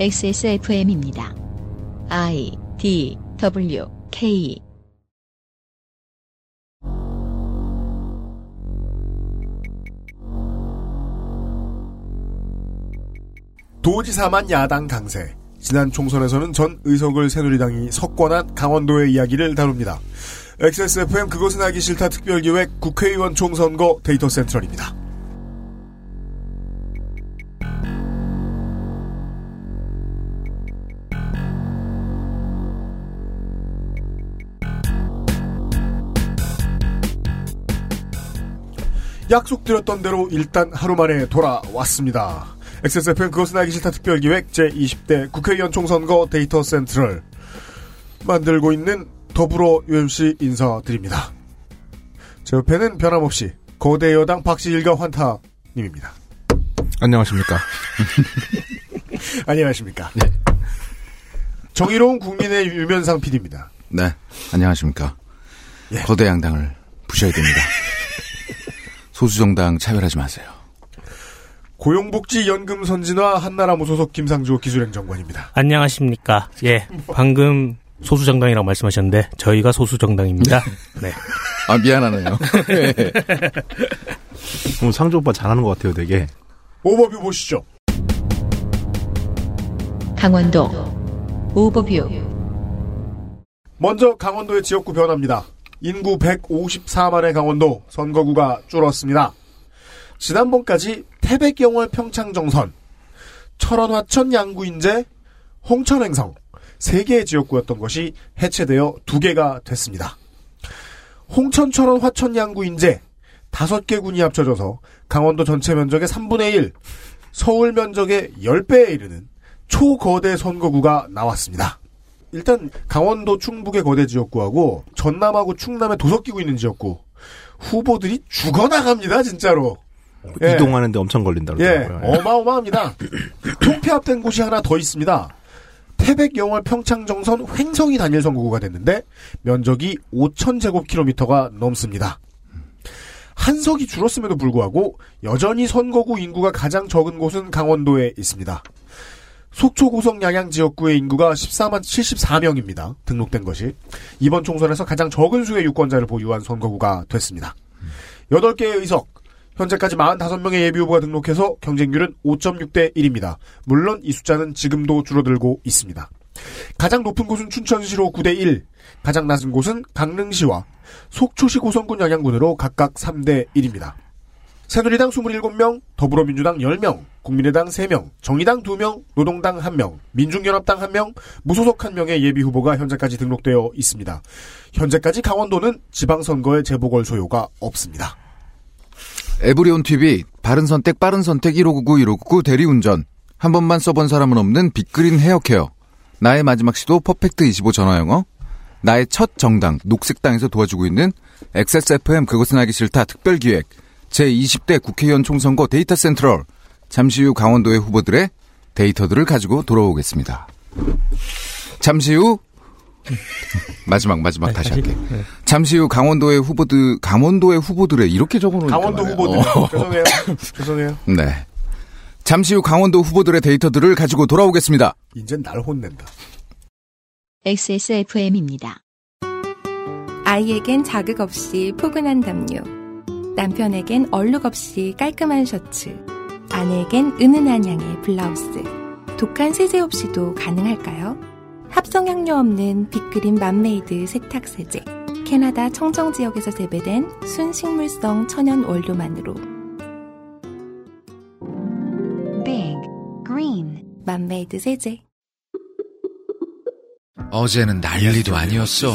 XSFM입니다. I D W K 도지사만 야당 강세. 지난 총선에서는 전 의석을 새누리당이 석권한 강원도의 이야기를 다룹니다. XSFM 그것은 알기 싫다 특별기획 국회의원 총선거 데이터 센트럴입니다. 약속드렸던 대로 일단 하루 만에 돌아왔습니다. XSFM 그것은 알기 싫다 특별기획 제20대 국회의원 총선거 데이터 센트럴 만들고 있는 더불어 UMC 인사드립니다. 제 옆에는 변함없이 거대 여당 박시일과 환타님입니다. 안녕하십니까. 안녕하십니까. 네. 정의로운 국민의 유면상 PD입니다. 네, 안녕하십니까. 예. 거대 양당을 부셔야 됩니다. 소수정당 차별하지 마세요. 고용복지연금 선진화 한나라 무소속 김상조 기술행정관입니다. 안녕하십니까. 예, 방금 소수정당이라고 말씀하셨는데 저희가 소수정당입니다. 네. 아 미안하네요. 오늘 상조 오빠 잘하는 것 같아요, 되게. 오버뷰 보시죠. 강원도 오버뷰 먼저 강원도의 지역구 변화입니다. 인구 154만의 강원도 선거구가 줄었습니다. 지난번까지 태백영월 평창정선, 철원화천 양구인제, 홍천행성 세 개의 지역구였던 것이 해체되어 두 개가 됐습니다. 홍천, 철원, 화천, 양구 인제 다섯 개 군이 합쳐져서 강원도 전체 면적의 3분의 1, 서울 면적의 10배에 이르는 초거대 선거구가 나왔습니다. 일단 강원도 충북의 거대 지역구하고 전남하고 충남의 도석기구 있는 지역구 후보들이 죽어나갑니다 진짜로. 예. 이동하는데 엄청 걸린다 예, 그러더라고요. 어마어마합니다. 통폐합된 곳이 하나 더 있습니다. 태백 영월 평창 정선 횡성이 단일 선거구가 됐는데 면적이 5,000제곱킬로미터가 넘습니다. 한석이 줄었음에도 불구하고 여전히 선거구 인구가 가장 적은 곳은 강원도에 있습니다. 속초 고성 양양 지역구의 인구가 14만 74명입니다. 등록된 것이 이번 총선에서 가장 적은 수의 유권자를 보유한 선거구가 됐습니다. 8개의 의석 현재까지 45명의 예비후보가 등록해서 경쟁률은 5.6대 1입니다. 물론 이 숫자는 지금도 줄어들고 있습니다. 가장 높은 곳은 춘천시로 9대 1, 가장 낮은 곳은 강릉시와 속초시 고성군 양양군으로 각각 3대 1입니다. 새누리당 27명, 더불어민주당 10명, 국민의당 3명, 정의당 2명, 노동당 1명, 민중연합당 1명, 무소속 1명의 예비 후보가 현재까지 등록되어 있습니다. 현재까지 강원도는 지방선거에 재보궐 소요가 없습니다. 에브리온 TV 바른 선택 빠른 선택 1599 1599 대리운전. 한 번만 써본 사람은 없는 빅그린 헤어케어. 나의 마지막 시도 퍼펙트 25 전화영어. 나의 첫 정당 녹색당에서 도와주고 있는 XSFM 그것은 알기 싫다 특별기획. 제20대 국회의원 총선거 데이터 센트럴 잠시 후 강원도의 후보들의 데이터들을 가지고 돌아오겠습니다. 잠시 후 마지막 마지막 다시 할게. 잠시 후 강원도의 후보들 강원도의 후보들의 이렇게 적어놓으니까 강원도. 후보들 어. 죄송해요. 죄송해요. 네. 잠시 후 강원도 후보들의 데이터들을 가지고 돌아오겠습니다. 이젠 날 혼낸다. XSFM입니다. 아이에겐 자극 없이 포근한 담요. 남편에겐 얼룩 없이 깔끔한 셔츠. 아내에겐 은은한 향의 블라우스. 독한 세제 없이도 가능할까요? 합성 향료 없는 빅그린 맘메이드 세탁 세제. 캐나다 청정 지역에서 재배된 순식물성 천연 원료만으로 Big Green 맘메이드 세제. 어제는 난리도 아니었어.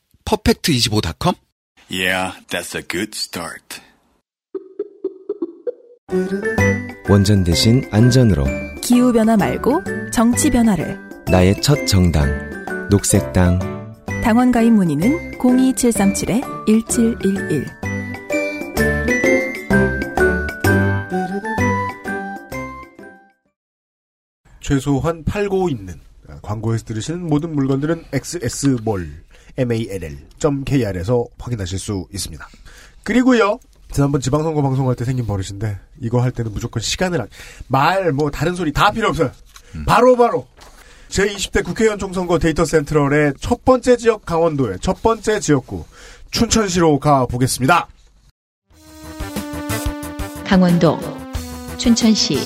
퍼펙트25.com? Yeah, that's a good start. 원전 대신 안전으로. 기후 변화 말고 정치 변화를. 나의 첫 정당 녹색당. 당원 가입 문의는 02737-1711 최소한 팔고 있는 아, 광고에서 들으시는 모든 물건들은 xsmall mal.kr에서 확인하실 수 있습니다. 그리고요. 지난번 지방선거 방송할 때 생긴 버릇인데 이거 할 때는 무조건 시간을 말 뭐 다른 소리 다 필요 없어요. 바로 바로 제 20대 국회의원 총선거 데이터 센트럴의 첫 번째 지역 강원도의 첫 번째 지역구 춘천시로 가 보겠습니다. 강원도 춘천시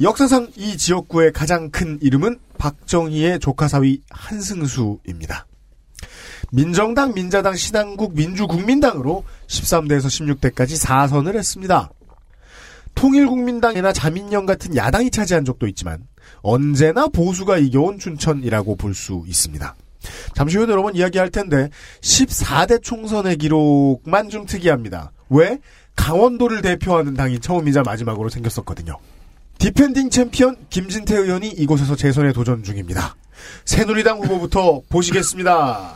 역사상 이 지역구의 가장 큰 이름은 박정희의 조카 사위 한승수입니다. 민정당, 민자당, 신한국, 민주국민당으로 13대에서 16대까지 4선을 했습니다. 통일국민당이나 자민련 같은 야당이 차지한 적도 있지만 언제나 보수가 이겨온 춘천이라고 볼 수 있습니다. 잠시 후에 여러분 이야기할 텐데 14대 총선의 기록만 좀 특이합니다. 왜? 강원도를 대표하는 당이 처음이자 마지막으로 생겼었거든요. defending 챔피언 김진태 의원이 이곳에서 재선에 도전 중입니다. 새누리당 후보부터 보시겠습니다.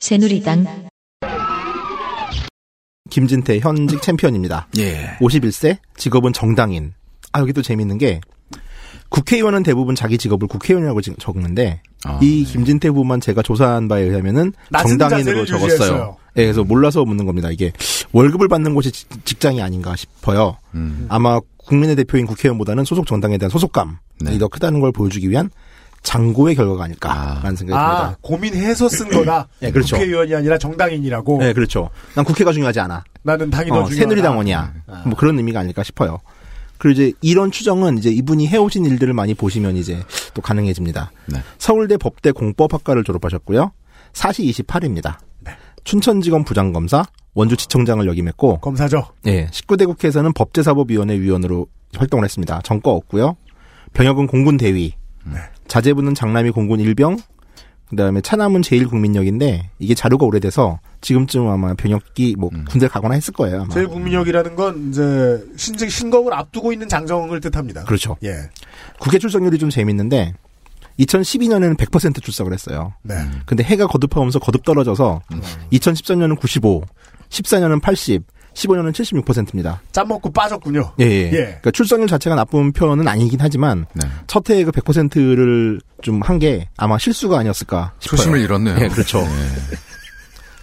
새누리당 김진태 현직 챔피언입니다. 예. 51세, 직업은 정당인. 아, 여기 또 재밌는 게 국회의원은 대부분 자기 직업을 국회의원이라고 지- 적는데 아, 이 김진태 후보만 제가 조사한 바에 의하면은 정당인으로 적었어요. 예, 그래서 몰라서 묻는 겁니다. 이게 월급을 받는 곳이 지- 직장이 아닌가 싶어요. 음. 아마 국민의 대표인 국회의원보다는 소속 정당에 대한 소속감이 네. 더 크다는 걸 보여주기 위한 장고의 결과가 아닐까라는 생각이 아, 듭니다. 고민해서 쓴 거다. 네, 그렇죠. 국회의원이 아니라 정당인이라고. 네, 그렇죠. 난 국회가 중요하지 않아. 나는 당이 더 어, 중요하다. 새누리당원이야. 아. 뭐 그런 의미가 아닐까 싶어요. 그리고 이제 이런 추정은 이제 이분이 해오신 일들을 많이 보시면 이제 또 가능해집니다. 네. 서울대 법대 공법학과를 졸업하셨고요. 사시 28입니다. 네. 춘천지검 부장검사, 원주지청장을 역임했고, 검사죠. 예, 19대 국회에서는 법제사법위원회 위원으로 활동을 했습니다. 전과 없고요. 병역은 공군 대위, 네. 자제분은 장남이 공군 일병, 그다음에 차남은 제1국민역인데 이게 자료가 오래돼서 지금쯤 아마 병역기 뭐 군대 가거나 했을 거예요. 아마. 제일국민역이라는 건 이제 신직 신검을 앞두고 있는 장정을 뜻합니다. 그렇죠. 예. 국회 출석률이 좀 재밌는데 2012년에는 100% 출석을 했어요. 네. 근데 해가 거듭하면서 거듭 떨어져서 2013년은 95, 14년은 80, 15년은 76%입니다. 짬 먹고 빠졌군요. 예, 예. 예. 그러니까 출석률 자체가 나쁜 편은 아니긴 하지만 네. 첫 해에 그 100%를 좀 한 게 아마 실수가 아니었을까 싶어요. 초심을 잃었네요. 예, 그렇죠. 네.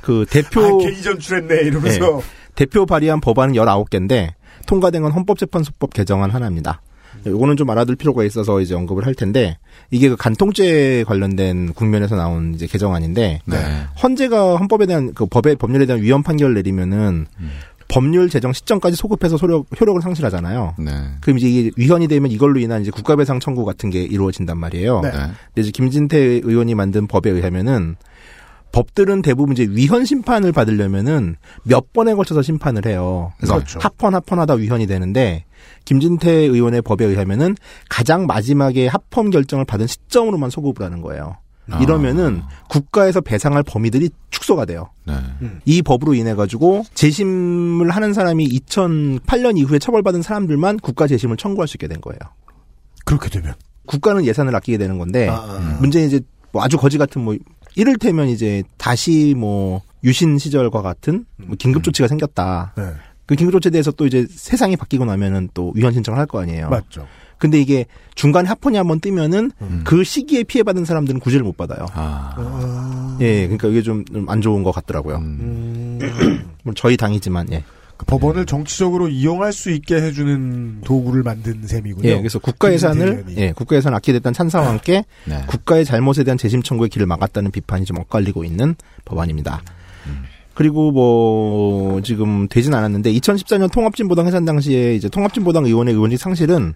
그 대표 아, 괜히 전출했네 이러면서 대표 발의한 법안은 19개인데 통과된 건 헌법재판소법 개정안 하나입니다. 요거는 좀 알아둘 필요가 있어서 이제 언급을 할 텐데 이게 그 간통죄 관련된 국면에서 나온 이제 개정안인데 네. 헌재가 헌법에 대한 그 법의 법률에 대한 위헌 판결을 내리면은 법률 제정 시점까지 소급해서 소력, 효력을 상실하잖아요. 네. 그럼 이제 이게 위헌이 되면 이걸로 인한 이제 국가배상 청구 같은 게 이루어진단 말이에요. 네. 근데 이제 김진태 의원이 만든 법에 의하면은 법들은 대부분 이제 위헌 심판을 받으려면은 몇 번에 걸쳐서 심판을 해요. 그래서 그렇죠. 합헌 합헌하다 위헌이 되는데 김진태 의원의 법에 의하면은 가장 마지막에 합헌 결정을 받은 시점으로만 소급을 하는 거예요. 아. 이러면은 국가에서 배상할 범위들이 축소가 돼요. 네. 이 법으로 인해 가지고 재심을 하는 사람이 2008년 이후에 처벌받은 사람들만 국가 재심을 청구할 수 있게 된 거예요. 그렇게 되면 국가는 예산을 아끼게 되는 건데 아, 아. 문제는 이제 뭐 아주 거지 같은 뭐 이를테면 이제 다시 뭐 유신 시절과 같은 뭐 긴급 조치가 생겼다. 네. 그 긴급 조치에 대해서 또 이제 세상이 바뀌고 나면은 또 위헌 신청을 할 거 아니에요. 맞죠. 근데 이게 중간에 합헌이 한번 뜨면은 그 시기에 피해받은 사람들은 구제를 못 받아요. 아. 예, 그러니까 이게 좀 안 좋은 것 같더라고요. 음. 물론 저희 당이지만 예. 그 법원을 정치적으로 이용할 수 있게 해주는 도구를 만든 셈이군요. 예, 그래서 국가 예산을. 예, 국가 예산 아끼게 됐다는 찬사와 함께 네. 국가의 잘못에 대한 재심 청구의 길을 막았다는 비판이 좀 엇갈리고 있는 법안입니다. 그리고 뭐 지금 되진 않았는데 2014년 통합진보당 해산 당시에 이제 통합진보당 의원의 의원직 상실은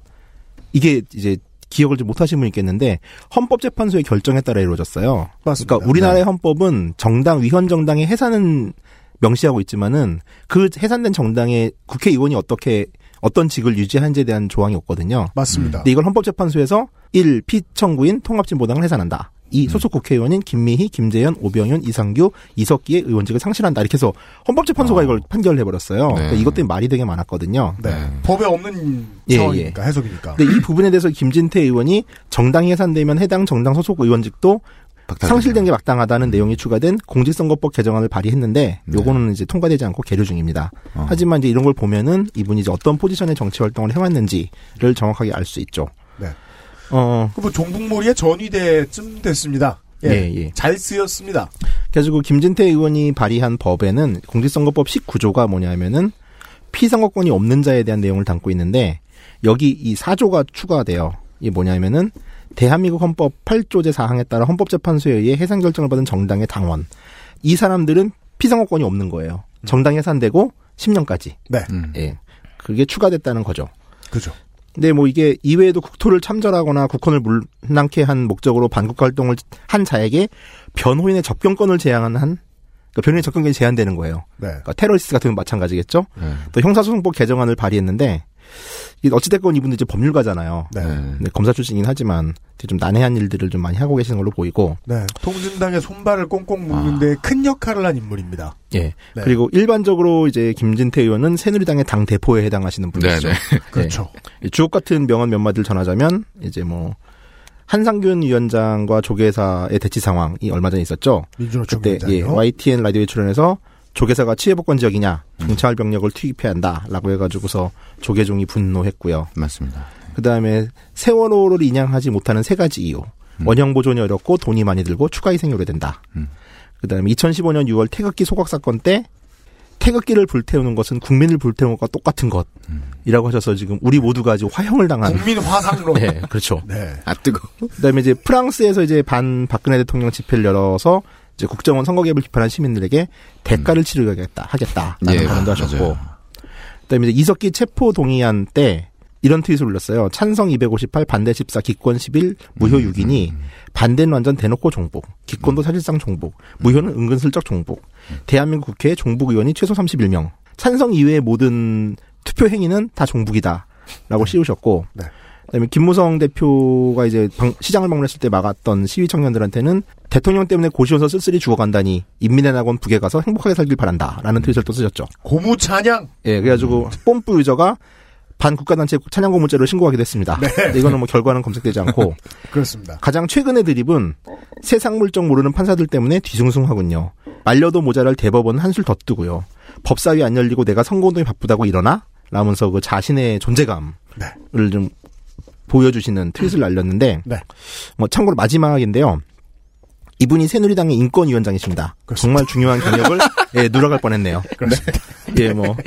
이게 이제 기억을 좀 못하신 분이 있겠는데 헌법재판소의 결정에 따라 이루어졌어요. 맞습니다. 그러니까 우리나라의 헌법은 정당 위헌 정당의 해산은 명시하고 있지만은 그 해산된 정당의 국회의원이 어떻게 어떤 직을 유지하는지에 대한 조항이 없거든요. 맞습니다. 근데 이걸 헌법재판소에서 1. 피청구인 통합진보당을 해산한다. 이 소속 국회의원인 김미희, 김재현, 오병윤, 이상규, 이석기의 의원직을 상실한다. 이렇게 해서 헌법재판소가 이걸 판결을 해버렸어요. 그러니까 이것 때문에 말이 되게 많았거든요. 네. 법에 없는 예, 상황이니까 해석이니까. 근데 이 부분에 대해서 김진태 의원이 정당이 해산되면 해당 정당 소속 의원직도 상실된 게 마땅하다는 내용이 추가된 공직선거법 개정안을 발의했는데 요거는 이제 통과되지 않고 계류 중입니다. 하지만 이제 이런 걸 보면은 이분이 이제 어떤 포지션의 정치 활동을 해왔는지를 정확하게 알 수 있죠. 네. 어, 그뭐 종북몰이의 전위대쯤 됐습니다. 예, 예, 예. 잘 쓰였습니다. 그래가지고 김진태 의원이 발의한 법에는 공직선거법 19조가 뭐냐면은 피선거권이 없는 자에 대한 내용을 담고 있는데 여기 이 4조가 추가돼요. 이게 뭐냐면은 대한민국 헌법 8조 제4항에 따라 헌법재판소에 의해 해산 결정을 받은 정당의 당원 이 사람들은 피선거권이 없는 거예요. 정당 해산되고 10년까지. 네. 예. 그게 추가됐다는 거죠. 그죠. 근데 뭐 이게 이외에도 국토를 참전하거나 국헌을 물랑케 한 목적으로 반국 활동을 한 자에게 변호인의 접견권을 제한한 한 그러니까 변호인 접견권이 제한되는 거예요. 네. 그러니까 테러리스트 같은 건 마찬가지겠죠. 네. 또 형사소송법 개정안을 발의했는데 어찌됐건 이분들 이제 법률가잖아요. 네. 근데 검사 출신이긴 하지만 좀 난해한 일들을 좀 많이 하고 계시는 걸로 보이고. 네. 통진당의 손발을 꽁꽁 묶는데 큰 역할을 한 인물입니다. 예. 네. 그리고 일반적으로 이제 김진태 의원은 새누리당의 당 대표에 해당하시는 분이시죠. 네, 그렇죠. 예. 주옥 같은 명언 몇 마디를 전하자면 이제 뭐 한상균 위원장과 조계사의 대치 상황이 얼마 전에 있었죠. 민주노총 그때 예, 위원장이요? YTN 라디오에 출연해서 조계사가 치해복권 지역이냐 경찰 병력을 투입해야 한다라고 해가지고서 조계종이 분노했고요. 맞습니다. 그 다음에 세월호를 인양하지 못하는 세 가지 이유. 원형 보존이 어렵고 돈이 많이 들고 추가 희생이 오래된다. 그 다음에 2015년 6월 태극기 소각 사건 때 태극기를 불태우는 것은 국민을 불태우는 것과 똑같은 것이라고 하셔서 지금 우리 모두가 지금 화형을 당한. 국민 화상론. 네, 그렇죠. 네. 아 뜨거. 그다음에 이제 프랑스에서 이제 반 박근혜 대통령 집회를 열어서 이제 국정원 선거 개입을 비판한 시민들에게 대가를 치르겠다 하겠다라는 예, 발언도 하셨고. 맞아요. 그다음에 이제 이석기 체포 동의안 때 이런 트윗을 올렸어요. 찬성 258, 반대 14, 기권 11, 무효 음, 6이니 반대는 완전 대놓고 종북, 기권도 사실상 종북, 무효는 은근슬쩍 종북. 대한민국 국회에 종북 의원이 최소 31명. 찬성 이외의 모든 투표 행위는 다 종북이다라고 씌우셨고. 그다음에 김무성 대표가 이제 방- 시장을 방문했을 때 막았던 시위 청년들한테는 대통령 때문에 고시원서 쓸쓸히 죽어간다니 인민의 낙원 북에 가서 행복하게 살길 바란다라는 트윗을 또 쓰셨죠. 고무 찬양. 예, 그래가지고 뽐뿌 유저가 반국가단체 찬양 고문죄로 신고하기도 했습니다. 근데 이거는 뭐 결과는 검색되지 않고 그렇습니다. 가장 최근의 드립은 세상 물정 모르는 판사들 때문에 뒤숭숭하군요. 말려도 모자랄 대법원은 한술 더 뜨고요. 법사위 안 열리고 내가 선거운동이 바쁘다고 일어나? 라면서 그 자신의 존재감을 좀 보여주시는 트윗을 날렸는데 네. 뭐 참고로 마지막인데요. 이분이 새누리당의 인권위원장이십니다. 정말 중요한 경력을 예, 누락할 뻔했네요. 예, 뭐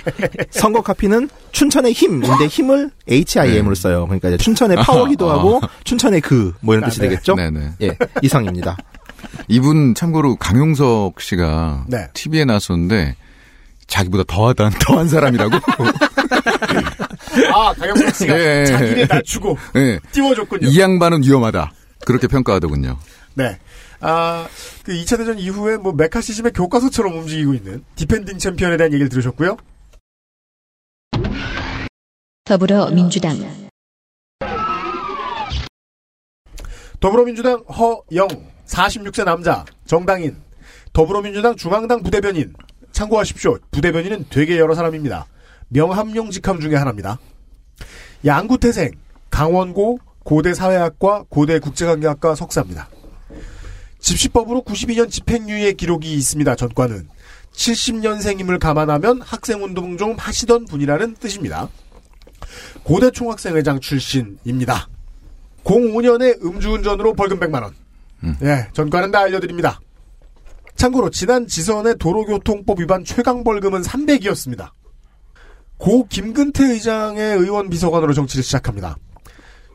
선거 카피는 춘천의 힘인데 힘을 HIM으로 써요. 그러니까 이제 춘천의 파워기도 아, 하고 아. 춘천의 그 뭐 이런 뜻이 아, 네. 되겠죠? 네네. 예, 이상입니다. 이분 참고로 강용석 씨가 네. TV에 나왔었는데 자기보다 더하다 더한 사람이라고. 아, 강용석 씨가 예. 자기를 낮추고 예. 띄워줬군요. 이 양반은 위험하다. 그렇게 평가하더군요. 네. 아, 그 2차 대전 이후에 뭐 매카시즘의 교과서처럼 움직이고 있는 defending 챔피언에 대한 얘기를 들으셨고요. 더불어민주당 더불어민주당 허영 46세 남자 정당인 더불어민주당 중앙당 부대변인 참고하십시오. 부대변인은 되게 여러 사람입니다. 명함용 직함 중에 하나입니다. 양구 태생 강원고 고대 사회학과 고대 국제관계학과 석사입니다. 집시법으로 92년 집행유예 기록이 있습니다. 전과는 70년생임을 감안하면 학생운동 좀 하시던 분이라는 뜻입니다. 고대 총학생회장 출신입니다. 05년에 음주운전으로 벌금 100만 원. 예, 전과는 다 알려드립니다. 참고로 지난 지선의 도로교통법 위반 최강 벌금은 300이었습니다. 고 김근태 의장의 의원 비서관으로 정치를 시작합니다.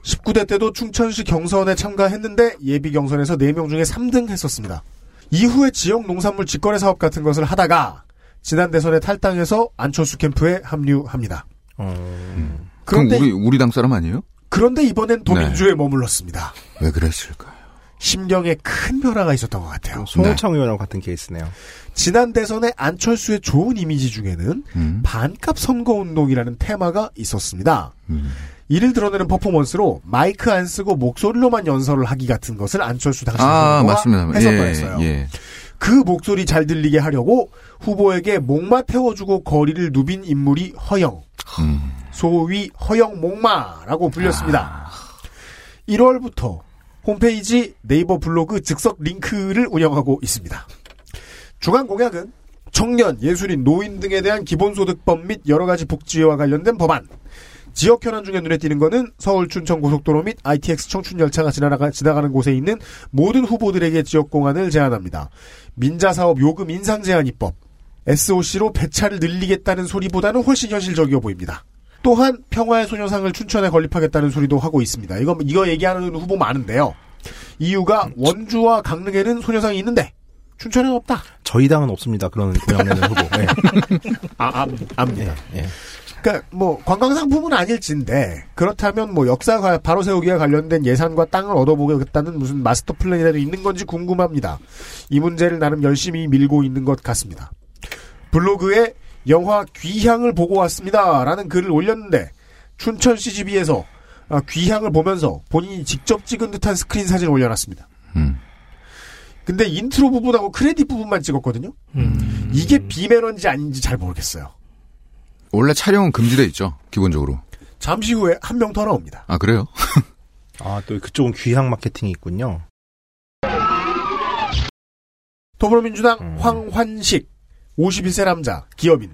19대 때도 충천시 경선에 참가했는데 예비 경선에서 4명 중에 3등 했었습니다. 이후에 지역 농산물 직거래 사업 같은 것을 하다가 지난 대선에 탈당해서 안철수 캠프에 합류합니다. 그럼 그런데 우리 우리 당 사람 아니에요? 그런데 이번엔 도민주에 머물렀습니다. 왜 그랬을까요? 심경에 큰 변화가 있었던 것 같아요. 송호창 의원하고 같은 케이스네요. 지난 대선의 안철수의 좋은 이미지 중에는 음. 반값 선거운동이라는 테마가 있었습니다. 음. 이를 드러내는 퍼포먼스로 마이크 안 쓰고 목소리로만 연설을 하기 같은 것을 안철수 당시 아, 맞습니다. 했었다 예. 예. 그 목소리 잘 들리게 하려고 후보에게 목마 태워주고 거리를 누빈 인물이 허영. 음. 소위 허영 목마라고 불렸습니다. 1월부터 홈페이지 네이버 블로그 즉석 링크를 운영하고 있습니다. 중앙 공약은 청년, 예술인, 노인 등에 대한 기본소득법 및 여러 가지 복지와 관련된 법안. 지역 현안 중에 눈에 띄는 거는 서울 춘천 고속도로 및 ITX 청춘 열차가 지나가, 지나가는 곳에 있는 모든 후보들에게 지역 공안을 제안합니다. 민자사업 요금 인상 제한 입법. SOC로 배차를 늘리겠다는 소리보다는 훨씬 현실적이어 보입니다. 또한 평화의 소녀상을 춘천에 건립하겠다는 소리도 하고 있습니다. 이거 이거 얘기하는 후보 많은데요. 이유가 원주와 강릉에는 소녀상이 있는데 춘천에는 없다. 저희 당은 없습니다. 그런 고향내는 후보. 네. 아, 암, 압니다. 예. 그러니까 뭐 관광 상품은 아닐진데 그렇다면 뭐 역사 가 바로 세우기와 관련된 예산과 땅을 얻어보겠다는 무슨 마스터 플랜이라도 있는 건지 궁금합니다. 이 문제를 나름 열심히 밀고 있는 것 같습니다. 블로그에 영화 귀향을 보고 왔습니다라는 글을 올렸는데 춘천 CGV에서 아, 귀향을 보면서 본인이 직접 찍은 듯한 스크린 사진을 올려놨습니다. 음. 근데 인트로 부분하고 크레딧 부분만 찍었거든요. 이게 비매너인지 아닌지 잘 모르겠어요. 원래 촬영은 금지돼 있죠. 기본적으로. 잠시 후에 한 명 더 나옵니다. 아 그래요? 아, 또 그쪽은 귀향 마케팅이 있군요. 더불어민주당 황환식 51세 남자 기업인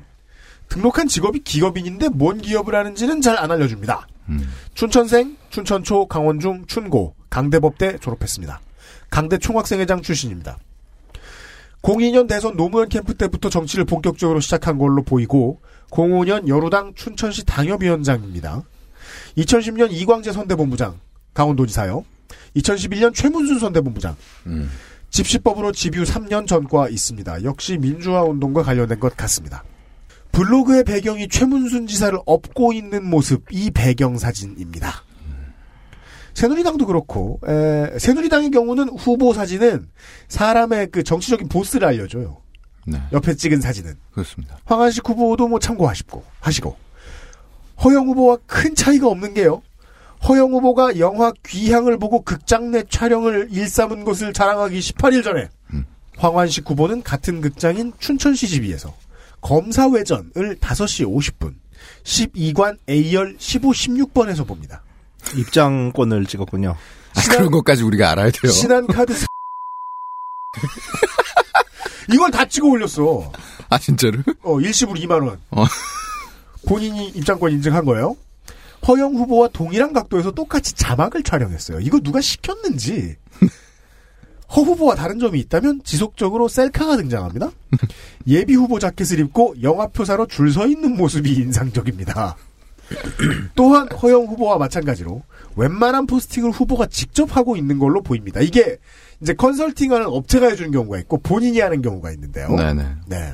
등록한 직업이 기업인인데 뭔 기업을 하는지는 잘 안 알려줍니다. 춘천생, 춘천초, 강원중, 춘고, 강대법대 졸업했습니다. 강대 총학생회장 출신입니다. 02년 대선 노무현 캠프 때부터 정치를 본격적으로 시작한 걸로 보이고 05년 여루당 춘천시 당협위원장입니다. 2010년 이광재 선대본부장, 강원도지사요. 2011년 최문순 선대본부장. 음. 집시법으로 집유 3년 전과 있습니다. 역시 민주화 운동과 관련된 것 같습니다. 블로그의 배경이 최문순 지사를 업고 있는 모습, 이 배경 사진입니다. 새누리당도 그렇고, 에, 새누리당의 경우는 후보 사진은 사람의 그 정치적인 보스를 알려줘요. 네. 옆에 찍은 사진은. 그렇습니다. 황한식 후보도 뭐 참고하시고, 하시고. 허영 후보와 큰 차이가 없는 게요. 허영 후보가 영화 귀향을 보고 극장 내 촬영을 일삼은 것을 자랑하기 18일 전에 황환식 후보는 같은 극장인 춘천 CGV에서 검사회전을 5시 50분 12관 A열 15, 16번에서 봅니다. 입장권을 찍었군요. 아, 그런 것까지 우리가 알아야 돼요. 신한카드 사- 이걸 다 찍어 올렸어. 아 진짜로? 어, 일시불 2만 원. 어. 본인이 입장권 인증한 거예요. 허영 후보와 동일한 각도에서 똑같이 자막을 촬영했어요. 이거 누가 시켰는지. 허 후보와 다른 점이 있다면 지속적으로 셀카가 등장합니다. 예비 후보 자켓을 입고 영화표사로 줄서 있는 모습이 인상적입니다. 또한 허영 후보와 마찬가지로 웬만한 포스팅을 후보가 직접 하고 있는 걸로 보입니다. 이게 이제 컨설팅하는 업체가 해주는 경우가 있고 본인이 하는 경우가 있는데요. 네네. 네.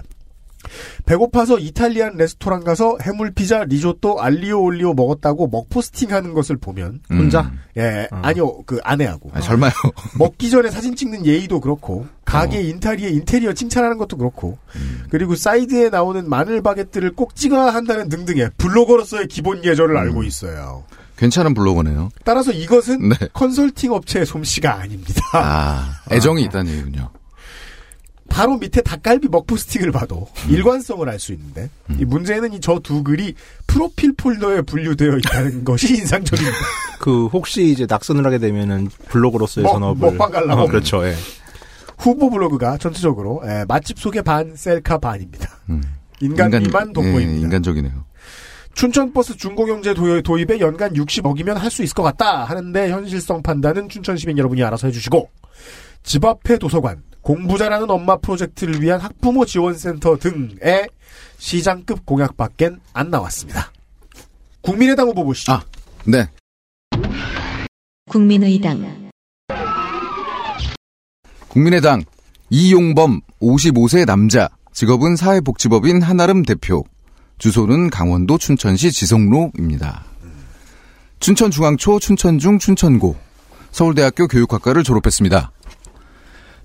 배고파서 이탈리안 레스토랑 가서 해물 피자, 리조또, 알리오 올리오 먹었다고 먹 포스팅 하는 것을 보면 혼자? 음. 예, 아니요 그 아내하고 아, 설마요. 먹기 전에 사진 찍는 예의도 그렇고 가게 인테리어 인테리어 칭찬하는 것도 그렇고 그리고 사이드에 나오는 마늘 바게트를 꼭 찍어야 한다는 등등의 블로거로서의 기본 예절을 알고 있어요. 괜찮은 블로거네요. 따라서 이것은 네. 컨설팅 업체의 솜씨가 아닙니다. 아 애정이 있다는 얘기군요. 바로 밑에 닭갈비 먹포스팅을 봐도 일관성을 알 수 있는데 이 문제는 이 저 두 글이 프로필 폴더에 분류되어 있다는 것이 인상적입니다. 그 혹시 이제 낙선을 하게 되면은 블로그로서의 먹- 전업을 먹방 갈라고. 어, 그렇죠. 예. 후보 블로그가 전체적으로 에, 맛집 소개 반, 셀카 반입니다. 인간, 미만 예, 돋보입니다. 인간적이네요. 춘천버스 중고경제 도입- 도입에 연간 60억이면 할 수 있을 것 같다 하는데 현실성 판단은 춘천 시민 여러분이 알아서 해주시고 집 앞에 도서관, 공부 잘하는 엄마 프로젝트를 위한 학부모 지원센터 등의 시장급 공약밖엔 안 나왔습니다. 국민의당 후보 보시죠. 아, 네. 국민의당 국민의당 이용범 55세 남자 직업은 사회복지법인 한아름 대표 주소는 강원도 춘천시 지성로입니다. 춘천중앙초 춘천중 춘천고 서울대학교 교육학과를 졸업했습니다.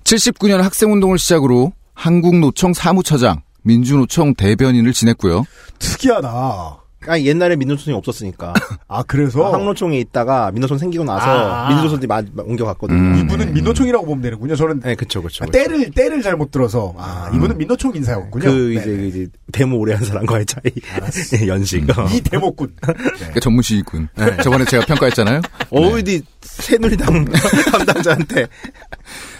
79년 학생운동을 시작으로 한국노총 사무처장, 민주노총 대변인을 지냈고요. 특이하다. 아니 옛날에 민노총이 없었으니까. 아 그래서 항노총에 있다가 민노총 생기고 나서 아. 마- 마- 옮겨갔거든요. 음. 이분은 민노총이라고 보면 되는군요. 저는 네, 그쵸, 그쵸. 아, 때를 때를 잘못 들어서 아 이분은 민노총 인사였군요. 그 네. 이제 그 이제 데모 오래 한 사람과의 차이 예, 연식. 어. 이 대목군. 그러니까 전문시군. 저번에 제가 평가했잖아요. 어디 새누리당 담당자한테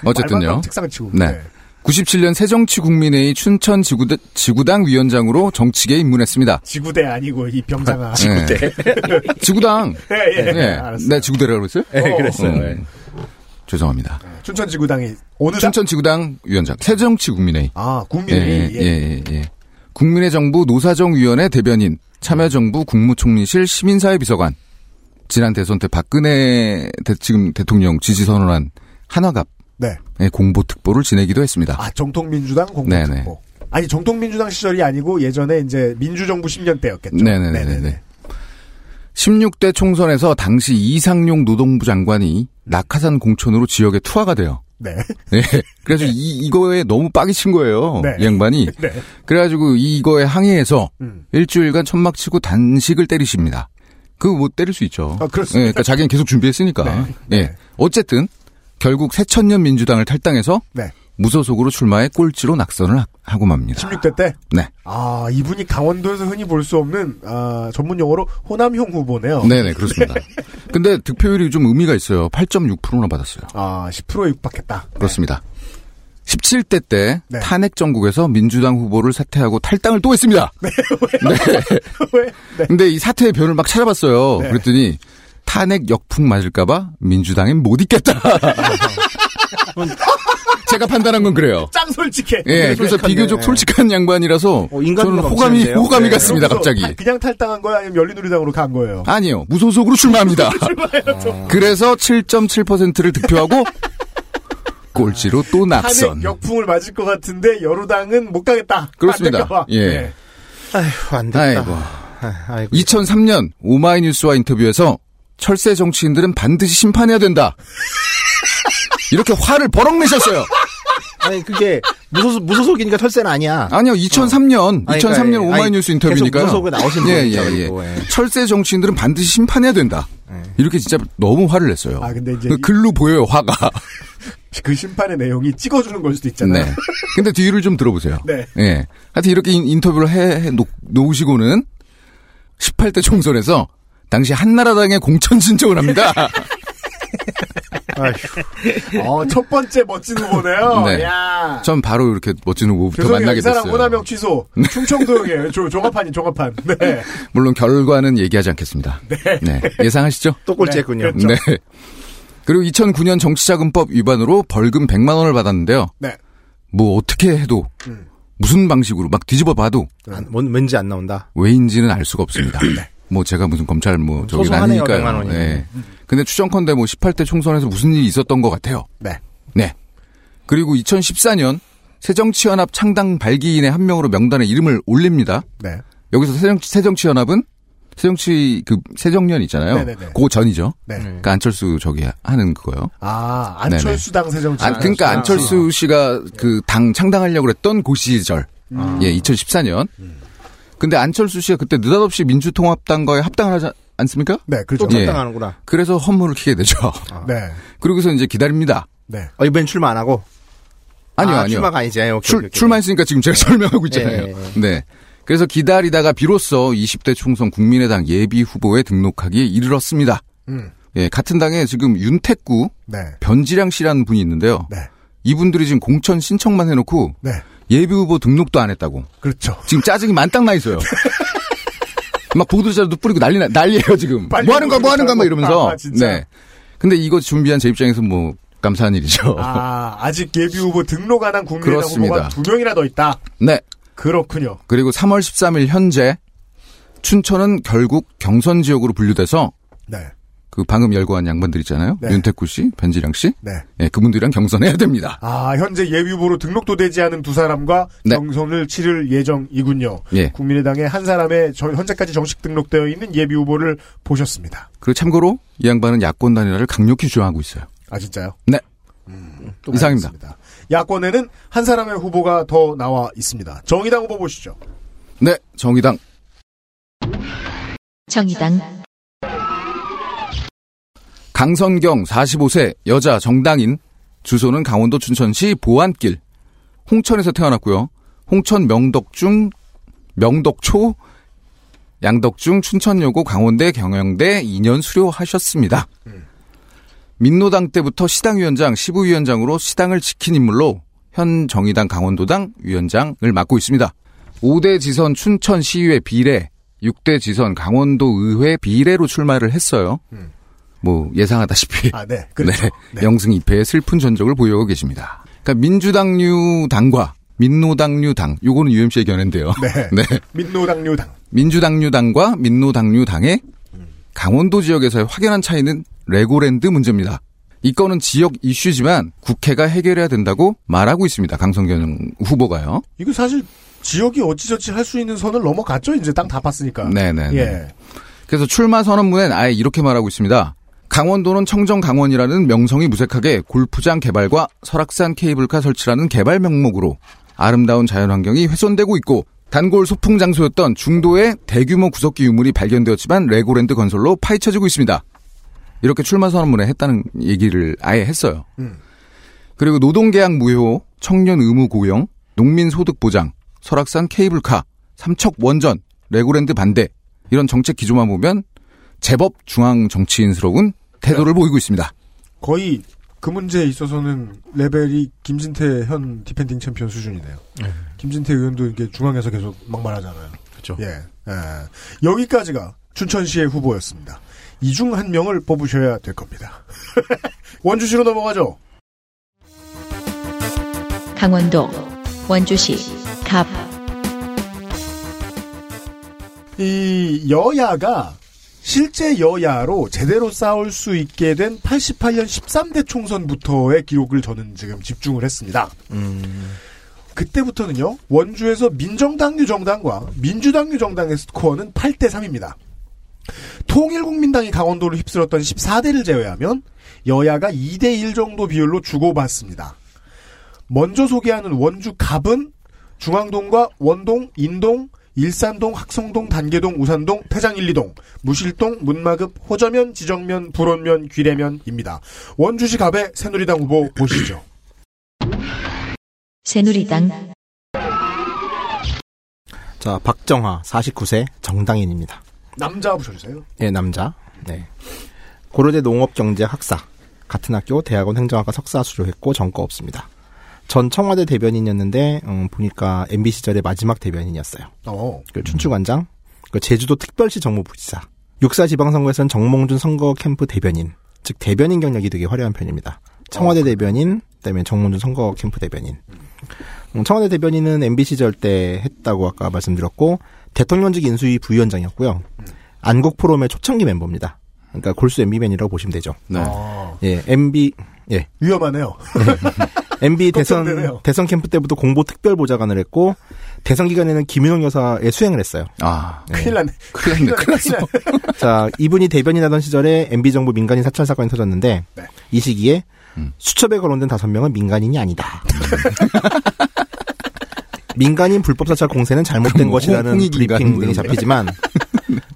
어쨌든요. 특상 치고. 네. 97년 새정치국민회의 춘천 지구대, 지구당 위원장으로 정치계에 입문했습니다. 지구대 아니고 이 병장아. 지구대. 지구당. 예, 예. 네. 알았어요. 네, 지구대라고 그랬어요? 네, 그랬어요. 어. 네. 죄송합니다. 춘천 지구당이 어느 당? 춘천 지구당 위원장. 새정치국민회의. 아 예, 국민의 예, 예, 예. 국민의 정부 노사정위원회 대변인, 참여정부 국무총리실 시민사회 비서관, 지난 대선 때 박근혜 대- 지금 대통령 지지 선언한 한화갑 네. 의 공보 특보를 지내기도 했습니다. 아 정통민주당. 공보특보. 아니 정통민주당 시절이 아니고 예전에 이제 민주정부 10년 때였겠죠. 네네네네. 16대 총선에서 당시 이상용 노동부 장관이 낙하산 공천으로 지역에 투하가 돼요. 네. 네. 그래서 이, 이거에 너무 빡이 친 거예요. 네. 이 양반이. 네. 그래가지고 이거에 항의해서 음. 일주일간 천막 치고 단식을 때리십니다. 그거 못 때릴 수 있죠. 아, 그렇습니다. 네, 그러니까 자기는 계속 준비했으니까. 예. 어쨌든 결국 새천년 민주당을 탈당해서 네. 무소속으로 출마해 꼴찌로 낙선을 하- 하고 맙니다. 16대 때. 네. 아 이분이 강원도에서 흔히 볼 수 없는 아, 전문 용어로 호남형 후보네요. 네네, 그렇습니다. 근데 득표율이 좀 의미가 있어요. 8.6%나 받았어요. 아 10%에 육박했다. 그렇습니다. 17대 때 네. 탄핵 정국에서 민주당 후보를 사퇴하고 탈당을 또 했습니다. 네. 왜? 네. 근데 이 사퇴의 변을 막 찾아봤어요. 네. 그랬더니 탄핵 역풍 맞을까봐 민주당엔 못 있겠다. 제가 판단한 건 그래요. 짱 솔직해. 예, 네, 그래서. 비교적 솔직한 양반이라서 어, 저는 호감이 넘치는데요? 호감이 네, 갔습니다. 그래서 갑자기. 타- 그냥 탈당한 거야 아니면 열린우리당으로 간 거예요? 아니요, 무소속으로 출마합니다. 그래서 7.7%를 득표하고 꼴찌로 또 낙선. 탄핵 역풍을 맞을 것 같은데 여루당은 못 가겠다. 그렇습니다. 예. 네. 아휴 안 됐다. 아이고. 아, 아이고. 2003년 오마이뉴스와 인터뷰에서 철새 정치인들은 반드시 심판해야 된다. 이렇게 화를 버럭 내셨어요. 아니 그게 무소속 무소속이니까 철새는 아니야. 아니요, 2003년, 아니, 2003년 그러니까, 오마이뉴스. 계속 무소속에 나오신 예, 분이죠, 예, 예. 그리고, 예. 철새 정치인들은 반드시 심판해야 된다. 이렇게 진짜 너무 화를 냈어요. 아, 근데 이제 그 이- 글로 보여요, 화가. 그 심판의 내용이 찍어주는 걸 수도 있잖아요. 네. 근데 뒤를 좀 들어보세요. 네. 예. 하여튼 이렇게 인- 인터뷰를 해, 해 놓, 놓으시고는 18대 총선에서 당시 한나라당에 공천 신청을 합니다. 어, 첫 번째 멋진 후보네요. 네. 야. 전 바로 이렇게 멋진 후보부터. 만나게 이 사람 됐어요. 호남형 취소. 충청도형이에요. 조- 종합판이 종합판. 네. 물론 결과는 얘기하지 않겠습니다. 네. 예상하시죠? 또 꼴찌했군요. 그렇죠. 네. 그리고 2009년 정치자금법 위반으로 벌금 100만 원을 받았는데요. 네. 뭐 어떻게 해도 음. 무슨 방식으로 막 뒤집어 봐도 안- 뭔- 왠지 안 나온다. 왜인지는 알 수가 없습니다. 뭐 제가 무슨 검찰 뭐 저기 네. 아니니까요. 100만 원이면. 네. 근데 추정컨대 뭐 18대 총선에서 무슨 일이 있었던 것 같아요. 네. 네. 그리고 2014년 새정치연합 창당 발기인의 한 명으로 명단에 이름을 올립니다. 네. 여기서 새정치, 새정치연합은 새정치 그 새정년 있잖아요. 네네네. 그 전이죠. 네. 그러니까 안철수 저기 하는 그거요. 아, 안철수당 새정치. 아, 그러니까 안철수 씨가 그 당 창당하려고 했던 그 시절. 예, 2014년. 근데 안철수 씨가 그때 느닷없이 민주통합당과의 합당을 하지 않습니까? 네, 그렇죠. 또 예. 탈당하는구나. 그래서 허물을 키게 되죠. 네. 그러고서 이제 기다립니다. 네. 어, 이번엔 출마 안 하고. 아니요, 아, 아니요. 출마가 아니지. 오케이, 출, 오케이. 출마했으니까 지금 제가 설명하고 있잖아요. 예, 예, 네. 그래서 기다리다가 비로소 20대 총선 국민의당 예비 후보에 등록하기에 이르렀습니다. 음. 예, 같은 당에 지금 윤택구, 네. 변지량 씨라는 분이 있는데요. 네. 이분들이 지금 공천 신청만 해놓고 네. 예비 후보 등록도 안 했다고. 그렇죠. 지금 짜증이 만땅 나 있어요. 막 보도자료도 뿌리고 난리 나, 난리예요 지금. 뭐 하는 거야 뭐 하는 거야 막 보내고 이러면서. 아. 네. 근데 이거 준비한 제 입장에서 뭐 감사한 일이죠. 아, 아직 예비 후보 등록 안 한 국민의당 그렇습니다. 후보가 두 명이나 더 있다. 네. 그렇군요. 그리고 3월 13일 현재 춘천은 결국 경선 지역으로 분류돼서 네. 그 방금 열거한 양반들 있잖아요. 네. 윤태구 씨, 변지량 씨. 네. 예, 그분들이랑 경선해야 됩니다. 아, 현재 예비후보로 등록도 되지 않은 두 사람과 네. 경선을 치를 예정이군요. 예. 국민의당의 한 사람의 저- 현재까지 정식 등록되어 있는 예비후보를 보셨습니다. 그리고 참고로 이 양반은 야권 단일화를 강력히 주장하고 있어요. 아, 진짜요? 네. 또 이상입니다. 알겠습니다. 야권에는 한 사람의 후보가 더 나와 있습니다. 정의당 후보 보시죠. 네, 정의당. 정의당 강선경 45세 여자 정당인 주소는 강원도 춘천시 보안길 홍천에서 태어났고요. 홍천 명덕중 명덕초 양덕중 춘천여고 강원대 경영대 2년 수료하셨습니다. 민노당 때부터 시당위원장, 시부위원장으로 시당을 지킨 인물로 현 정의당 강원도당 위원장을 맡고 있습니다. 5대 지선 춘천시의회 비례, 6대 지선 강원도 의회 비례로 출마를 했어요. 뭐 예상하다시피 아, 네. 그렇죠. 네, 영승 2패의 슬픈 전적을 보여오고 계십니다. 그러니까 민주당류 당과 민노당류 당, 요거는 UMC의 견해인데요. 네. 네. 민노당류 당. 민주당류 당과 민노당류 당의 강원도 지역에서의 확연한 차이는 레고랜드 문제입니다. 이 건은 지역 이슈지만 국회가 해결해야 된다고 말하고 있습니다. 강성균 후보가요. 이거 사실 지역이 어찌저찌 할 수 있는 선을 넘어갔죠. 이제 땅 다 팠으니까. 네네. 예. 그래서 출마 선언문엔 아예 이렇게 말하고 있습니다. 강원도는 청정 강원이라는 명성이 무색하게 골프장 개발과 설악산 케이블카 설치라는 개발 명목으로 아름다운 자연환경이 훼손되고 있고 단골 소풍 장소였던 중도의 대규모 구석기 유물이 발견되었지만 레고랜드 건설로 파헤쳐지고 있습니다. 이렇게 출마 선언문에 했다는 얘기를 아예 했어요. 음. 그리고 노동계약 무효, 청년 의무 고용, 농민 소득 보장, 설악산 케이블카, 삼척 원전, 레고랜드 반대 이런 정책 기조만 보면 제법 중앙 정치인스러운 태도를 보이고 있습니다. 거의 그 문제에 있어서는 레벨이 김진태 현 defending 챔피언 수준이네요. 김진태 의원도 이게 중앙에서 계속 막말하잖아요. 그렇죠. 예. 예. 여기까지가 춘천시의 후보였습니다. 이 중 한 명을 뽑으셔야 될 겁니다. 원주시로 넘어가죠. 강원도 원주시 갑 이 여야가 실제 여야로 제대로 싸울 수 있게 된 88년 13대 총선부터의 기록을 저는 지금 집중을 했습니다. 그때부터는요, 원주에서 민정당 유정당과 민주당 유정당의 스코어는 8대 3입니다. 통일국민당이 강원도를 휩쓸었던 14대를 제외하면 여야가 2대 1 정도 비율로 주고받습니다. 먼저 소개하는 원주 갑은 중앙동과 원동, 인동, 일산동, 학성동, 단계동, 우산동, 태장 1, 2동, 무실동, 문마급, 호저면, 지정면, 불원면, 귀례면입니다. 원주시 갑의 새누리당 후보 보시죠. 새누리당 자, 박정하 49세 정당인입니다. 남자 붙여주세요. 예, 남자. 네. 고려대 농업경제 학사. 같은 학교 대학원 행정학과 석사 수료했고 전과 없습니다. 전 청와대 대변인이었는데 음, 보니까 MB 시절의 마지막 대변인이었어요. 어. 그 춘추관장, 그 제주도 특별시 정무부지사, 육사 지방선거에서는 정몽준 선거 캠프 대변인, 즉 대변인 경력이 되게 화려한 편입니다. 청와대 대변인, 그다음에 정몽준 선거 캠프 대변인. 음, 청와대 대변인은 MB 시절 때 했다고 아까 말씀드렸고 대통령직 인수위 부위원장이었고요. 안국 포럼의 초창기 멤버입니다. 그러니까 골수 MB맨이라고 보시면 되죠. 네. 아, 예, MB 예, 위험하네요. MB 대선 걱정되네요. 대선 캠프 때부터 공보 특별 보좌관을 했고 대선 기간에는 김윤옥 여사의 수행을 했어요. 아, 큰일 났네. 큰일 났네, 큰일 났어. 자, 이분이 대변인 하던 시절에 MB 정부 민간인 사찰 사건이 터졌는데 네. 이 시기에 음. 수첩에 거론된 다섯 명은 민간인이 아니다. 민간인 불법 사찰 공세는 잘못된 홍- 것이라는 인간 브리핑 뭐 등이. 잡히지만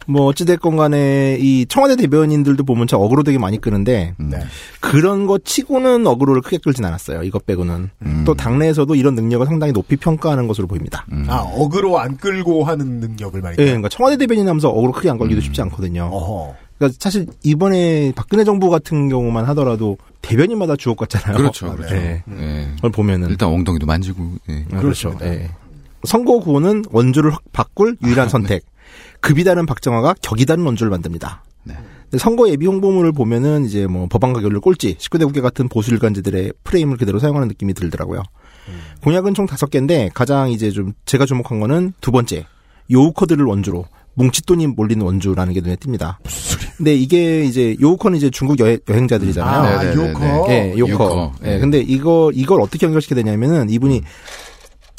뭐 어찌됐건 간에 이 청와대 대변인들도 보면 참 어그로 되게 많이 끄는데 네. 그런 거 치고는 어그로를 크게 끌진 않았어요. 이것 빼고는. 음. 또 당내에서도 이런 능력을 상당히 높이 평가하는 것으로 보입니다. 음. 아, 어그로 안 끌고 하는 능력을 예, 말이죠. 그러니까 청와대 대변인 하면서 어그로 크게 안 끌기도 쉽지 않거든요. 어허. 그러니까 사실 이번에 박근혜 정부 같은 경우만 하더라도 대변인마다 주옥 같잖아요. 그렇죠, 그렇죠. 예. 예. 그걸 보면은 일단 엉덩이도 만지고, 예. 아, 그렇죠. 그렇죠. 예. 선거 구호는 원주를 확 바꿀 유일한 선택. 급이 다른 박정하가 격이 다른 원주를 만듭니다. 네. 선거 예비 홍보물을 보면은 이제 뭐 법안과 결렬 꼴찌, 19대 국회 같은 보수 일간지들의 프레임을 그대로 사용하는 느낌이 들더라고요. 공약은 총 다섯 개인데 가장 이제 좀 제가 주목한 거는 두 번째 요우 코드를 원주로 뭉칫돈이 몰리는 원주라는 게 눈에 띕니다. 근데 이게 이제 요커는 이제 중국 여, 여행 자들이잖아요. 아, 네네네네. 요커. 예, 요커. 예, 네. 근데 이거 이걸 어떻게 연결시켜야 되냐면은 이분이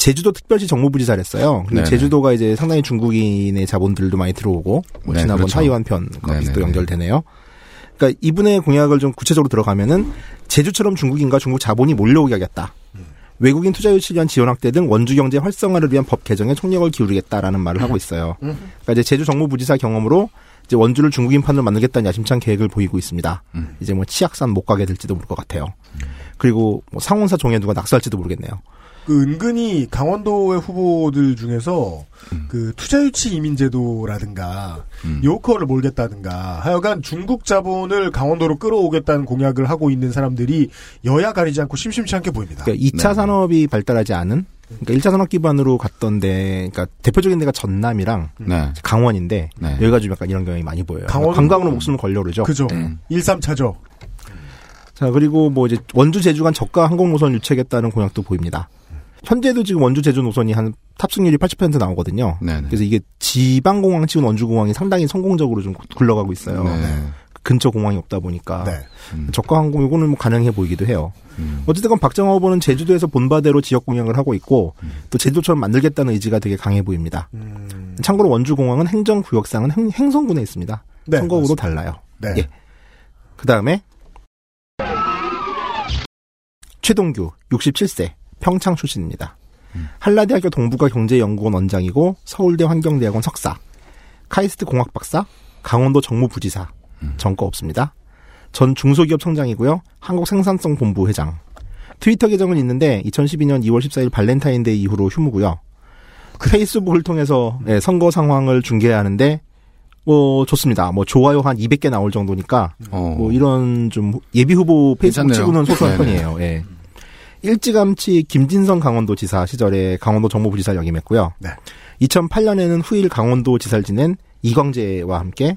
제주도 특별시 정무부지사를 했어요. 근데 네네. 제주도가 이제 상당히 중국인의 자본들도 많이 들어오고 뭐 네, 지난번 그렇죠. 타이완 편과 또 네네네. 연결되네요. 그러니까 이분의 공약을 좀 구체적으로 들어가면은 제주처럼 중국인과 중국 자본이 몰려오게 하겠다. 외국인 투자 유치를 위한 지원 확대 등 원주 경제 활성화를 위한 법 개정에 총력을 기울이겠다라는 말을 하고 있어요. 그러니까 이제 제주 정무부지사 경험으로 이제 원주를 중국인 판으로 만들겠다는 야심찬 계획을 보이고 있습니다. 음. 이제 뭐 치악산 못 가게 될지도 모를 것 같아요. 그리고 뭐 상원사 종에 누가 낙서할지도 모르겠네요. 그 은근히 강원도의 후보들 중에서 그 투자유치 이민제도라든가 음. 요커를 몰겠다든가 하여간 중국 자본을 강원도로 끌어오겠다는 공약을 하고 있는 사람들이 여야 가리지 않고 심심치 않게 보입니다. 그러니까 2차 네. 산업이 발달하지 않은 그러니까 1차 산업 기반으로 갔던데 그러니까 대표적인 데가 전남이랑 네. 강원인데 네. 여기가 좀 약간 이런 경향이 많이 보여요. 강원도- 관광으로 목숨을 걸려 그러죠. 그죠. 음. 13차죠. 자, 그리고 뭐 이제 원주 제주 간 저가 항공 노선 유치하겠다는 공약도 보입니다. 현재도 지금 원주 제주 노선이 한 탑승률이 80% 나오거든요. 네네. 그래서 이게 지방공항 치곤 원주 공항이 상당히 성공적으로 좀 굴러가고 있어요. 네. 근처 공항이 없다 보니까 네. 음. 저가 항공 이거는 뭐 가능해 보이기도 해요. 음. 어쨌든 박정호 후보는 제주도에서 본바대로 지역 공약을 하고 있고 또 제주도처럼 만들겠다는 의지가 되게 강해 보입니다. 음, 참고로 원주 공항은 행정 구역상은 행, 행성군에 있습니다. 네, 선거구로. 달라요. 네. 예. 그 다음에 최동규 67세 평창 출신입니다. 한라대학교 동북아 경제연구원 원장이고 서울대 환경대학원 석사, 카이스트 공학 박사, 강원도 정무부지사, 전과 없습니다. 전 중소기업 청장이고요. 한국생산성 본부 회장. 트위터 계정은 있는데 2012년 2월 14일 발렌타인데이 이후로 휴면이고요. 페이스북을 통해서 예, 선거 상황을 중계하는데 뭐 좋습니다. 뭐 좋아요 한 200개 나올 정도니까 어. 뭐 이런 좀 예비 후보 페이스북 괜찮네요. 치고는 소소한. 편이에요. 예. 일찌감치 김진선 강원도지사 시절에 강원도 정무부지사 역임했고요. 네. 2008년에는 후일 강원도지사를 지낸 이광재와 함께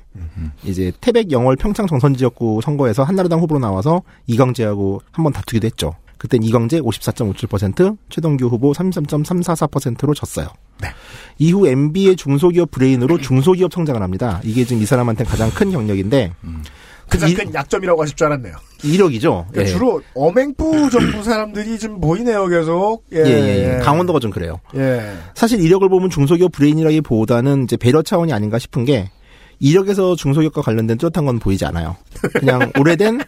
이제 태백 영월 평창 정선 지역구 선거에서 한나라당 후보로 나와서 이광재하고 한번 다투기도 했죠. 그땐 이광재 54.57%, 최동규 후보 33.344%로 졌어요. 네. 이후 MB의 중소기업 브레인으로 중소기업 성장을 합니다. 이게 지금 이 사람한테 가장 큰 경력인데 가장 이- 큰 약점이라고 하실 줄 알았네요. 이력이죠. 그러니까 예. 주로 어맹부 정부 사람들이 좀 보이네요, 계속. 예, 예, 예, 예. 강원도가 좀 그래요. 예. 사실 이력을 보면 중소기업 브레인이라기보다는 이제 배려 차원이 아닌가 싶은 게 이력에서 중소기업과 관련된 뚜렷한 건 보이지 않아요. 그냥 오래된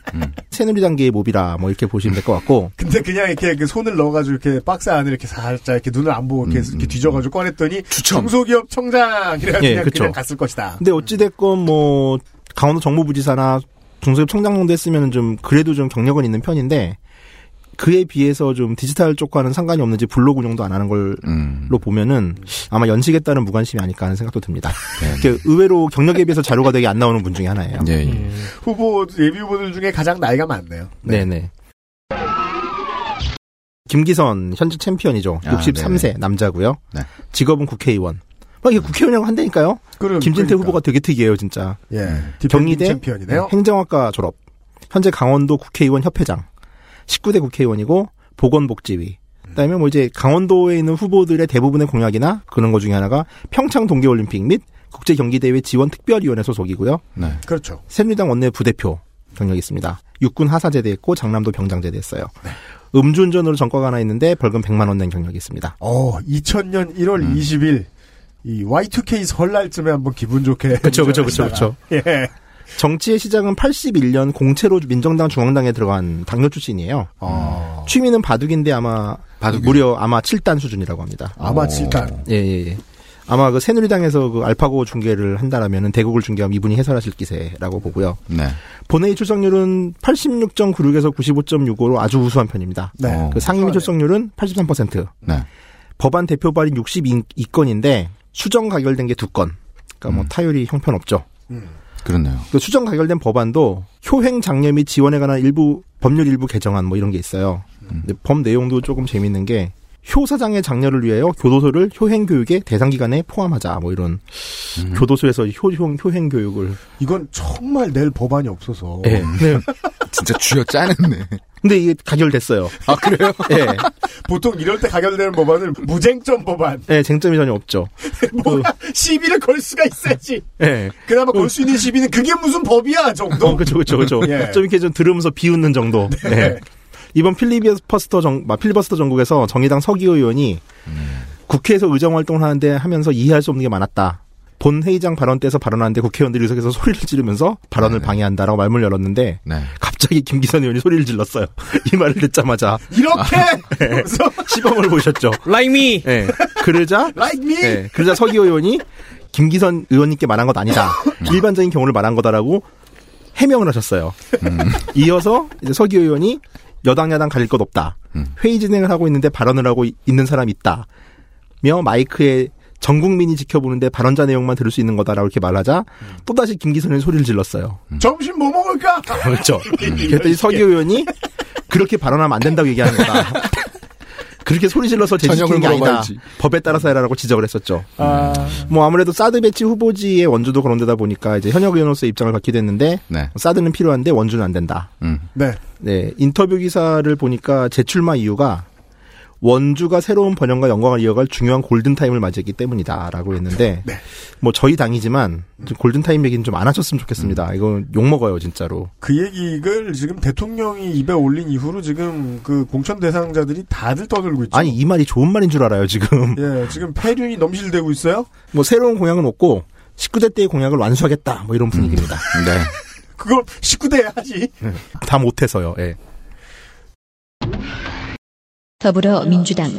새누리단계의 몹이라 뭐 이렇게 보시면 될 것 같고 근데 그냥 이렇게 그 손을 넣어가지고 이렇게 박스 안에 이렇게 살짝 이렇게 눈을 안 보고 이렇게, 이렇게 뒤져가지고 꺼냈더니 중소기업 청장 이래 예, 그냥, 그쵸. 그냥 갔을 것이다. 근데 어찌됐건 뭐 강원도 정무부지사나 중소기업 청장 정도 했으면 좀 그래도 좀 경력은 있는 편인데 그에 비해서 좀 디지털 쪽과는 상관이 없는지 블로그 운영도 안 하는 걸로 음. 보면은 아마 연식에 따른 무관심이 아닐까 하는 생각도 듭니다. 네. 의외로 경력에 비해서 자료가 되게 안 나오는 분 중에 하나예요. 예, 예. 음. 후보 예비 후보들 중에 가장 나이가 많네요. 네 네. 김기선 현재 챔피언이죠. 아, 63세 남자고요. 네. 직업은 국회의원. 막 이게 국회의원이라고 한다니까요. 그럼, 김진태 그러니까. 후보가 되게 특이해요, 진짜. 예. 경희대 챔피언이네요. 행정학과 졸업. 현재 강원도 국회의원 협회장. 19대 국회의원이고 보건복지위. 그다음에 뭐 이제 강원도에 있는 후보들의 대부분의 공약이나 그런 것 중에 하나가 평창 동계올림픽 및 국제 경기대회 지원 특별위원회 소속이고요. 네. 그렇죠. 새누리당 원내 부대표 경력이 있습니다. 육군 하사제대 했고 장남도 병장제대 했어요. 네. 음주운전으로 전과가 하나 있는데 벌금 100만 원 낸 경력이 있습니다. 어, 2000년 1월 음. 20일 이 Y2K 설날쯤에 한번 기분 좋게 그쵸, 그쵸, 그쵸, 운전하시다가. 예. 정치의 시작은 81년 공채로 민정당 중앙당에 들어간 당뇨 출신이에요. 어. 취미는 바둑인데 아마 바둑이요? 무려 아마 7단 수준이라고 합니다. 아마 7단. 예, 예, 예. 아마 그 새누리당에서 그 알파고 중계를 한다라면은 대국을 중계하면 이분이 해설하실 기세라고 보고요. 네. 본회의 출석률은 86.96에서 95.65로 아주 우수한 편입니다. 네. 어. 그 상임위 출석률은 83%. 네. 법안 대표 발의 62건인데 수정 가결된 게 두 건. 그러니까 뭐 음. 타율이 형편없죠. 그렇네요. 그 수정 가결된 법안도 효행 장려 및 지원에 관한 일부 법률 일부 개정안 뭐 이런 게 있어요. 근데 법 내용도 조금 재밌는 게 효사장의 장려를 위하여 교도소를 효행 교육의 대상 기간에 포함하자 뭐 이런 교도소에서 효, 효, 효행 교육을 이건 정말 낼 법안이 없어서. 예. 네. 진짜 쥐어 짜냈네. 근데 이게 가결됐어요. 아, 그래요? 예. 보통 이럴 때 가결되는 법안을 무쟁점 법안. 네, 쟁점이 전혀 없죠. 뭔가 시비를 걸 수가 있어야지. 네. 그나마 걸수 있는 시비는 그게 무슨 법이야 정도. 어, 그죠, 그죠, 그죠. 예. 좀 이렇게 좀 들으면서 비웃는 정도. 네. 이번 필리버스터 정, 막 필리버스터 전국에서 정의당 서기호 의원이 국회에서 의정 활동을 하는데 하면서 이해할 수 없는 게 많았다. 본 회의장 발언 때에서 발언하는데 국회의원들이 의석에서 소리를 지르면서 발언을 방해한다라고 말문을 열었는데 네. 갑자기 김기선 의원이 소리를 질렀어요. 이 말을 듣자마자 이렇게 네. 시범을 보셨죠. Like me. 네. 그러자 Like me. 네. 그러자 서기호 의원이 김기선 의원님께 말한 것 아니다. 일반적인 경우를 말한 거다라고 해명을 하셨어요. 이어서 이제 서기호 의원이 여당 야당 가릴 것 없다. 회의 진행을 하고 있는데 발언을 하고 이- 있는 사람이 있다. 며 마이크에 전 국민이 지켜보는데 발언자 내용만 들을 수 있는 거다라고 이렇게 말하자 또다시 김기선 의원이 소리를 질렀어요. 점심 뭐 먹을까? 그렇죠. 그랬더니 서기호 의원이 그렇게 발언하면 안 된다고 얘기하는 거다. 그렇게 소리 질러서 제지시키는 게 아니다. 물어봐야지. 법에 따라서 해라라고 지적을 했었죠. 아, 뭐 아무래도 사드 배치 후보지의 원주도 그런 데다 보니까 이제 현역 의원으로서 입장을 갖게 됐는데 네. 사드는 필요한데 원주는 안 된다. 음. 네. 네, 인터뷰 기사를 보니까 재출마 이유가 원주가 새로운 번영과 영광을 이어갈 중요한 골든타임을 맞이했기 때문이다라고 했는데 네. 뭐 저희 당이지만 좀 골든타임 얘기는 좀 안 하셨으면 좋겠습니다. 이거 욕먹어요 진짜로. 그 얘기를 지금 대통령이 입에 올린 이후로 지금 그 공천 대상자들이 다들 떠들고 있죠. 아니 이 말이 좋은 말인 줄 알아요 지금. 예, 지금 폐륜이 넘실대고 있어요. 뭐 새로운 공약은 없고 19대 때의 공약을 완수하겠다 뭐 이런 분위기입니다. 네. 그걸 19대 하지. 다 못해서요. 예. 더불어민주당.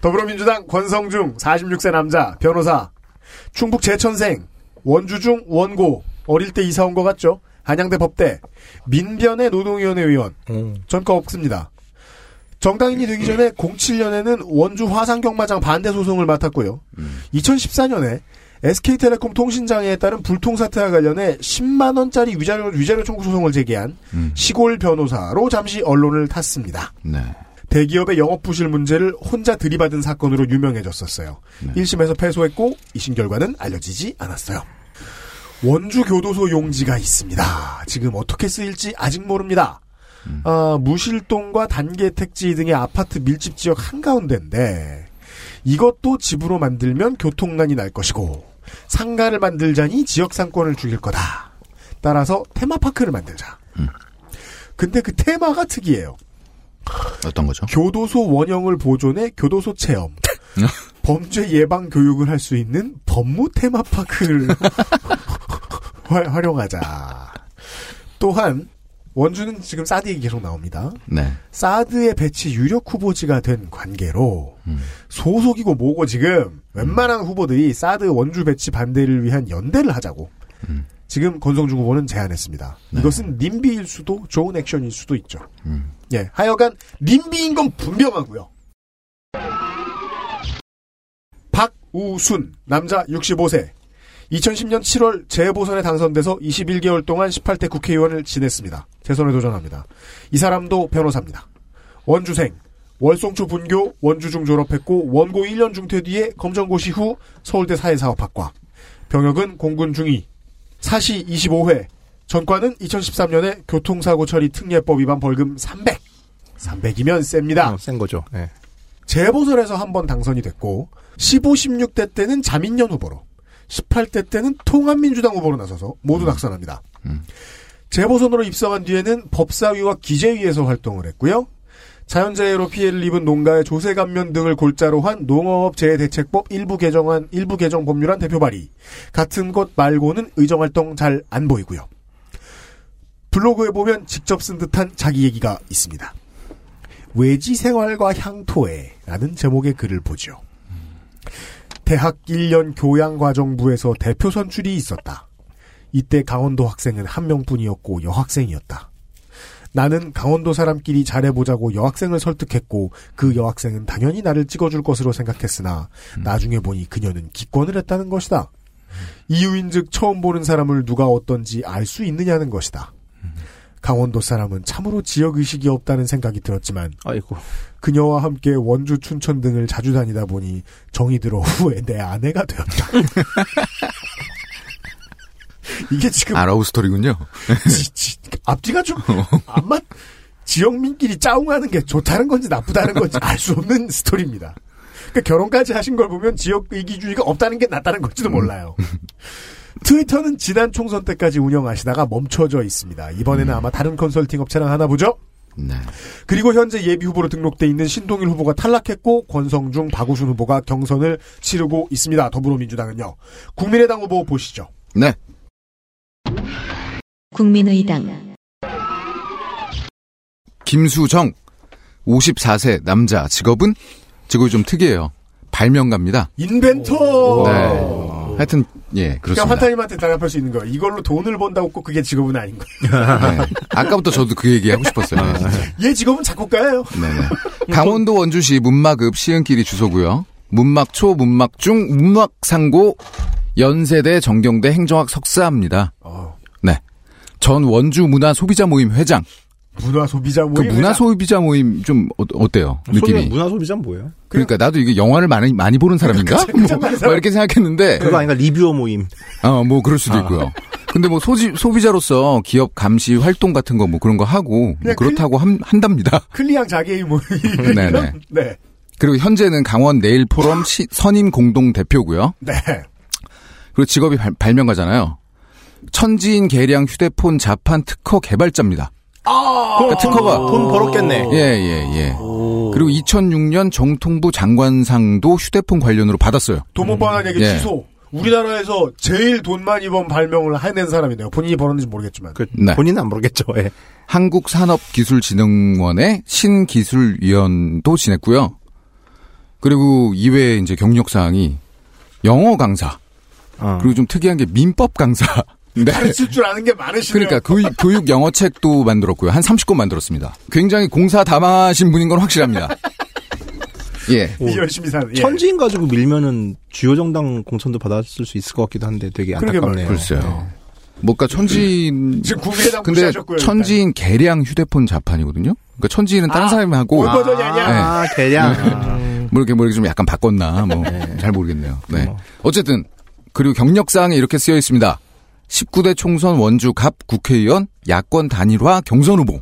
더불어민주당 권성중 46세 남자 변호사. 충북 제천생 원주중 원고. 어릴 때 이사 온 것 같죠? 한양대 법대. 민변의 노동위원회 의원. 전과 없습니다. 정당인이 되기 전에 07년에는 원주 화상경마장 반대 소송을 맡았고요. 2014년에 SK텔레콤 통신장애에 따른 불통 사태와 관련해 10만 원짜리 위자료 위자료 청구 소송을 제기한 시골 변호사로 잠시 언론을 탔습니다. 네. 대기업의 영업 부실 문제를 혼자 들이받은 사건으로 유명해졌었어요. 1심에서 패소했고 2심 결과는 알려지지 않았어요. 원주 교도소 용지가 있습니다. 지금 어떻게 쓰일지 아직 모릅니다. 아, 무실동과 단계 택지 등의 아파트 밀집 지역 한가운데인데 이것도 집으로 만들면 교통난이 날 것이고 상가를 만들자니 지역 상권을 죽일 거다. 따라서 테마파크를 만들자. 근데 그 테마가 특이해요. 어떤 거죠? 교도소 원형을 보존해 교도소 체험. 범죄 예방 교육을 할 수 있는 법무 테마파크를 활- 활용하자. 또한 원주는 지금 사드 얘기 계속 나옵니다. 네. 사드의 배치 유력 후보지가 된 관계로 소속이고 뭐고 지금 웬만한 후보들이 사드 원주 배치 반대를 위한 연대를 하자고 지금 권성중 후보는 제안했습니다. 이것은 님비일 수도 좋은 액션일 수도 있죠. 예, 하여간 님비인 건 분명하고요. 박우순 남자 65세 2010년 7월 재보선에 당선돼서 21개월 동안 18대 국회의원을 지냈습니다. 재선에 도전합니다. 이 사람도 변호사입니다. 원주생, 월송초 분교 원주중 졸업했고 원고 1년 중퇴 뒤에 검정고시 후 서울대 사회사업학과, 병역은 공군 중위, 사시 25회, 전과는 2013년에 교통사고 처리 특례법 위반 벌금 300. 300이면 셉니다. 어, 센 거죠. 예. 재보선에서 한 번 당선이 됐고 15, 16대 때는 자민련 후보로 18대 때는 통합민주당 후보로 나서서 모두 낙선합니다. 재보선으로 입성한 뒤에는 법사위와 기재위에서 활동을 했고요. 자연재해로 피해를 입은 농가의 조세 감면 등을 골자로 한 농어업 재해 대책법 일부 개정안 일부 개정 법률안 대표 발의 같은 것 말고는 의정 활동 잘 안 보이고요. 블로그에 보면 직접 쓴 듯한 자기 얘기가 있습니다. 외지 생활과 향토에라는 제목의 글을 보죠. 대학 1년 교양과정부에서 대표 선출이 있었다. 이때 강원도 학생은 한 명뿐이었고 여학생이었다. 나는 강원도 사람끼리 잘해보자고 여학생을 설득했고 그 여학생은 당연히 나를 찍어줄 것으로 생각했으나 나중에 보니 그녀는 기권을 했다는 것이다. 이유인즉 처음 보는 사람을 누가 어떤지 알 수 있느냐는 것이다. 강원도 사람은 참으로 지역의식이 없다는 생각이 들었지만 아이고. 그녀와 함께 원주 춘천 등을 자주 다니다 보니 정이 들어 후에 내 아내가 되었다. 이게 지금 아, 러브 스토리군요. 지- 지- 앞뒤가 좀 안 맞. 지역민끼리 짜웅하는 게 좋다는 건지 나쁘다는 건지 알 수 없는 스토리입니다. 그러니까 결혼까지 하신 걸 보면 지역 이기주의가 없다는 게 낫다는 건지도 몰라요. 트위터는 지난 총선 때까지 운영하시다가 멈춰져 있습니다. 이번에는 아마 다른 컨설팅 업체랑 하나 보죠? 네. 그리고 현재 예비 후보로 등록돼 있는 신동일 후보가 탈락했고 권성중, 박우순 후보가 경선을 치르고 있습니다. 더불어민주당은요. 국민의당 후보 보시죠. 네. 국민의당 김수정 54세 남자 직업은 직업이 좀 특이해요. 발명가입니다. 인벤터. 네. 하여튼 예 그러니까 그렇습니다. 환타님한테 대답할 수 있는 거예요. 이걸로 돈을 번다고 꼭 그게 직업은 아닌 거예요. 네. 아까부터 저도 그 얘기 하고 싶었어요. 네, 진짜. 얘 직업은 작곡가예요. 네네. 강원도 원주시 문막읍 시흥길이 주소고요. 문막초, 문막중, 문막상고 연세대 정경대 행정학 석사입니다. 어. 네. 전 원주 문화 소비자 모임 회장. 문화 소비자 그 모임. 문화 소비자 모임 좀 어, 때요 느낌이? 문화 소비자는 뭐예요? 그러니까 나도 이게 영화를 많이 많이 보는 사람인가? 뭐, 뭐 이렇게 생각했는데 그거 아닌가 리뷰어 모임. 어, 뭐 그럴 수도 아. 있고요. 근데 뭐 소지, 소비자로서 기업 감시 활동 같은 거 뭐 그런 거 하고 뭐 그렇다고 함- 한답니다. 클리앙 자개의 모임. 네네. 네. 그리고 현재는 강원 내일 포럼 시- 선임 공동 대표고요. 네. 그리고 직업이 발, 명가잖아요 천지인 개량 휴대폰 자판 특허 개발자입니다. 아, 그러니까 특허가 돈 벌었겠네. 예, 예, 예. 그리고 2006년 정통부 장관상도 휴대폰 관련으로 받았어요. 버는 얘기 예. 취소. 우리나라에서 제일 돈 많이 번 발명을 해낸 사람이네요. 본인이 벌었는지 모르겠지만. 그 네. 본인은 안 모르겠죠. 예. 한국산업기술진흥원의 신기술위원도 지냈고요. 그리고 이외에 이제 경력 사항이 영어 강사, 어. 그리고 좀 특이한 게 민법 강사. 네. 가르칠 줄 아는 게 많으시네요. 그러니까 교육, 교육 영어 책도 만들었고요. 한 30권 만들었습니다. 굉장히 공사 담하신 분인 건 확실합니다. 예. 이 열심히 사는. 예. 천지인 가지고 밀면은 주요 정당 공천도 받았을 수 있을 것 같기도 한데 되게 안타깝네요. 글쎄요. 뭔가 천지인 지금 국민의당 근데 무시하셨고요. 천지인 개량 휴대폰 자판이거든요. 그러니까 천지인은 다른 아, 사람이 하고 올 버전이 아니야. 아. 뭐 이렇게 뭐 이렇게 좀 약간 바꿨나 뭐 잘 모르겠네요. 네. 뭐. 어쨌든 그리고 경력 사항에 이렇게 쓰여 있습니다. 19대 총선 원주 갑 국회의원 야권 단일화 경선 후보.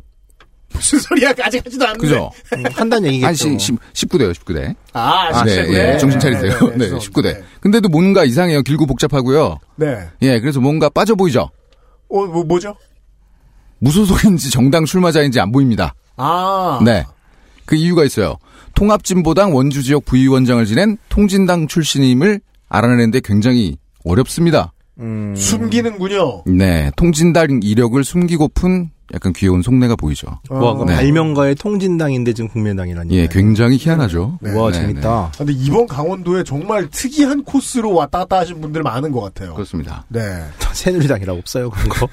무슨 소리야? 아직 하지도 않는데. 그죠? 음, 한다는 얘기겠죠. 아니 19대요, 19대. 아, 아, 네, 네, 예, 정신 차리세요. 네, 19대. 근데도 뭔가 이상해요. 길고 복잡하고요. 네. 예, 그래서 뭔가 빠져 보이죠. 어, 뭐, 뭐죠? 무소속인지 정당 출마자인지 안 보입니다. 아. 네. 그 이유가 있어요. 통합진보당 원주 지역 부위원장을 지낸 통진당 출신임을 알아내는데 굉장히 어렵습니다. 음, 숨기는군요. 네, 통진당 이력을 숨기고픈 약간 귀여운 속내가 보이죠. 와, 그 네. 발명가의 통진당인데 지금 국민의당이라니. 예, 굉장히 희한하죠. 네. 와, 네, 재밌다. 아, 근데 이번 강원도에 정말 특이한 코스로 왔다 갔다 하신 분들 많은 것 같아요. 그렇습니다. 네. 새누리당이라 없어요, 그런 거.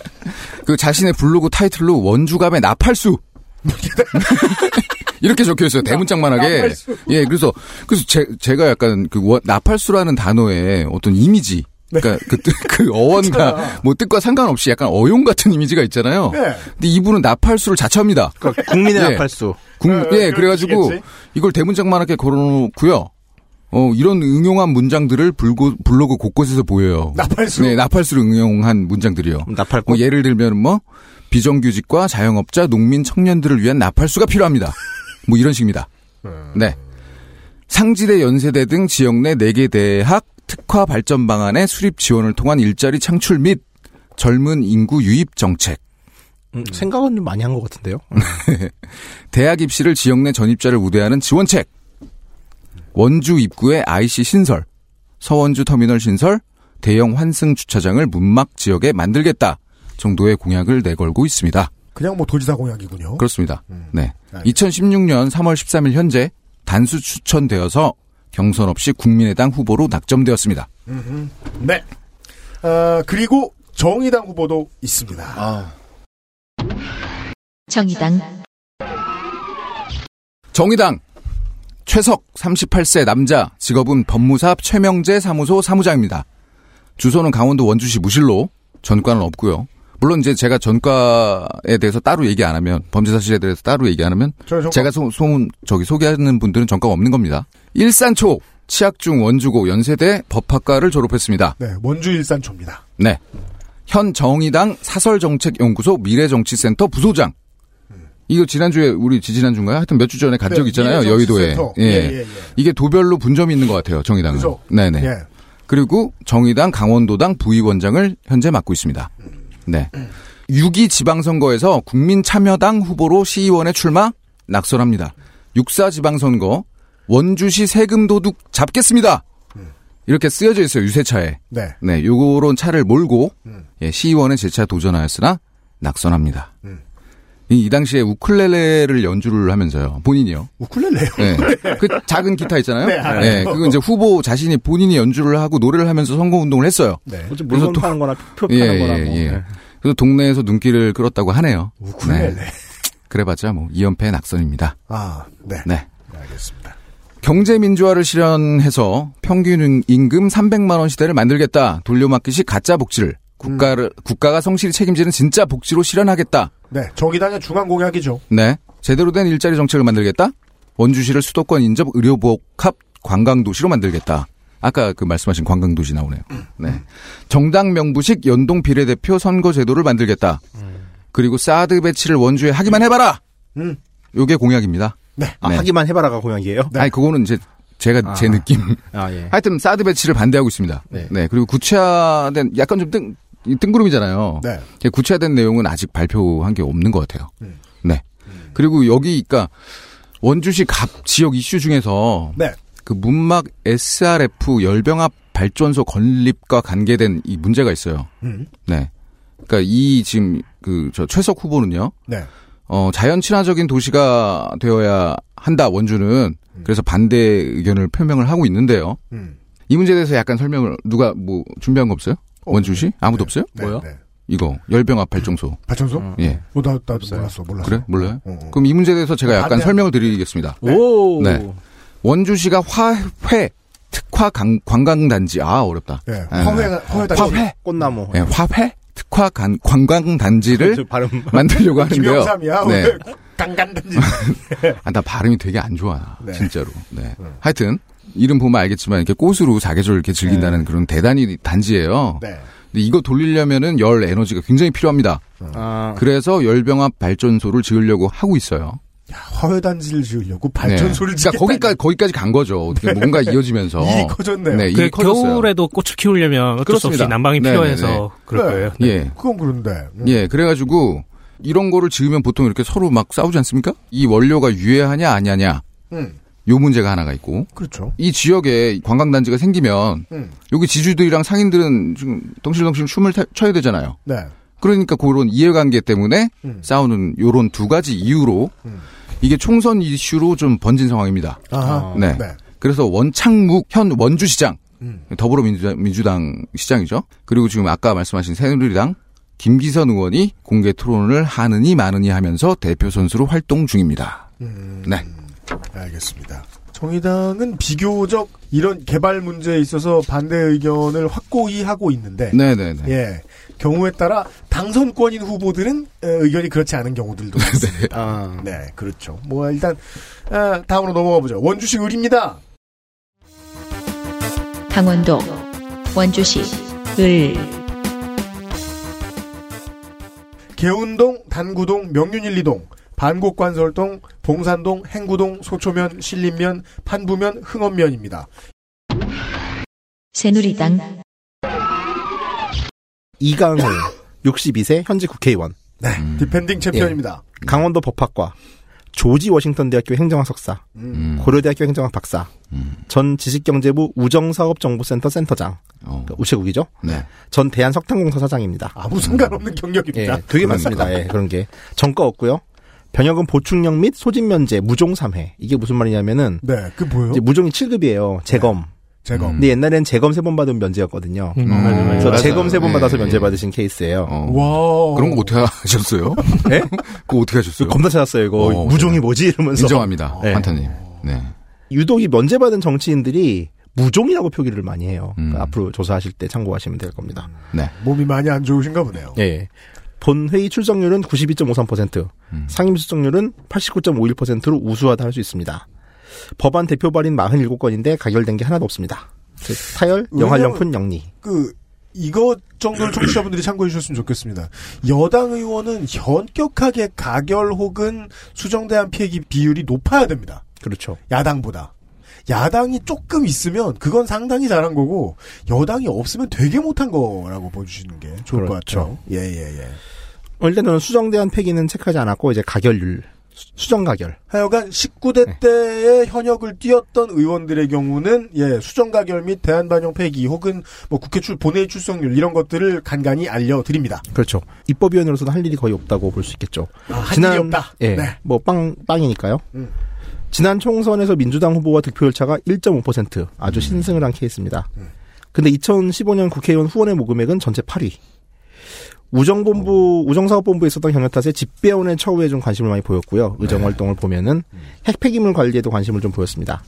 그 자신의 블로그 타이틀로 원주갑의 나팔수 이렇게 적혀 있어요. 대문짝만하게. 나팔수. 예, 그래서 그래서 제, 제가 약간 그 원- 나팔수라는 단어의 어떤 이미지 그러니까 그, 뜻- 그 어원과. 뭐 뜻과 상관없이 약간 어용 같은 이미지가 있잖아요. 네. 근데 이분은 나팔수를 자처합니다. 그러니까 국민의 예. 나팔수. 국- 어, 예, 그래가지고. 이걸 대문짝만하게 걸어놓고요. 어, 이런 응용한 문장들을 불고, 블로그 곳곳에서 보여요. 나팔수. 네, 나팔수를 응용한 문장들이요. 나팔꽃. 뭐 예를 들면 뭐 비정규직과 자영업자, 농민, 청년들을 위한 나팔수가 필요합니다. 뭐 이런 식입니다. 네. 상지대, 연세대 등 지역 내 4개 대학 특화 발전 방안의 수립 지원을 통한 일자리 창출 및 젊은 인구 유입 정책. 음, 생각은 좀 많이 한 것 같은데요. 대학 입시를 지역 내 전입자를 우대하는 지원책. 원주 입구의 IC 신설. 서원주 터미널 신설. 대형 환승 주차장을 문막 지역에 만들겠다. 정도의 공약을 내걸고 있습니다. 그냥 뭐 도지사 공약이군요. 그렇습니다. 음. 네. 알겠습니다. 2016년 3월 13일 현재 단수 추천되어서 경선 없이 국민의당 후보로 낙점되었습니다. 음흠. 네. 아, 그리고 정의당 후보도 있습니다. 아. 정의당 정의당 최석 38세 남자 직업은 법무사 최명재 사무소 사무장입니다. 주소는 강원도 원주시 무실로 전과는 없고요. 물론 이제 제가 전과에 대해서 따로 얘기 안 하면 범죄 사실에 대해서 따로 얘기 안 하면 제가 소, 문 저기 소개하는 분들은 전과가 없는 겁니다. 일산초 치학중 원주고 연세대 법학과를 졸업했습니다. 네, 원주 일산초입니다. 네. 현 정의당 사설정책연구소 미래정치센터 부소장. 이거 지난주에 우리 지지난주인가요? 하여튼 몇 주 전에 간 네, 적 있잖아요. 여의도에. 예. 예, 예, 예. 이게 도별로 분점이 있는 것 같아요. 정의당은. 그죠? 네네. 예. 그리고 정의당 강원도당 부위원장을 현재 맡고 있습니다. 네. 6.2 지방선거에서 국민참여당 후보로 시의원에 출마 낙선합니다. 6.4 지방선거 원주시 세금 도둑 잡겠습니다. 이렇게 쓰여져 있어요. 유세차에. 네. 네, 요런 차를 몰고 음. 예, 시의원에 재차 도전하였으나 낙선합니다. 음. 이, 이 당시에 우쿨렐레를 연주를 하면서요. 본인이요. 우쿨렐레요? 네. 그 작은 기타 있잖아요. 네. 네, 그거 이제 후보 자신이 본인이 연주를 하고 노래를 하면서 선거 운동을 했어요. 네. 물건 또- 파는 거나 표 예, 파는 거나 예, 뭐. 예. 네. 그래서 동네에서 눈길을 끌었다고 하네요. 우쿨렐레. 네. 그래봤자 뭐 2연패 낙선입니다. 아, 네. 네. 알겠습니다. 경제 민주화를 실현해서 평균 임금 300만 원 시대를 만들겠다. 돌려막기식 가짜 복지를 국가를 국가가 성실히 책임지는 진짜 복지로 실현하겠다. 네. 정의당의 중앙 공약이죠. 네. 제대로 된 일자리 정책을 만들겠다. 원주시를 수도권 인접 의료복합 관광도시로 만들겠다. 아까 그 말씀하신 관광도시 나오네요. 네. 정당 명부식 연동 비례대표 선거 제도를 만들겠다. 그리고 사드 배치를 원주에 하기만 해봐라. 음. 요게 공약입니다. 네. 아, 네. 하기만 해봐라가 공약이에요. 아니 그거는 이제 제가 제 아. 느낌. 아 예. 하여튼 사드 배치를 반대하고 있습니다. 네. 네. 그리고 구체화된 약간 좀 뜬, 이 뜬구름이잖아요. 네. 구체화된 내용은 아직 발표한 게 없는 것 같아요. 음. 네. 그리고 여기 그러니까 원주시 갑 지역 이슈 중에서 네. 그 문막 SRF 열병합 발전소 건립과 관계된 이 문제가 있어요. 음. 네. 그러니까 이 지금 그 저 최석 후보는요. 네. 어, 자연 친화적인 도시가 되어야 한다, 원주는. 그래서 반대 의견을 표명을 하고 있는데요. 음. 이 문제에 대해서 약간 설명을 누가 뭐 준비한 거 없어요? 원주시? 아무도 없어요? 네, 뭐요? 네. 이거 열병합 발전소. 발전소? 예. 어, 나, 나도 몰랐어, 몰랐어. 그래? 몰라요? 어, 어. 그럼 이 문제에 대해서 제가 약간 반대한- 설명을 드리겠습니다. 오. 네. 원주시가 화훼 특화 관- 관광단지 아 어렵다. 예. 예. 화훼, 화훼 단지. 화훼 꽃나무. 예, 화훼 특화 관- 관광단지를. 만들려고 하는데요. 네. 왜 깡간 단지. 아, 나 발음이 되게 안 좋아. 네. 진짜로. 네. 하여튼, 이름 보면 알겠지만, 이렇게 꽃으로 사계절 이렇게 즐긴다는 그런 대단히 단지예요. 네. 근데 이거 돌리려면은 열 에너지가 굉장히 필요합니다. 아, 그래서 열병합 발전소를 지으려고 하고 있어요. 야, 화훼 단지를 지으려고 발전소를 네. 그러니까 거기까지, 거기까지 간 거죠. 어떻게 뭔가 이어지면서. 일이 커졌네요. 네, 그 일이 커졌어요. 겨울에도 꽃을 키우려면 어쩔 수 없이 그렇습니다. 난방이 네, 필요해서 네, 네. 그럴 네. 거예요. 예. 그건 그런데. 음. 예, 그래가지고, 이런 거를 지으면 보통 이렇게 서로 막 싸우지 않습니까? 이 원료가 유해하냐, 아니하냐. 음. 요 문제가 하나가 있고. 그렇죠. 이 지역에 관광단지가 생기면 음. 여기 지주들이랑 상인들은 지금 덩실덩실 춤을 타- 춰야 되잖아요. 네. 그러니까 그런 이해관계 때문에 음. 싸우는 요런 두 가지 이유로 음. 이게 총선 이슈로 좀 번진 상황입니다. 아하. 네. 네. 그래서 원창묵 현 원주시장 음. 더불어민주당 민주당 시장이죠. 그리고 지금 아까 말씀하신 새누리당 김기선 의원이 공개 토론을 하느니 마느니 하면서 대표 선수로 활동 중입니다. 음. 네. 알겠습니다. 정의당은 비교적 이런 개발 문제에 있어서 반대 의견을 확고히 하고 있는데, 네네네. 예. 경우에 따라 당선권인 후보들은 에, 의견이 그렇지 않은 경우들도 있습니다. 아. 네, 그렇죠. 뭐 일단 아, 다음으로 넘어가 보죠. 원주시 을입니다. 강원도 원주시 을 개운동, 단구동, 명륜일리동, 반곡관설동, 봉산동, 행구동, 소초면, 신림면, 판부면, 흥업면입니다. 새누리당 이강후 62세 현직 국회의원. 네, 디펜딩 챔피언입니다. 강원대 법학과 조지 워싱턴 대학교 행정학 석사, 음. 고려대학교 행정학 박사, 전 지식경제부 우정사업정보센터 센터장, 어. 그러니까 우체국이죠. 네. 전 대한석탄공사 사장입니다. 아무 상관없는 경력입니다. 예, 되게 많습니다. 예, 그런 게 전과 없고요. 병역은 보충령 및 소진 면제 무종 3회. 이게 무슨 말이냐면은 네, 그 뭐요? 이제 무종이 7급이에요. 재검. 제검. 근데 옛날엔 재검 세 번 받으면 면제였거든요. 음, 맞아요, 맞아요. 그래서 맞아요. 재검 세번 예, 받아서 예. 면제 받으신 케이스예요. 어. 와. 그런 거 어떻게 하셨어요? 예? 그거 어떻게 하셨어요? 검사 찾았어요. 이거 어, 무종이 뭐지 이러면서 인정합니다. 네. 환타님. 네. 유독 이 면제받은 정치인들이 무종이라고 표기를 많이 해요. 그러니까 음. 앞으로 조사하실 때 참고하시면 될 겁니다. 네. 몸이 많이 안 좋으신가 보네요. 예. 본회의 출석률은 92.53%, 음. 상임 수석률은 89.51%로 우수하다 할 수 있습니다. 법안 대표 발인 47건인데 가결된 게 하나도 없습니다. 즉, 타열, 영할영푼, 영리. 그 이것 정도를 청취자분들이 참고해 주셨으면 좋겠습니다. 여당 의원은 현격하게 가결 혹은 수정대한 피해기 비율이 높아야 됩니다. 그렇죠. 야당보다. 야당이 조금 있으면 그건 상당히 잘한 거고 여당이 없으면 되게 못한 거라고 보여주시는 게 좋을 것 그렇죠. 같아요. 예예예. 어, 일단은 수정대한 폐기는 체크하지 않았고 이제 가결률 수- 수정 가결. 하여간 19대 때에 현역을 뛰었던 의원들의 경우는 예 수정 가결 및 대안 반영 폐기 혹은 뭐 국회 출 본회의 출석률 이런 것들을 간간히 알려드립니다. 그렇죠. 입법위원으로서는 할 일이 거의 없다고 볼 수 있겠죠. 아, 할 일이 없다. 예, 네. 뭐빵 빵이니까요. 음. 지난 총선에서 민주당 후보와 득표율 차가 1.5% 아주 신승을 한 케이스입니다. 음. 근데 2015년 국회의원 후원의 모금액은 전체 8위. 우정본부, 우정사업본부에 있었던 경력 탓에 집배원의 처우에 좀 관심을 많이 보였고요. 의정 활동을 보면은 핵 폐기물 관리에도 관심을 좀 보였습니다.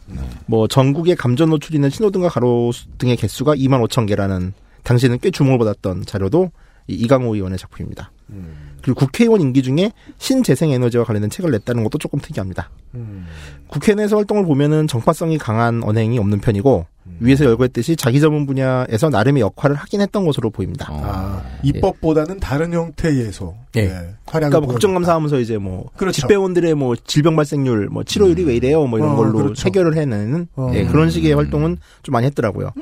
뭐 전국에 감전 노출 있는 신호등과 가로 등의 개수가 2만 5천 개라는 당시에는 꽤 주목을 받았던 자료도 이 이강호 의원의 작품입니다. 그리고 국회의원 임기 중에 신재생 에너지와 관련된 책을 냈다는 것도 조금 특이합니다. 국회 내에서 활동을 보면은 정파성이 강한 언행이 없는 편이고 위에서 열거했듯이 자기 전문 분야에서 나름의 역할을 하긴 했던 것으로 보입니다. 아, 입법보다는 다른 형태에서 예. 예, 활약을 그러니까 뭐. 국정감사하면서 이제 뭐 그렇죠. 집배원들의 뭐 질병 발생률, 뭐 치료율이 왜 이래요, 뭐 이런 어, 걸로 그렇죠. 해결을 해내는 어. 예, 그런 식의 활동은 좀 많이 했더라고요.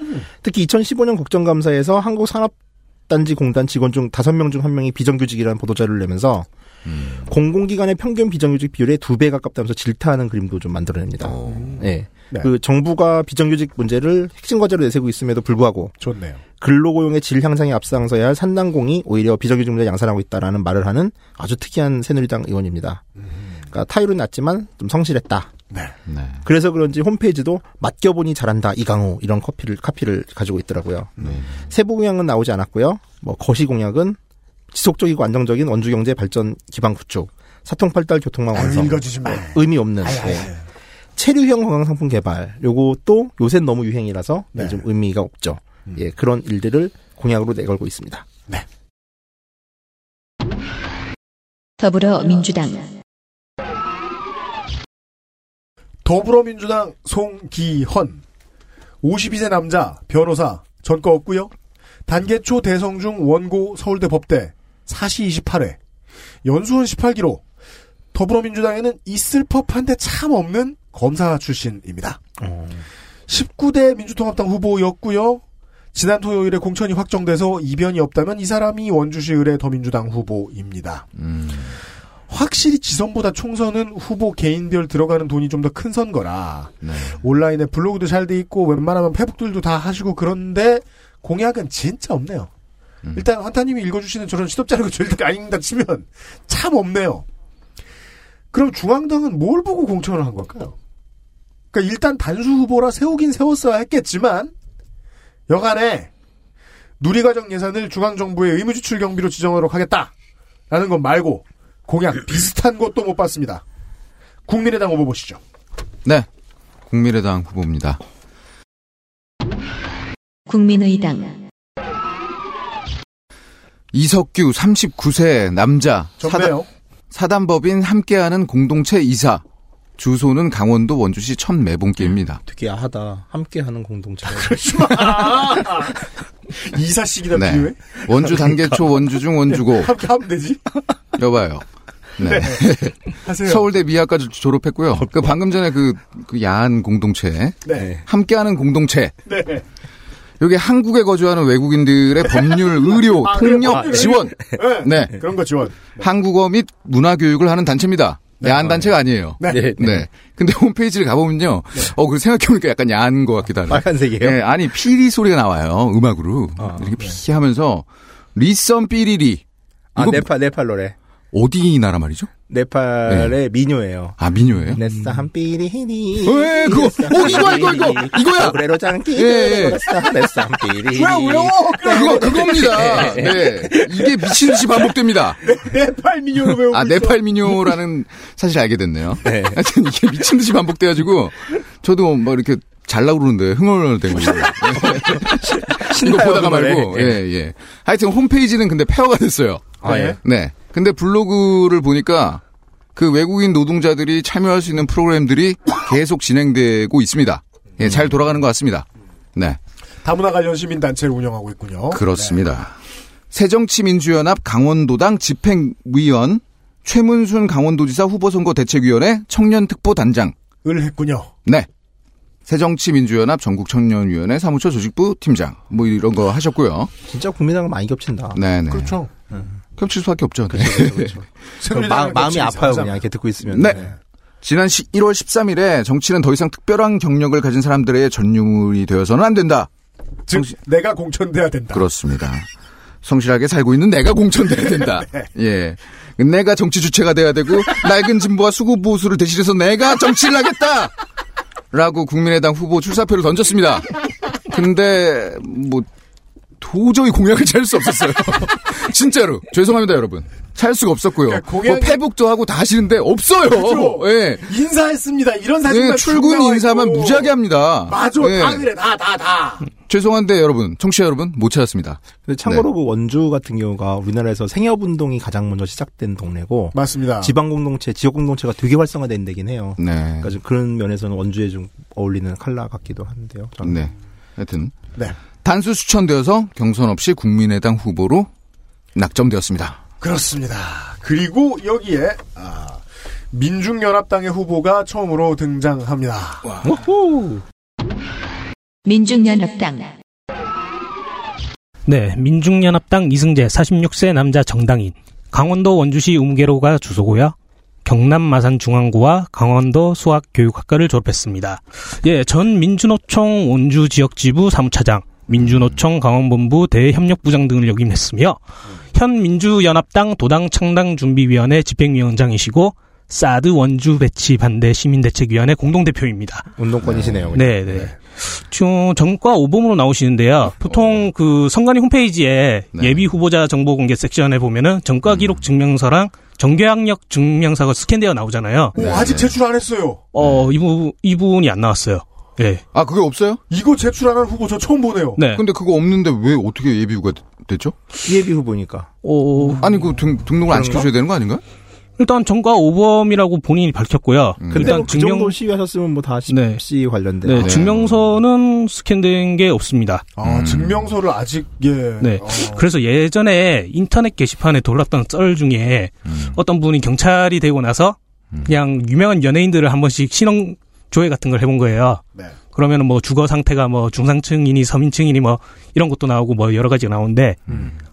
특히 2015년 국정감사에서 한국산업 단지 공단 직원 중 5명 중 1명이 비정규직이라는 보도자료를 내면서 공공기관의 평균 비정규직 비율의 두 배 가깝다면서 질타하는 그림도 좀 만들어냅니다. 예. 네. 그 정부가 비정규직 문제를 핵심 과제로 내세우고 있음에도 불구하고 좋네요. 근로고용의 질 향상에 앞장서야 할 산단공이 오히려 비정규직 문제 양산하고 있다라는 말을 하는 아주 특이한 새누리당 의원입니다. 그러니까 타율은 낮지만 좀 성실했다. 네. 네. 그래서 그런지 홈페이지도 맡겨보니 잘한다 이강호 이런 커피를 카피를 가지고 있더라고요. 세부 공약은 나오지 않았고요. 뭐 거시 공약은 지속적이고 안정적인 원주 경제 발전 기반 구축, 사통팔달 교통망 완성, 읽어주지 마. 의미 없는 아유, 아유, 네. 체류형 관광 상품 개발. 요것도 요새 너무 유행이라서 네. 음. 좀 의미가 없죠. 예, 그런 일들을 공약으로 내걸고 있습니다. 더불어민주당 더불어민주당 송기헌 52세 남자 변호사 전과 없고요. 단계초 대성 중 원고 서울대 법대 사시 28회 연수원 18기로 더불어민주당에는 있을 법한데 참 없는 검사 출신입니다. 19대 민주통합당 후보였고요. 지난 토요일에 공천이 확정돼서 이변이 없다면 이 사람이 원주시 의뢰 더민주당 후보입니다. 확실히 지선보다 총선은 후보 개인별 들어가는 돈이 좀 더 큰 선거라 네. 온라인에 블로그도 잘 돼 있고 웬만하면 페북들도 다 하시고 그런데 공약은 진짜 없네요. 일단 환타님이 읽어주시는 저런 시덥자르고 절대 아닙니다 치면 참 없네요. 그럼 중앙당은 뭘 보고 공천을 한 걸까요? 그러니까 일단 단수 후보라 세우긴 세웠어야 했겠지만 여간에 누리과정 예산을 중앙정부의 의무지출 경비로 지정하도록 하겠다라는 것 말고 공약 비슷한 것도 못 봤습니다. 국민의당 후보 보시죠. 네. 국민의당 후보입니다. 국민의당 이석규 39세 남자 좋네요. 사단, 법인 함께하는 공동체 이사 주소는 강원도 원주시 천매봉길입니다. 되게 야하다. 함께하는 공동체. 이사식이나 네. 비유해? 원주 단계 초 원주 중 원주고 함께 하면 되지? 여봐요. 네. 하세요. 서울대 미학까지 졸업했고요. 그 방금 전에 그, 그 야한 공동체 네. 함께하는 공동체 네. 여기 한국에 거주하는 외국인들의 법률, 의료, 아, 통역 법률, 지원. 네. 네. 그런 거 지원. 한국어 및 문화 교육을 하는 단체입니다. 네. 야한 단체가 아니에요. 네. 네. 네. 근데 홈페이지를 가보면요. 어, 그 생각해보니까 약간 야한 것 같기도 하네요. 빨간색이에요. 네, 아니, 피리 소리가 나와요. 음악으로. 아, 이렇게 피 하면서, 리썸 삐리리. 아, 네팔, 네팔 노래. 어디 나라 말이죠? 네팔의 미녀예요. 아, 미녀예요? 네싸 한 삐리히니. 에, 그거, 어, 이거야, 이거, 이거, 이거야! 그래로 장기. 예, 예. 네싸 한 삐리히니. 그거, 그겁니다. 네. 이게 미친 듯이 반복됩니다. 네팔 민요로 배우고 아. 네팔 미녀라는 사실 알게 됐네요. 네. 하여튼 이게 미친 듯이 반복돼가지고, 저도 막 이렇게 잘나고 그러는데 흥얼흥얼 된 거예요. 이거 보다가. 말고, 예, 예. 하여튼 홈페이지는 근데 폐허가 됐어요. 아, 예. 네. 근데 블로그를 보니까 그 외국인 노동자들이 참여할 수 있는 프로그램들이 계속 진행되고 있습니다. 예, 잘 돌아가는 것 같습니다. 네. 다문화 관련 시민단체를 운영하고 있군요. 그렇습니다. 새정치민주연합 강원도당 집행위원 최문순 강원도지사 후보선거 대책위원회 청년특보단장을 했군요. 네. 새정치민주연합 전국청년위원회 사무처 조직부 팀장 뭐 이런 거 하셨고요. 진짜 국민당은 많이 겹친다. 네네. 그렇죠. 겹칠 수밖에 없죠. 네. 마, 마음이 아파요 그냥 이렇게 듣고 있으면. 네. 지난 1월 13일에 정치는 더 이상 특별한 경력을 가진 사람들의 전유물이 되어서는 안 된다. 즉 내가 공천돼야 된다. 그렇습니다. 성실하게 살고 있는 내가 공천돼야 된다. 예. 내가 정치 주체가 돼야 되고 낡은 진보와 수구 보수를 대신해서 내가 정치를 하겠다. 라고 국민의당 후보 출사표를 던졌습니다. 근데 뭐 도저히 공약을 찾을 수 없었어요. 진짜로 죄송합니다 여러분. 찾을 수가 없었고요. 그러니까 공약이- 뭐 페북도 하고 다 하시는데 없어요. 그죠? 예. 인사했습니다. 이런 사진만 예, 쭉 출근 인사만 있고. 무지하게 합니다. 맞아. 예. 다 그래. 다, 다, 다. 죄송한데 여러분, 청취자 여러분 못 찾았습니다. 근데 참고로 네. 그 원주 같은 경우가 우리나라에서 생협 운동이 가장 먼저 시작된 동네고 맞습니다. 지방 공동체, 지역 공동체가 되게 활성화된 데긴 해요. 네. 그러니까 좀 그런 면에서는 원주에 좀 어울리는 컬러 같기도 한데요. 저는. 네. 하여튼 네. 단수 추천되어서 경선 없이 국민의당 후보로 낙점되었습니다. 그렇습니다. 그리고 여기에 아, 민중연합당의 후보가 처음으로 등장합니다. 민중연합당 네, 민중연합당 이승재 46세 남자 정당인 강원도 원주시 우무개로가 주소고요. 경남 마산 중앙구와 강원도 수학교육학과를 졸업했습니다. 예, 전 민주노총 원주 지역지부 사무차장, 민주노총 강원본부 대협력부장 등을 역임했으며 현 민주연합당 도당 창당 준비위원회 집행위원장이시고 사드 원주 배치 반대 시민대책위원회 공동대표입니다. 운동권이시네요. 네, 네. 지금 전과 오범으로 나오시는데요. 보통 그 선관위 홈페이지에 네. 예비 후보자 정보 공개 섹션에 보면은 전과 기록 증명서랑 정교학력 증명서가 스캔되어 나오잖아요. 오, 아직 제출 안 했어요. 어, 이부 이분이 안 나왔어요. 예. 아, 그게 없어요? 이거 제출 안한 후보 저 처음 보네요. 네. 근데 그거 없는데 왜 어떻게 예비후가 됐죠? 예비 후보니까. 어, 아니, 그 등, 등록을 안 그런가? 시켜줘야 되는 거 아닌가? 일단 전과 오범이라고 본인이 밝혔고요. 근데 일단 뭐그 정도 시위하셨으면 뭐다 네. 시 관련된. 네, 네. 증명서는 스캔된 게 없습니다. 아, 음. 증명서를 아직 예. 네. 어, 그래서 예전에 인터넷 게시판에 돌았던 썰 중에 음. 어떤 분이 경찰이 되고 나서 그냥 유명한 연예인들을 한 번씩 신원 조회 같은 걸 해본 거예요. 네. 그러면은 뭐 주거 상태가 뭐 중상층이니 서민층이니 뭐 이런 것도 나오고 뭐 여러 가지가 나오는데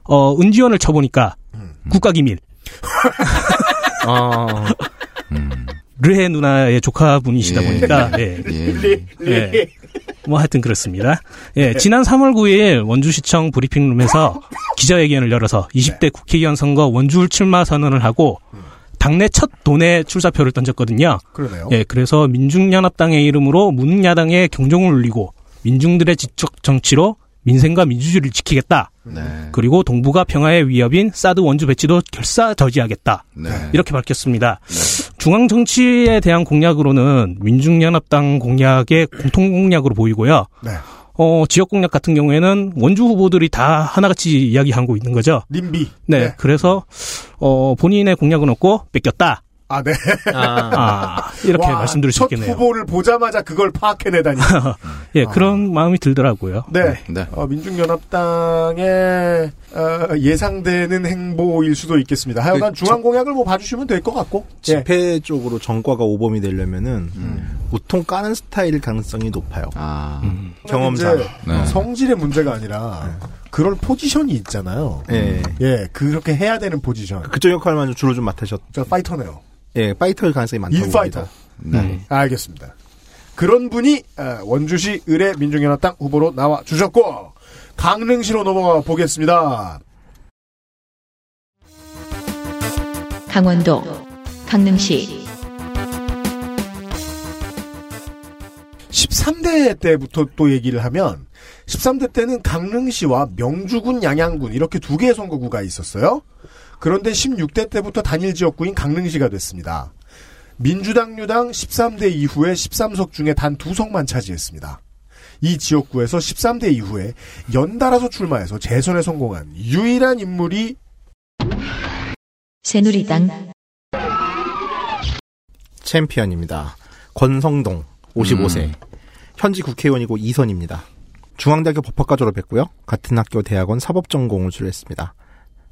어 은지원을 쳐보니까 국가기밀 아, 르헤 누나의 조카분이시다 예. 보니까 예. 예. 예. 뭐 하여튼 그렇습니다. 예, 지난 3월 9일 원주시청 브리핑룸에서 기자회견을 열어서 20대 국회의원 선거 원주울 출마 선언을 하고 당내 첫 도내 출사표를 던졌거든요. 그러네요. 예, 그래서 민중연합당의 이름으로 문야당의 경종을 울리고 민중들의 지적 정치로 민생과 민주주의를 지키겠다. 네. 그리고 동북아 평화의 위협인 사드 원주 배치도 결사 저지하겠다. 네. 이렇게 밝혔습니다. 중앙 정치에 대한 공약으로는 민중연합당 공약의 공통 공약으로 보이고요. 네. 어, 지역 공약 같은 경우에는 원주 후보들이 다 하나같이 이야기하고 있는 거죠. 님비. 네, 그래서 어, 본인의 공약은 없고 뺏겼다. 아, 네. 아, 이렇게 와, 말씀드릴 수첫 있겠네요. 후보를 보자마자 그걸 파악해내다니. 예, 그런 마음이 들더라고요. 네. 네. 어, 민중연합당의 어, 예상되는 행보일 수도 있겠습니다. 하여간 그 중앙공약을 뭐 봐주시면 될 것 같고. 예. 집회 쪽으로 전과가 오범이 되려면은 음. 보통 까는 스타일 가능성이 높아요. 아. 경험상. 이제 네. 성질의 문제가 아니라 그럴 포지션이 있잖아요. 예. 예, 그렇게 해야 되는 포지션. 그쪽 역할만 좀 주로 좀 맡으셨. 저 파이터네요. 예, 파이터일 가능성이 많다고 인파이터. 봅니다. 네. 알겠습니다. 그런 분이 어, 원주시 을의 민중연합당 후보로 나와 주셨고 강릉시로 넘어가 보겠습니다. 강원도 강릉시 13대 때부터 또 얘기를 하면 13대 때는 강릉시와 명주군, 양양군 이렇게 두 개의 선거구가 있었어요. 그런데 16대 때부터 단일 지역구인 강릉시가 됐습니다. 민주당, 유당 13대 이후에 13석 중에 단 두 석만 차지했습니다. 이 지역구에서 13대 이후에 연달아서 출마해서 재선에 성공한 유일한 인물이 새누리당 챔피언입니다. 권성동 55세. 음. 현직 국회의원이고 2선입니다. 중앙대학교 법학과 졸업했고요. 같은 학교 대학원 사법전공을 수료했습니다.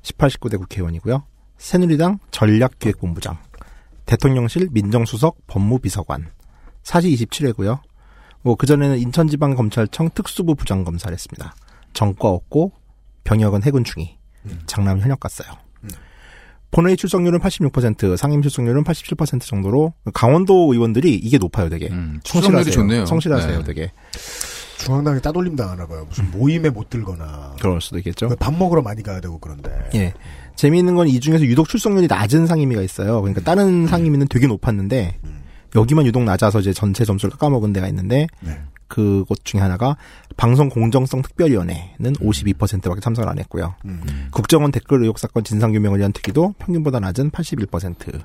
18, 19대 국회의원이고요. 새누리당 전략기획본부장, 대통령실 민정수석 법무비서관, 사시 27회고요. 뭐 그전에는 인천지방검찰청 특수부 부장검사를 했습니다. 전과 없고 병역은 해군 중위, 장남 현역 갔어요. 본회의 출석률은 86%, 상임 출석률은 87% 정도로 강원도 의원들이 이게 높아요, 되게. 출석률이 성실하세요. 좋네요. 성실하세요, 네. 되게. 중앙당에 따돌림 당하나 봐요. 무슨 모임에 못 들거나. 그럴 수도 있겠죠. 밥 먹으러 많이 가야 되고 그런데. 예. 재미있는 건 이 중에서 유독 출석률이 낮은 상임위가 있어요. 그러니까 다른 상임위는 되게 높았는데 여기만 유독 낮아서 이제 전체 점수를 까먹은 데가 있는데 그것 중에 하나가 방송 공정성 특별위원회는 52%밖에 참석을 안 했고요. 국정원 댓글 의혹 사건 진상 규명을 위한 특위도 평균보다 낮은 81%.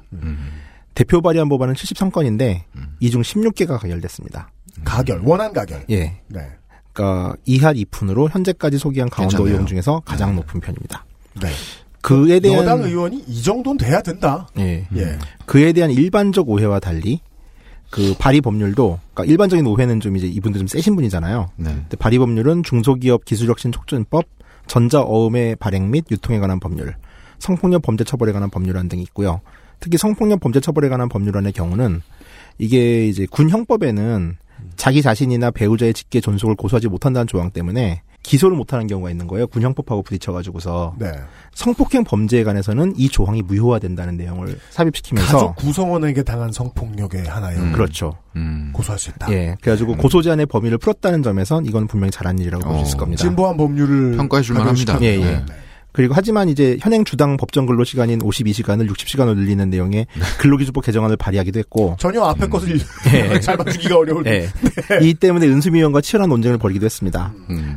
대표 발의한 법안은 73건인데 이중 16개가 가결됐습니다. 가결, 원한 가결. 예. 네. 그러니까 2할 2푼으로 현재까지 소개한 강원도 괜찮아요. 의원 중에서 가장 높은 편입니다. 네. 그에 대한 여당 의원이 이 정도는 돼야 된다. 예. 예. 그에 대한 일반적 오해와 달리 그 발의 법률도 그러니까 일반적인 오해는 좀 이제 이분들 좀 세신 분이잖아요. 근데 발의 법률은 중소기업 기술혁신 촉진법, 전자어음의 발행 및 유통에 관한 법률, 성폭력 범죄 처벌에 관한 법률안 등이 있고요. 특히 성폭력 범죄 처벌에 관한 법률안의 경우는 이게 이제 군 형법에는 자기 자신이나 배우자의 직계 존속을 고소하지 못한다는 조항 때문에 기소를 못하는 경우가 있는 거예요. 군 형법하고 부딪혀가지고서 네. 성폭행 범죄에 관해서는 이 조항이 무효화된다는 내용을 삽입시키면서 가족 구성원에게 당한 성폭력의 하나의 음. 그렇죠. 고소할 수 있다. 예, 그래가지고 고소 제한의 범위를 풀었다는 점에선 이건 분명히 잘한 일이라고 볼수 있을 겁니다. 진보한 법률을 평가해 줄 만합니다. 예, 예. 네. 그리고 하지만 이제 현행 주당 법정 근로 시간인 52시간을 60시간으로 늘리는 내용의 근로기준법 개정안을 발의하기도 했고 전혀 앞에 것을 예. 잘 맞추기가 어려울 예. 이 때문에 은수미원과 치열한 논쟁을 벌이기도 했습니다.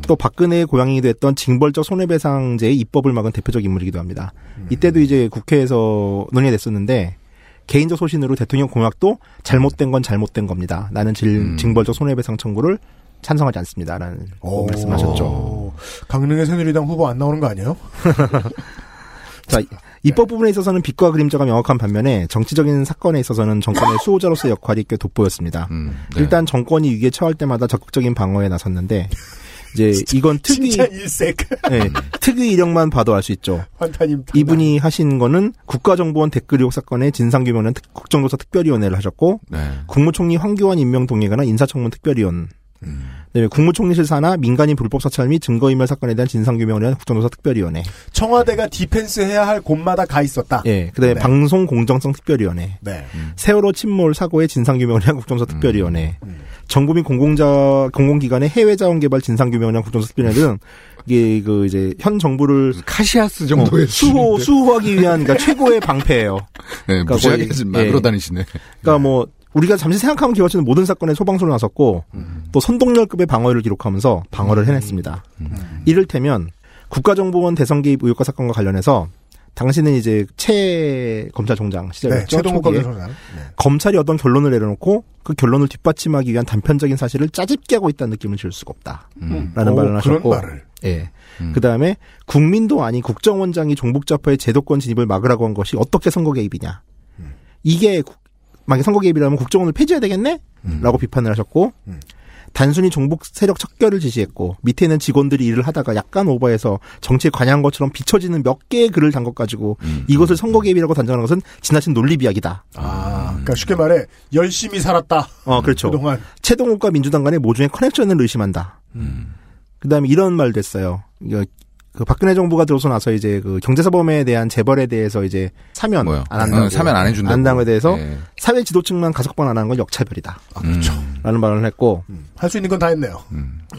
또 박근혜의 고향이기도 했던 징벌적 손해배상제의 입법을 막은 대표적 인물이기도 합니다. 이때도 이제 국회에서 논의가 됐었는데 개인적 소신으로 대통령 공약도 잘못된 건 잘못된 겁니다. 나는 질- 징벌적 손해배상 청구를 찬성하지 않습니다라는 오. 말씀하셨죠. 강릉의 새누리당 후보 안 나오는 거 아니에요? 자, 입법 부분에 있어서는 빛과 그림자가 명확한 반면에 정치적인 사건에 있어서는 정권의 수호자로서의 역할이 꽤 돋보였습니다. 네. 일단 정권이 위기에 처할 때마다 적극적인 방어에 나섰는데 이제 이건 진짜 일색. 네, 특위 이력만 봐도 알 수 있죠. 환타님. 이분이 하신 거는 국가정보원 댓글 의혹 사건의 진상규명은 특- 국정조사 특별위원회를 하셨고 네. 국무총리 황교안 임명 동의에 관한 인사청문 특별위원 음에 국무총리실 산하 민간인 불법 사찰 및 증거인멸 사건에 대한 진상규명을 위한 국정조사 특별위원회 청와대가 디펜스 해야 할 곳마다 가 있었다. 예, 그다음에 네. 방송 공정성 특별위원회 네. 세월호 침몰 사고의 진상규명을 위한 국정조사 특별위원회, 음. 정부민 공공자 공공기관의 해외 자원 개발 진상규명을 위한 국정조사 특별위원회 등 이게 그 이제 현 정부를 카시아스 정도의 수호 수준인데. 수호하기 위한 그러니까 최고의 방패예요. 네, 그러니까 무지하게 거의- 예. 막으러 다니시네. 그러니까 뭐 우리가 잠시 생각하면 기억하시는 모든 사건에 소방서로 나섰고 또 선동열급의 방어를 기록하면서 방어를 해냈습니다. 이를테면 국가정보원 대선 개입 의혹과 사건과 관련해서 당시는 이제 최 검찰총장 네, 시절이었죠. 최동욱 초기에. 검사장. 네. 검찰이 어떤 결론을 내려놓고 그 결론을 뒷받침하기 위한 단편적인 사실을 짜집게 하고 있다는 느낌을 지울 수가 없다. 음. 라는 말을 하셨고. 그런 말을. 예. 그 다음에 국민도 아닌 국정원장이 종북좌파의 제도권 진입을 막으라고 한 것이 어떻게 선거 개입이냐. 이게 국- 만약 선거 개입이라면 국정원을 폐지해야 되겠네? 라고 비판을 하셨고 단순히 종북 세력 척결을 지시했고 밑에 있는 직원들이 일을 하다가 약간 오버해서 정치에 관여한 것처럼 비춰지는 몇 개의 글을 담궈 가지고 이것을 선거 개입이라고 단정하는 것은 지나친 논리 비약이다. 아, 그러니까 쉽게 말해 열심히 살았다. 어, 그렇죠. 그동안 최동욱과 민주당 간의 모종의 커넥션을 의심한다. 그다음에 이런 말도 했어요. 그 박근혜 정부가 들어서 나서 이제 그 경제사범에 대한 재벌에 대해서 이제 사면 뭐요? 안 한다고 어, 사면 안 해준다고. 안 한다는 거에 대해서 예. 사회 지도층만 가석방 안 하는 건 역차별이다. 아, 그렇죠. 라는 말을 했고 할수 있는 건 다 했네요.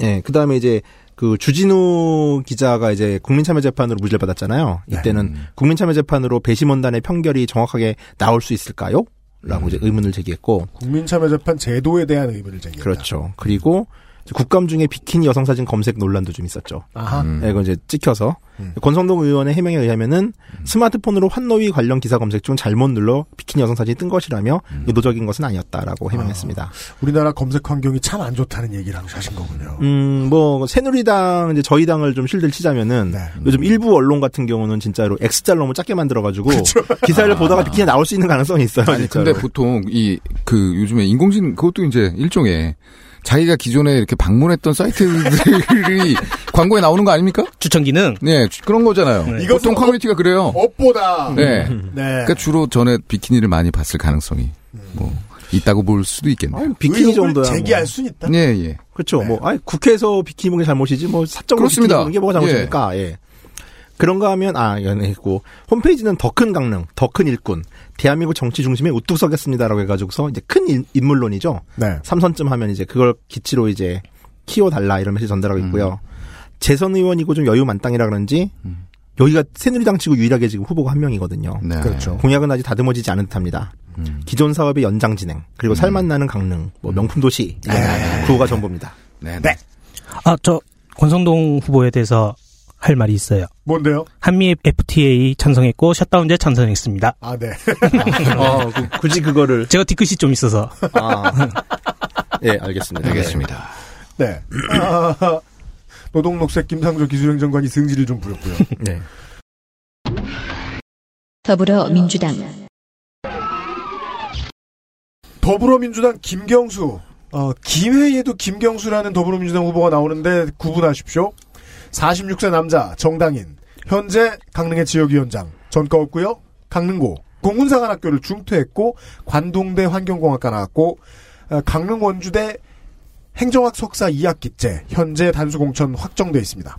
예, 그 다음에 이제 그 주진우 기자가 이제 국민참여재판으로 무죄를 받았잖아요. 이때는 국민참여재판으로 배심원단의 판결이 정확하게 나올 수 있을까요? 라고 이제 의문을 제기했고. 국민참여재판 제도에 대한 의문을 제기했다. 그렇죠. 그리고 국감 중에 비키니 여성 사진 검색 논란도 좀 있었죠. 아하. 예, 이건 이제 찍혀서 권성동 의원의 해명에 의하면은 스마트폰으로 환노위 관련 기사 검색 중 잘못 눌러 비키니 여성 사진이 뜬 것이라며 의도적인 것은 아니었다라고 해명했습니다. 우리나라 검색 환경이 참 안 좋다는 얘기를 항상 하신 거군요. 음, 뭐, 새누리당, 이제 저희 당을 좀 실들 치자면은, 요즘 일부 언론 같은 경우는 진짜로 X자를 너무 작게 만들어가지고, 기사를 보다가 그냥 나올 수 있는 가능성이 있어요. 아니 진짜로. 근데 보통 이 그 요즘에 인공지능 그것도 이제 일종의 자기가 기존에 이렇게 방문했던 사이트들이 광고에 나오는 거 아닙니까? 추천 기능? 네, 주- 그런 거잖아요. 네. 보통 커뮤니티가 그래요. 업보다. 네. 네. 그러니까 주로 전에 비키니를 많이 봤을 가능성이 뭐 있다고 볼 수도 있겠네요. 아니, 비키니 정도야. 제기할 뭐. 수 있다. 예, 예. 그렇죠. 뭐 아니 국회에서 비키니 입는 게 잘못이지 뭐 사적으로 그렇습니다. 비키니 게 뭐가 잘못입니까? 예. 그런가 하면 아 연예고 홈페이지는 더 큰 강릉, 더 큰 일꾼, 대한민국 정치 중심에 우뚝 서겠습니다라고 해가지고서 이제 큰 인- 인물론이죠. 네. 삼선쯤 하면 이제 그걸 기치로 이제 키워 달라 이런 메시지 전달하고 있고요. 재선 의원이고 좀 여유 만땅이라 그런지 여기가 새누리당 치고 유일하게 지금 후보가 한 명이거든요. 네. 그렇죠. 공약은 아직 다듬어지지 않은 듯합니다. 기존 사업의 연장 진행 그리고 살맛 나는 강릉, 뭐 명품 도시 이런 구호가 전부입니다. 네. 네. 아, 저 권성동 후보에 대해서 할 말이 있어요. 뭔데요? 한미 FTA 찬성했고 샷다운제 찬성했습니다. 아, 네. 어, 그- 굳이 그거를 제가 뒤끝이 좀 있어서 아, 예 알겠습니다. 알겠습니다. 네. 아, 노동녹색 김상조 기술행정관이 승질을 좀 부렸고요. 네. 더불어민주당 더불어민주당 김경수. 어, 김회의에도 김경수라는 더불어민주당 후보가 나오는데 구분하십시오. 46세 남자 정당인 현재 강릉의 지역위원장 전과 없고요. 강릉고 공군사관학교를 중퇴했고 관동대 환경공학과 나왔고 어, 강릉 원주대 행정학 석사 2학기째 현재 단수공천 확정돼 있습니다.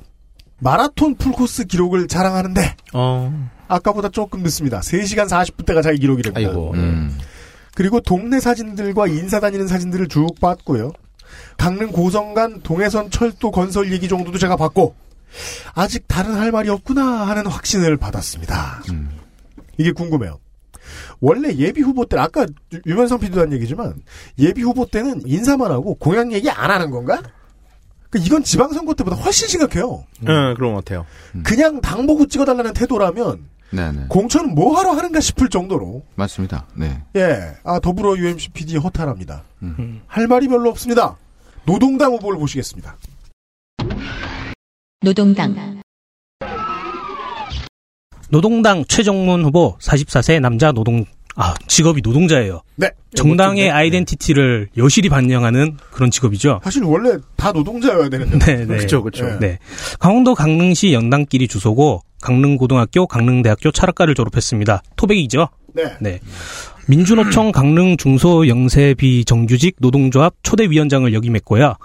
마라톤 풀코스 기록을 자랑하는데 어, 아까보다 조금 늦습니다. 3시간 40분대가 자기 기록이랍니다. 아이고. 음. 그리고 동네 사진들과 인사 다니는 사진들을 쭉 봤고요. 강릉 고성간 동해선 철도 건설 얘기 정도도 제가 봤고 아직 다른 할 말이 없구나 하는 확신을 받았습니다. 이게 궁금해요. 원래 예비 후보 때 아까 유- 유면상 PD도 한 얘기지만 예비 후보 때는 인사만 하고 공약 얘기 안 하는 건가? 그 이건 지방선거 때보다 훨씬 심각해요. 응, 그런 것 같아요. 그냥 당 보고 찍어달라는 태도라면 네, 네. 공천은 뭐 하러 하는가 싶을 정도로 맞습니다. 네. 예, 아, 더불어 UMC PD 허탈합니다. 음. 할 말이 별로 없습니다. 노동당 후보를 보시겠습니다. 노동당 노동당 최정문 후보 44세 남자 노동 아 직업이 노동자예요. 네. 정당의 멋진데? 아이덴티티를 여실히 반영하는 그런 직업이죠. 사실 원래 다 노동자여야 되는데. 네, 네. 그쵸, 그쵸. 네. 네. 강원도 강릉시 연당끼리 주소고 강릉고등학교, 강릉대학교 철학과를 졸업했습니다. 토백이죠. 네. 네. 민주노총 강릉 중소영세비 정규직 노동조합 초대위원장을 역임했고요.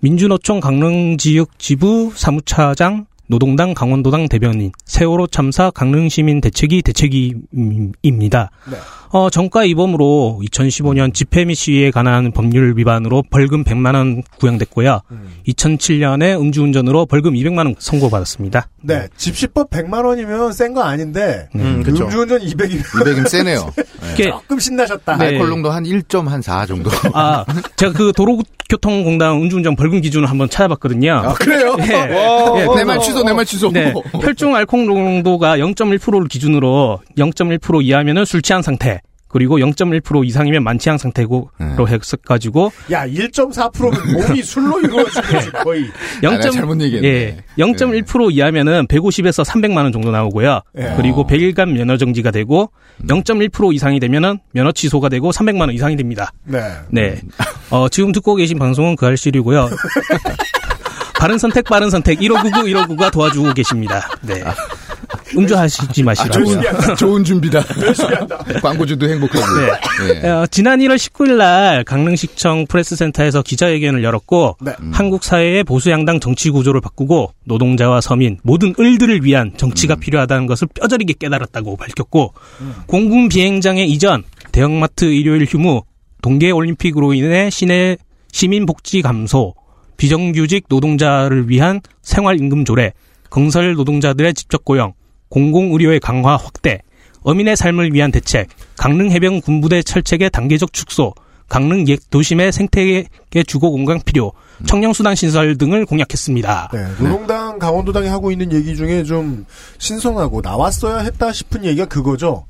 민주노총 강릉지역 지부 사무차장, 노동당 강원도당 대변인, 세월호 참사 강릉시민 대책위 대책위입니다. 네. 어, 정가 이범으로 2015년 집회 및 시위에 관한 법률 위반으로 벌금 100만 원 구형됐고요. 2007년에 음주운전으로 벌금 200만 원 선고받았습니다. 네. 집시법 100만 원이면 센 거 아닌데 음, 그쵸. 음주운전 200이면 200임 세네요. 이게 조금 신나셨다. 네. 알코올 농도 한 1.4 정도. 아, 제가 그 도로교통공단 음주운전 벌금 기준을 한번 찾아봤거든요. 아, 그래요? 예. 예, 내말 취소, 내 말 취소. 네. 혈중 알코올 농도가 0.1%를 기준으로 0.1% 이하면은 술 취한 상태. 그리고 0.1% 이상이면 만취한 상태로 네. 해석가지고 야, 1.4%면 몸이 술로 이루어진 거지, 거의. 아, 내가 잘못 얘기했네. 예, 0.1% 이하면은 150에서 300만 원 정도 나오고요. 예. 그리고 어. 100일간 면허 정지가 되고 0.1% 이상이 되면은 면허 취소가 되고 300만 원 이상이 됩니다. 네. 네. 어, 지금 듣고 계신 방송은 그 알실이고요. 바른 선택, 빠른 선택, 1599, 1599가 도와주고 계십니다. 네. 음주하시지 아, 마시라고요. 좋은, 좋은 준비다. 광고주도 행복하고. 네. 예. 어, 지난 1월 19일 날 강릉시청 프레스센터에서 기자회견을 열었고 네. 한국 사회의 보수 양당 정치 구조를 바꾸고 노동자와 서민 모든 을들을 위한 정치가 필요하다는 것을 뼈저리게 깨달았다고 밝혔고 공군 비행장의 이전, 대형마트 일요일 휴무, 동계 올림픽으로 인해 시내 시민 복지 감소, 비정규직 노동자를 위한 생활 임금 조례, 건설 노동자들의 직접 고용, 공공의료의 강화 확대, 어민의 삶을 위한 대책, 강릉 해병 군부대 철책의 단계적 축소, 강릉 옛 도심의 생태계 주거 공간 필요, 청년 수단 신설 등을 공약했습니다. 네, 노동당, 강원도당이 하고 있는 얘기 중에 좀 신선하고 나왔어야 했다 싶은 얘기가 그거죠.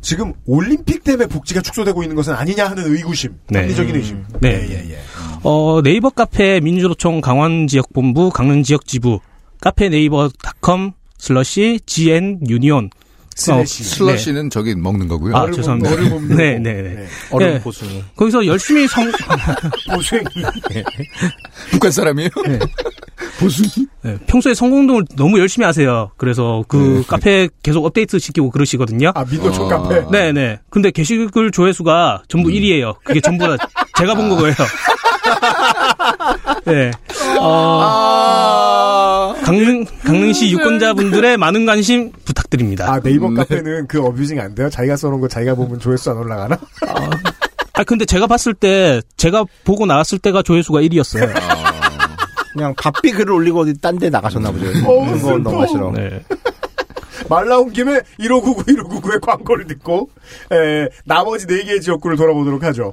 지금 올림픽 때문에 복지가 축소되고 있는 것은 아니냐 하는 의구심, 네. 합리적인 의심. 네. 예, 예, 예. 어, 네이버 카페 민주노총 강원지역본부 강릉지역지부 카페 네이버 닷컴 슬러시 GN 유니온 슬래시. 슬러시는 저기 먹는 거고요. 아, 죄송합니다. 봅는 네, 거. 네, 네. 얼음 예. 보숭이. 거기서 열심히 성, 보수행이. 북한 사람이에요? 네. 보수? 네, 평소에 성공동을 너무 열심히 하세요. 그래서 그 카페 계속 업데이트 시키고 그러시거든요. 아, 민노총 어. 카페. 네네. 근데 게시글 조회수가 전부 1위예요. 그게 전부 다 제가 본 거예요. 네. 어, 아. 강릉, 강릉시 유권자분들의 많은 관심 부탁드립니다. 아, 네이버 네. 카페는 그 어뷰징 안 돼요? 자기가 써놓은 거 자기가 보면 조회수 안 올라가나? 아, 근데 제가 봤을 때, 제가 보고 나왔을 때가 조회수가 1위였어요. 그냥 바삐 글을 올리고 어디 딴 데 나가셨나 보죠. 어우, 거 슬퍼. 너무 싫어. 네. 말 나온 김에 1599, 1599의 광고를 듣고, 에, 나머지 4개의 지역구를 돌아보도록 하죠.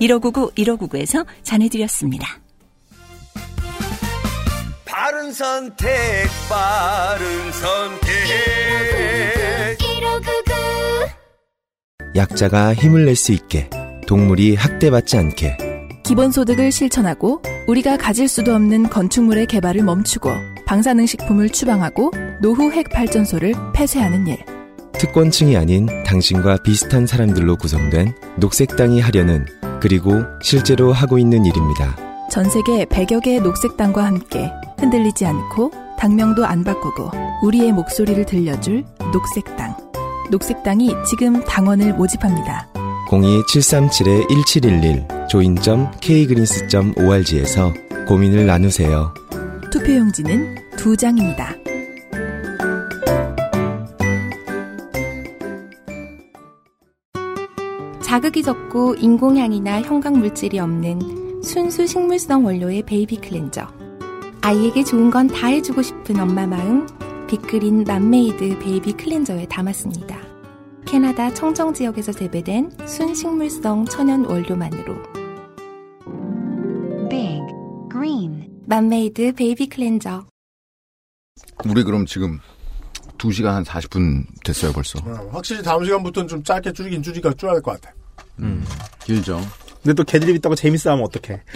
1599, 1599에서 전해드렸습니다. 바른 선택, 바른 선택. 약자가 힘을 낼 수 있게 동물이 학대받지 않게 기본소득을 실천하고 우리가 가질 수도 없는 건축물의 개발을 멈추고 방사능식품을 추방하고 노후 핵 발전소를 폐쇄하는 일. 특권층이 아닌 당신과 비슷한 사람들로 구성된 녹색당이 하려는 그리고 실제로 하고 있는 일입니다. 전 세계 100여 개의 녹색당과 함께 흔들리지 않고 당명도 안 바꾸고 우리의 목소리를 들려줄 녹색당. 녹색당이 지금 당원을 모집합니다. 02-737-1711 join.kgreens.org에서 고민을 나누세요. 투표용지는 두 장입니다. 자극이 적고 인공향이나 형광 물질이 없는 순수 식물성 원료의 베이비 클렌저. 아이에게 좋은 건 다 해주고 싶은 엄마 마음, 빅그린 맘메이드 베이비 클렌저에 담았습니다. 캐나다 청정 지역에서 재배된 순식물성 천연 원료만으로 Big Green 맘메이드 베이비 클렌저. 우리 그럼 지금 2시간 한 40분 됐어요, 벌써. 어, 확실히 다음 시간부터는 좀 짧게 줄이긴 줄이가 줄여야 될 것 같아. 음, 길죠. 근데 또 걔들이 있다고 재밌어 하면 어떡해.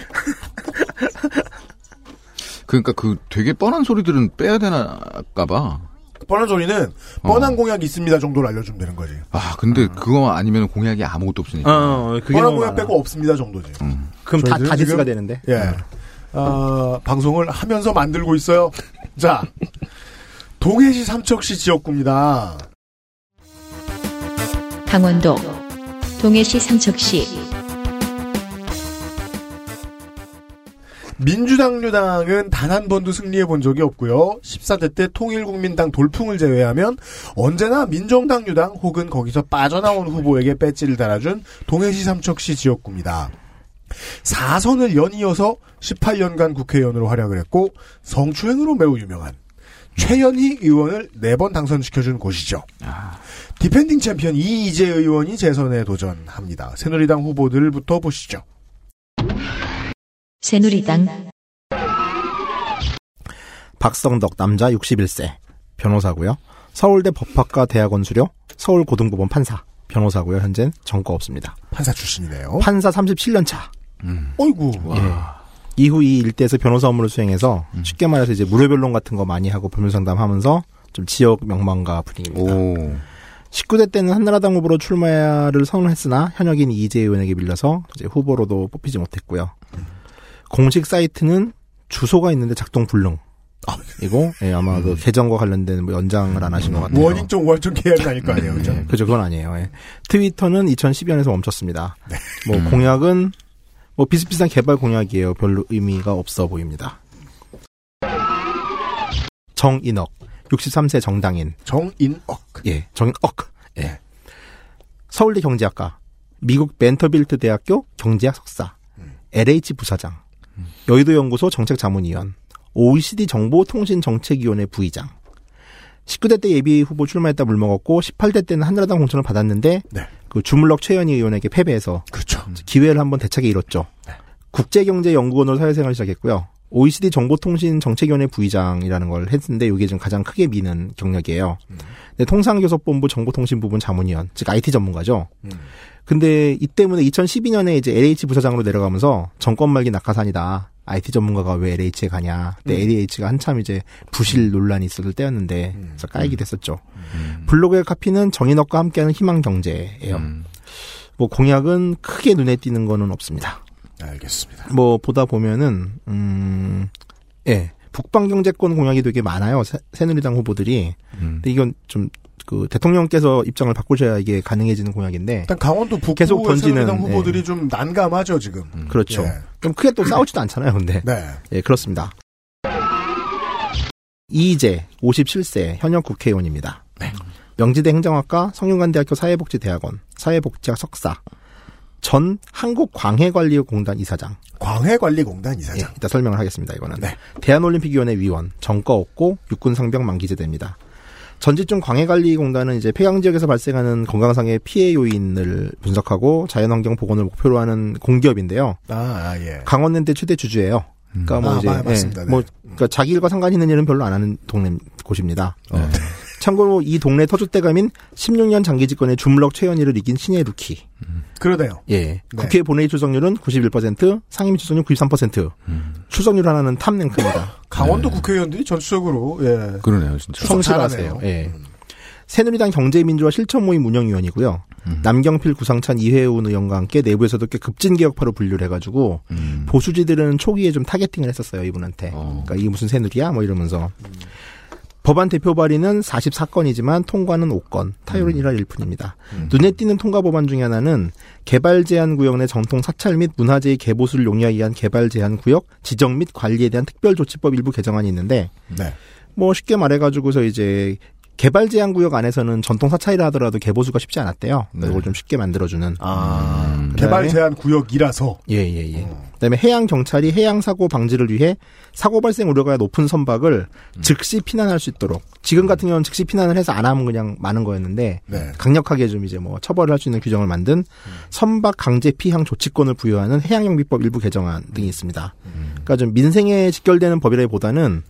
그러니까 그 되게 뻔한 소리들은 빼야 되나까봐. 뻔한 소리는 뻔한 공약이 있습니다 정도를 알려주면 되는 거지. 아, 근데 그거 아니면 공약이 아무것도 없으니까. 어, 그게 뻔한 공약 많아. 빼고 없습니다 정도지. 그럼 다, 저희들은 다 디스가 지금- 되는데. 예. 어, 방송을 하면서 만들고 있어요. 자, 동해시 삼척시 지역구입니다. 강원도 동해시 삼척시 민주당류당은 단 한 번도 승리해 본 적이 없고요. 14대 때 통일국민당 돌풍을 제외하면 언제나 민정당류당 혹은 거기서 빠져나온 후보에게 배지를 달아준 동해시 삼척시 지역구입니다. 4선을 연이어서 18년간 국회의원으로 활약을 했고 성추행으로 매우 유명한 최연희 의원을 4번 당선시켜준 곳이죠. defending 챔피언 이이재 의원이 재선에 도전합니다. 새누리당 후보들부터 보시죠. 새누리당 박성덕 남자 61세 변호사고요. 서울대 법학과 대학원 수료, 서울고등법원 판사 변호사고요. 현재는 전과 없습니다. 판사 출신이네요. 판사 37년 차. 어이구. 예. 이후 이 일대에서 변호사 업무를 수행해서 쉽게 말해서 이제 무료 변론 같은 거 많이 하고 법률 상담하면서 좀 지역 명망가 분위기입니다. 오. 19대 때는 한나라당 후보로 출마를 선언했으나 현역인 이재 의원에게 밀려서 이제 후보로도 뽑히지 못했고요. 공식 사이트는 주소가 있는데 작동 불능. 이고 예, 아마 그 계정과 관련된 뭐 연장을 안 하신 것 같아요. 원인적 원점 계약은 아닐 거 아니에요, 그죠? 예, 그죠, 그건 아니에요. 예. 트위터는 2012년에서 멈췄습니다. 뭐 음. 공약은 뭐 비슷비슷한 개발 공약이에요. 별로 의미가 없어 보입니다. 정인억, 63세 정당인. 정인억. 예, 정인억. 예. 서울대 경제학과, 미국 멘터빌트 대학교 경제학 석사, LH 부사장, 여의도 연구소 정책자문위원, OECD 정보통신정책위원회 부의장, 19대 때 예비 후보 출마했다 물먹었고 18대 때는 한나라당 공천을 받았는데 네. 그 주물럭 최현희 의원에게 패배해서 그렇죠. 기회를 한번 대차게 잃었죠. 국제경제연구원으로 사회생활을 시작했고요. OECD 정보통신 정책위원회 부의장이라는 걸 했는데 이게 좀 가장 크게 미는 경력이에요. 근데 통상교섭본부 정보통신부분 자문위원, 즉 IT 전문가죠. 근데 이 때문에 2012년에 이제 LH 부사장으로 내려가면서 정권 말기 낙하산이다. IT 전문가가 왜 LH에 가냐. 그때 LH가 한참 이제 부실 논란이 있었을 때였는데 그래서 까이기 됐었죠. 블로그의 카피는 정인업과 함께하는 희망 경제예요. 뭐 공약은 크게 눈에 띄는 거는 없습니다. 알겠습니다. 뭐 보다 보면은 음, 예. 북방 경제권 공약이 되게 많아요. 새, 새누리당 후보들이. 근데 이건 좀 그 대통령께서 입장을 바꾸셔야 이게 가능해지는 공약인데 일단 강원도 북부 계속 던지는 새누리당 후보들이 예. 좀 난감하죠 지금. 그렇죠. 예. 좀 크게 또 싸우지도 않잖아요, 근데. 네. 예, 그렇습니다. 이재 57세 현역 국회의원입니다. 명지대 행정학과 성균관대학교 사회복지대학원 사회복지학 석사 전 한국광해관리공단 이사장 광해관리공단 이사장. 예, 이따 설명을 하겠습니다. 이거는 대한올림픽위원회 위원 정과 없고 육군상병 만기제대입니다. 전지중 광해관리공단은 이제 폐강 지역에서 발생하는 건강상의 피해 요인을 분석하고 자연환경 복원을 목표로 하는 공기업인데요. 아, 아, 예. 강원랜드 최대 주주예요. 그러니까 뭐 아, 이제 마- 맞습니다. 예, 네. 뭐 그러니까 자기 일과 상관 있는 일은 별로 안 하는 동네 곳입니다. 참고로 이 동네 터줏대감인 16년 장기 집권의 주물럭 최연희를 이긴 신예 루키. 그러네요. 예. 국회 본회의 출석률은 91%, 상임위 출석률 93%. 출석률 하나는 top rank입니다. 강원도 국회의원들이 전체적으로 예. 그러네요, 진짜. 성실하세요. 예. 새누리당 경제민주화 실천모임 운영위원이고요. 남경필 구상찬 이회훈 의원과 함께 내부에서도 꽤 급진 개혁파로 분류를 해가지고 보수지들은 초기에 좀 타겟팅을 했었어요 이분한테. 그러니까 이게 무슨 새누리야 뭐 이러면서 법안 대표 발의는 44건이지만 통과는 5건, 타율은 1할 1푼입니다. 눈에 띄는 통과 법안 중에 하나는 개발 제한 구역 내 정통 사찰 및 문화재의 개보수를 용이하기 위한 개발 제한 구역 지정 및 관리에 대한 특별 조치법 일부 개정안이 있는데 네. 뭐 쉽게 말해가지고서 이제 개발 제한 구역 안에서는 전통 사찰이라 하더라도 개보수가 쉽지 않았대요. 이걸 좀 쉽게 만들어주는. 아, 개발 제한 구역이라서. 예예 예. 그다음에 해양 경찰이 해양 사고 방지를 위해 사고 발생 우려가 높은 선박을 즉시 피난할 수 있도록. 지금 같은 경우는 즉시 피난을 해서 안 하면 그냥 많은 거였는데 네. 강력하게 좀 이제 뭐 처벌을 할 수 있는 규정을 만든 선박 강제 피항 조치권을 부여하는 해양경비법 일부 개정안 등이 있습니다. 그러니까 좀 민생에 직결되는 법이라기보다는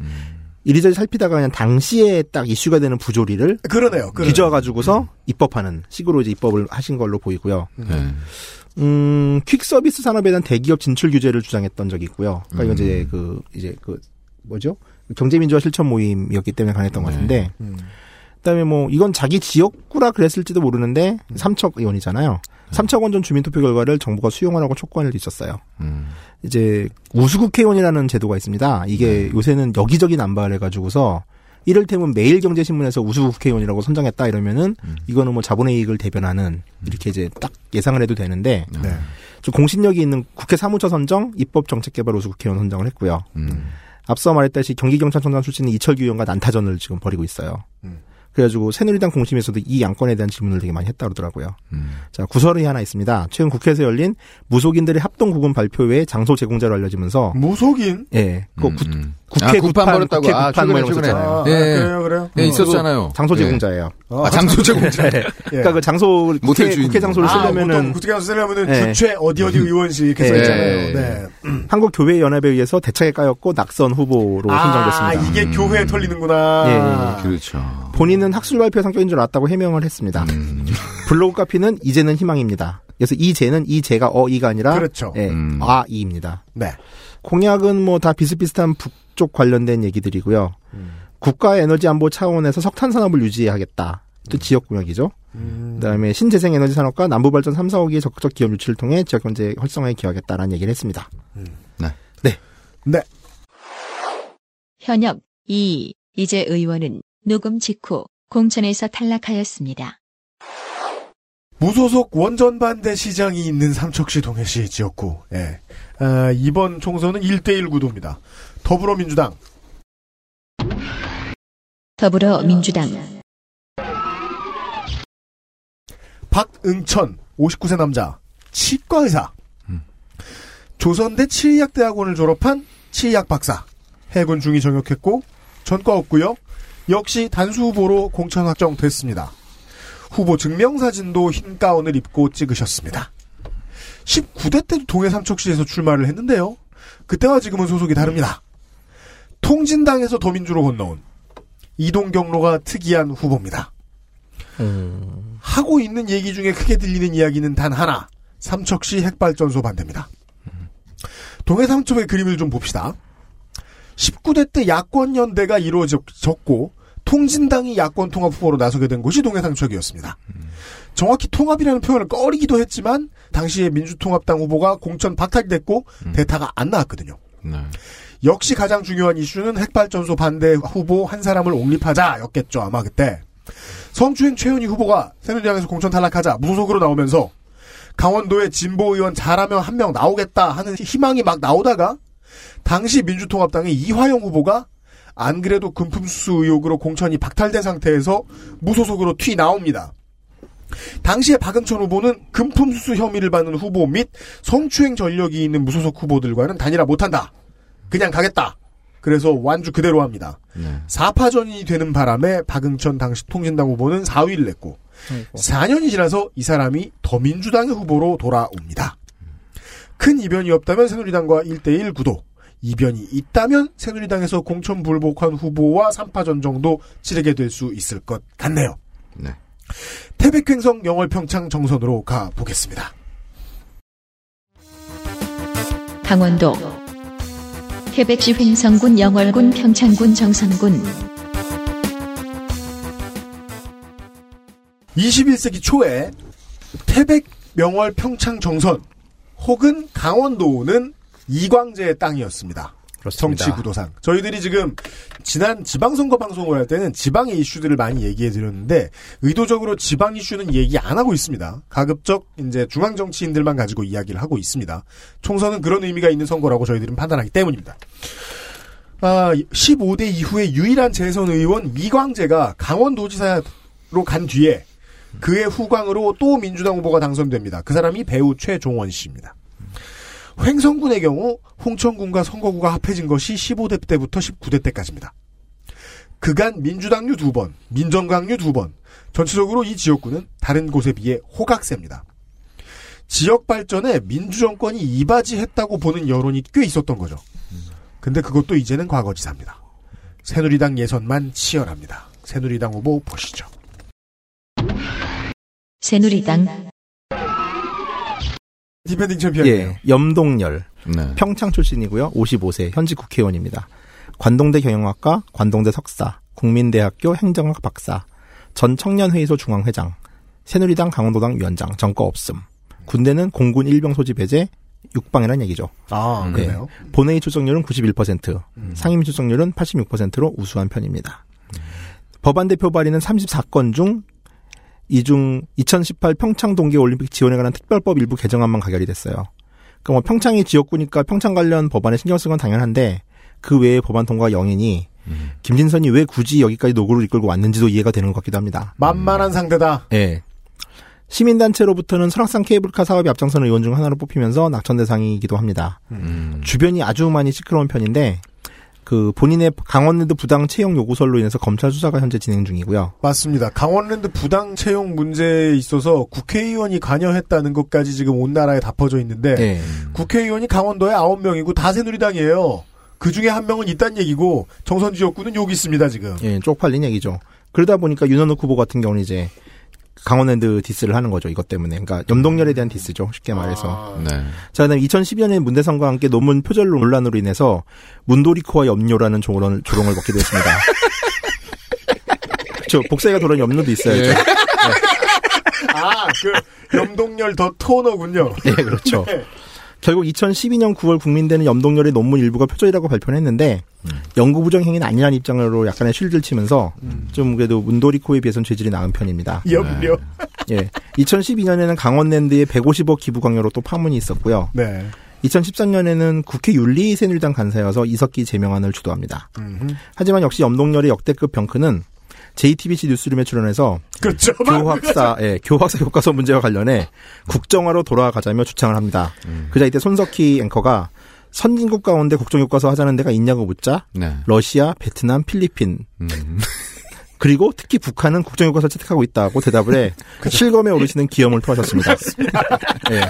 이리저리 살피다가 그냥 당시에 딱 이슈가 되는 부조리를 그러네요. 그러네요. 뒤져가지고서 입법하는 식으로 이제 입법을 하신 걸로 보이고요. 네. 음, 퀵 서비스 산업에 대한 대기업 진출 규제를 주장했던 적이 있고요. 그러니까 이건 이제 음. 그 이제 그 뭐죠? 경제민주화 실천 모임이었기 때문에 강했던 것 같은데. 음. 그다음에 뭐 이건 자기 지역구라 그랬을지도 모르는데 삼척 의원이잖아요. 삼척 원전 주민투표 결과를 정부가 수용하라고 촉구한 일도 있었어요. 이제 우수국회의원이라는 제도가 있습니다. 이게 요새는 여기저기 남발을 해가지고서 이를테면 매일경제신문에서 우수국회의원이라고 선정했다 이러면은 이거는 뭐 자본의 이익을 대변하는 이렇게 이제 딱 예상을 해도 되는데 네. 좀 공신력이 있는 국회 사무처 선정, 입법정책개발 우수국회의원 선정을 했고요. 앞서 말했다시피 경기경찰청장 출신인 이철규 의원과 난타전을 지금 벌이고 있어요. 그래가지고 새누리당 공심에서도 이 양건에 대한 질문을 되게 많이 했다 그러더라고요. 자, 구설이 하나 있습니다. 최근 국회에서 열린 무속인들의 합동 구금 발표 외에 장소 제공자로 알려지면서 무속인? 예. 그 구, 국회 아, 구판 벌였다고. 국회 아, 구판. 있었잖아요. 예. 아, 그래요, 그래요? 예, 어. 있었잖아요. 장소 예. 제공자예요. 아, 장소 제공자. 네. 그러니까 그 장소 모텔 국회. 국회 장소를 아, 쓰려면은 국회 가서 쓰려면은 예. 주최 어디 어디 의원실 이렇게 예. 써있잖아요. 네. 한국 교회 연합에 의해서 대차게 까였고 낙선 후보로 선정됐습니다. 아, 이게 교회에 털리는구나. 예, 예, 예. 그렇죠. 본인은 학술 발표 성격인 줄 알았다고 해명을 했습니다. 블로그 카피는 이제는 희망입니다. 그래서 이제는 이제가 어이가 아니라 그렇죠. 예, 음. 아이입니다. 네. 공약은 뭐 다 비슷비슷한 북쪽 관련된 얘기들이고요. 국가 에너지 안보 차원에서 석탄 산업을 유지하겠다. 또 지역 공약이죠. 그다음에 신재생 에너지 산업과 남부 발전 3, 4호기의 적극적 기업 유치를 통해 지역 경제 활성화에 기여하겠다라는 얘기를 했습니다. 네. 네. 네. 현역 2. 이재 의원은 녹음 직후 공천에서 탈락하였습니다. 무소속 원전 반대 시장이 있는 삼척시 동해시 지역구. 예. 아, 이번 총선은 1대1 구도입니다. 더불어민주당, 더불어민주당 박응천, 59세 남자, 치과 의사. 조선대 치의학대학원을 졸업한 치의학 박사. 해군 중위 정역했고, 전과 없고요. 역시 단수 후보로 공천 확정됐습니다. 후보 증명사진도 흰 가운을 입고 찍으셨습니다. 19대 때도 동해 삼척시에서 출마를 했는데요. 그때와 지금은 소속이 다릅니다. 통진당에서 더민주로 건너온 이동 경로가 특이한 후보입니다. 하고 있는 얘기 중에 크게 들리는 이야기는 단 하나. 삼척시 핵발전소 반대입니다. 동해 삼척의 그림을 좀 봅시다. 19대 때 야권 연대가 이루어졌고 통진당이 야권 통합 후보로 나서게 된 곳이 동해 삼척이었습니다. 정확히 통합이라는 표현을 꺼리기도 했지만 당시에 민주통합당 후보가 공천 박탈됐고 대타가 안 나왔거든요. 네. 역시 가장 중요한 이슈는 핵발전소 반대 후보 한 사람을 옹립하자였겠죠 아마 그때 성추행 최은희 후보가 새누리당에서 공천 탈락하자 무소속으로 나오면서 강원도의 진보 의원 잘하면 한 명 나오겠다 하는 희망이 막 나오다가 당시 민주통합당의 이화영 후보가 안 그래도 금품수수 의혹으로 공천이 박탈된 상태에서 무소속으로 튀 나옵니다. 당시에 박은천 후보는 금품수수 혐의를 받는 후보 및 성추행 전력이 있는 무소속 후보들과는 단일화 못한다. 그냥 가겠다. 그래서 완주 그대로 합니다. 네. 4파전이 되는 바람에 박응천 당시 통진당 후보는 4위를 냈고 4년이 지나서 이 사람이 더민주당의 후보로 돌아옵니다. 큰 이변이 없다면 새누리당과 1대1 구도, 이변이 있다면 새누리당에서 공천 불복한 후보와 3파전 정도 치르게 될 수 있을 것 같네요. 네. 태백횡성 영월평창 정선으로 가보겠습니다. 강원도 태백시 횡성군 영월군 평창군 정선군 21세기 초에 태백, 명월, 평창, 정선 혹은 강원도는 이광재의 땅이었습니다. 그렇습니다. 정치 구도상 저희들이 지금 지난 지방선거 방송을 할 때는 지방의 이슈들을 많이 얘기해 드렸는데 의도적으로 지방 이슈는 얘기 안 하고 있습니다. 가급적 이제 중앙 정치인들만 가지고 이야기를 하고 있습니다. 총선은 그런 의미가 있는 선거라고 저희들은 판단하기 때문입니다. 아, 15대 이후에 유일한 재선 의원 이광재가 강원도지사로 간 뒤에 그의 후광으로 또 민주당 후보가 당선됩니다. 그 사람이 배우 최종원 씨입니다. 횡성군의 경우 홍천군과 선거구가 합해진 것이 15대 때부터 19대 때까지입니다. 그간 민주당류 두 번, 민정당류 두 번, 전체적으로 이 지역구는 다른 곳에 비해 호각세입니다. 지역 발전에 민주정권이 이바지했다고 보는 여론이 꽤 있었던 거죠. 근데 그것도 이제는 과거지사입니다. 새누리당 예선만 치열합니다. 새누리당 후보 보시죠. 새누리당 defending 챔피언이에요. 예, 염동열. 네. 평창 출신이고요. 55세, 현직 국회의원입니다. 관동대 경영학과, 관동대 석사, 국민대학교 행정학 박사, 전 청년회의소 중앙회장, 새누리당 강원도당 위원장, 정거 없음. 군대는 공군 일병 소집 해제, 육방이라는 얘기죠. 아, 그래요? 네. 본회의 출석률은 91%, 음. 상임 출석률은 86%로 우수한 편입니다. 법안 대표 발의는 34건 중, 이중 2018 평창 동계 올림픽 지원에 관한 특별법 일부 개정안만 가결이 됐어요. 그러니까 뭐 평창이 지역구니까 평창 관련 법안에 신경 쓴 건 당연한데 그 외에 법안 통과 영인이 김진선이 왜 굳이 여기까지 노고를 이끌고 왔는지도 이해가 되는 것 같기도 합니다. 만만한 상대다. 예. 시민단체로부터는 설악산 케이블카 사업이 앞장서는 의원 중 하나로 뽑히면서 낙천 대상이기도 합니다. 음. 주변이 아주 많이 시끄러운 편인데 그 본인의 강원랜드 부당 채용 요구설로 인해서 검찰 수사가 현재 진행 중이고요. 맞습니다. 강원랜드 부당 채용 문제에 있어서 국회의원이 관여했다는 것까지 지금 온 나라에 다 퍼져 있는데 네. 국회의원이 강원도에 9명이고 다 새누리당이에요. 그 중에 한 명은 있단 얘기고 정선 지역구는 여기 있습니다 지금. 예, 쪽팔린 얘기죠. 그러다 보니까 윤원욱 후보 같은 경우는 이제 강원랜드 디스를 하는 거죠. 이것 때문에. 그러니까 염동열에 대한 디스죠. 쉽게 말해서. 네. 자, 그다음에 2012년에 문대선과 함께 논문 표절 논란으로 인해서 문도리코와 염료라는 조롱을, 조롱을 먹게 됐습니다. 그렇죠. 복사가 돌아온 염료도 있어야죠. 예. 아, 그 염동열 the 토너군요. 예, 그렇죠. 네. 결국 2012년 9월 국민대는 염동열의 논문 일부가 표절이라고 발표를 했는데 연구 부정 행위는 아니라는 입장으로 약간의 쉴드를 치면서 좀 그래도 문도리코에 비해서는 죄질이 나은 편입니다. 염료. 예. 2012년에는 강원랜드에 150억 기부 강요로 또 파문이 있었고요. 네. 2013년에는 국회 윤리 새누리당 간사여서 이석기 제명안을 주도합니다. 음흠. 하지만 역시 염동열의 역대급 병크는 JTBC 뉴스룸에 출연해서 그렇죠. 교학사, 예, 교학사 교과서 문제와 관련해 국정화로 돌아가자며 주창을 합니다. 그자 이때 손석희 앵커가 선진국 가운데 국정교과서 하자는 데가 있냐고 묻자 네. 러시아, 베트남, 필리핀 음. 그리고 특히 북한은 국정교과서를 채택하고 있다고 대답을 해 실검에 오르시는 기염을 토하셨습니다. 예.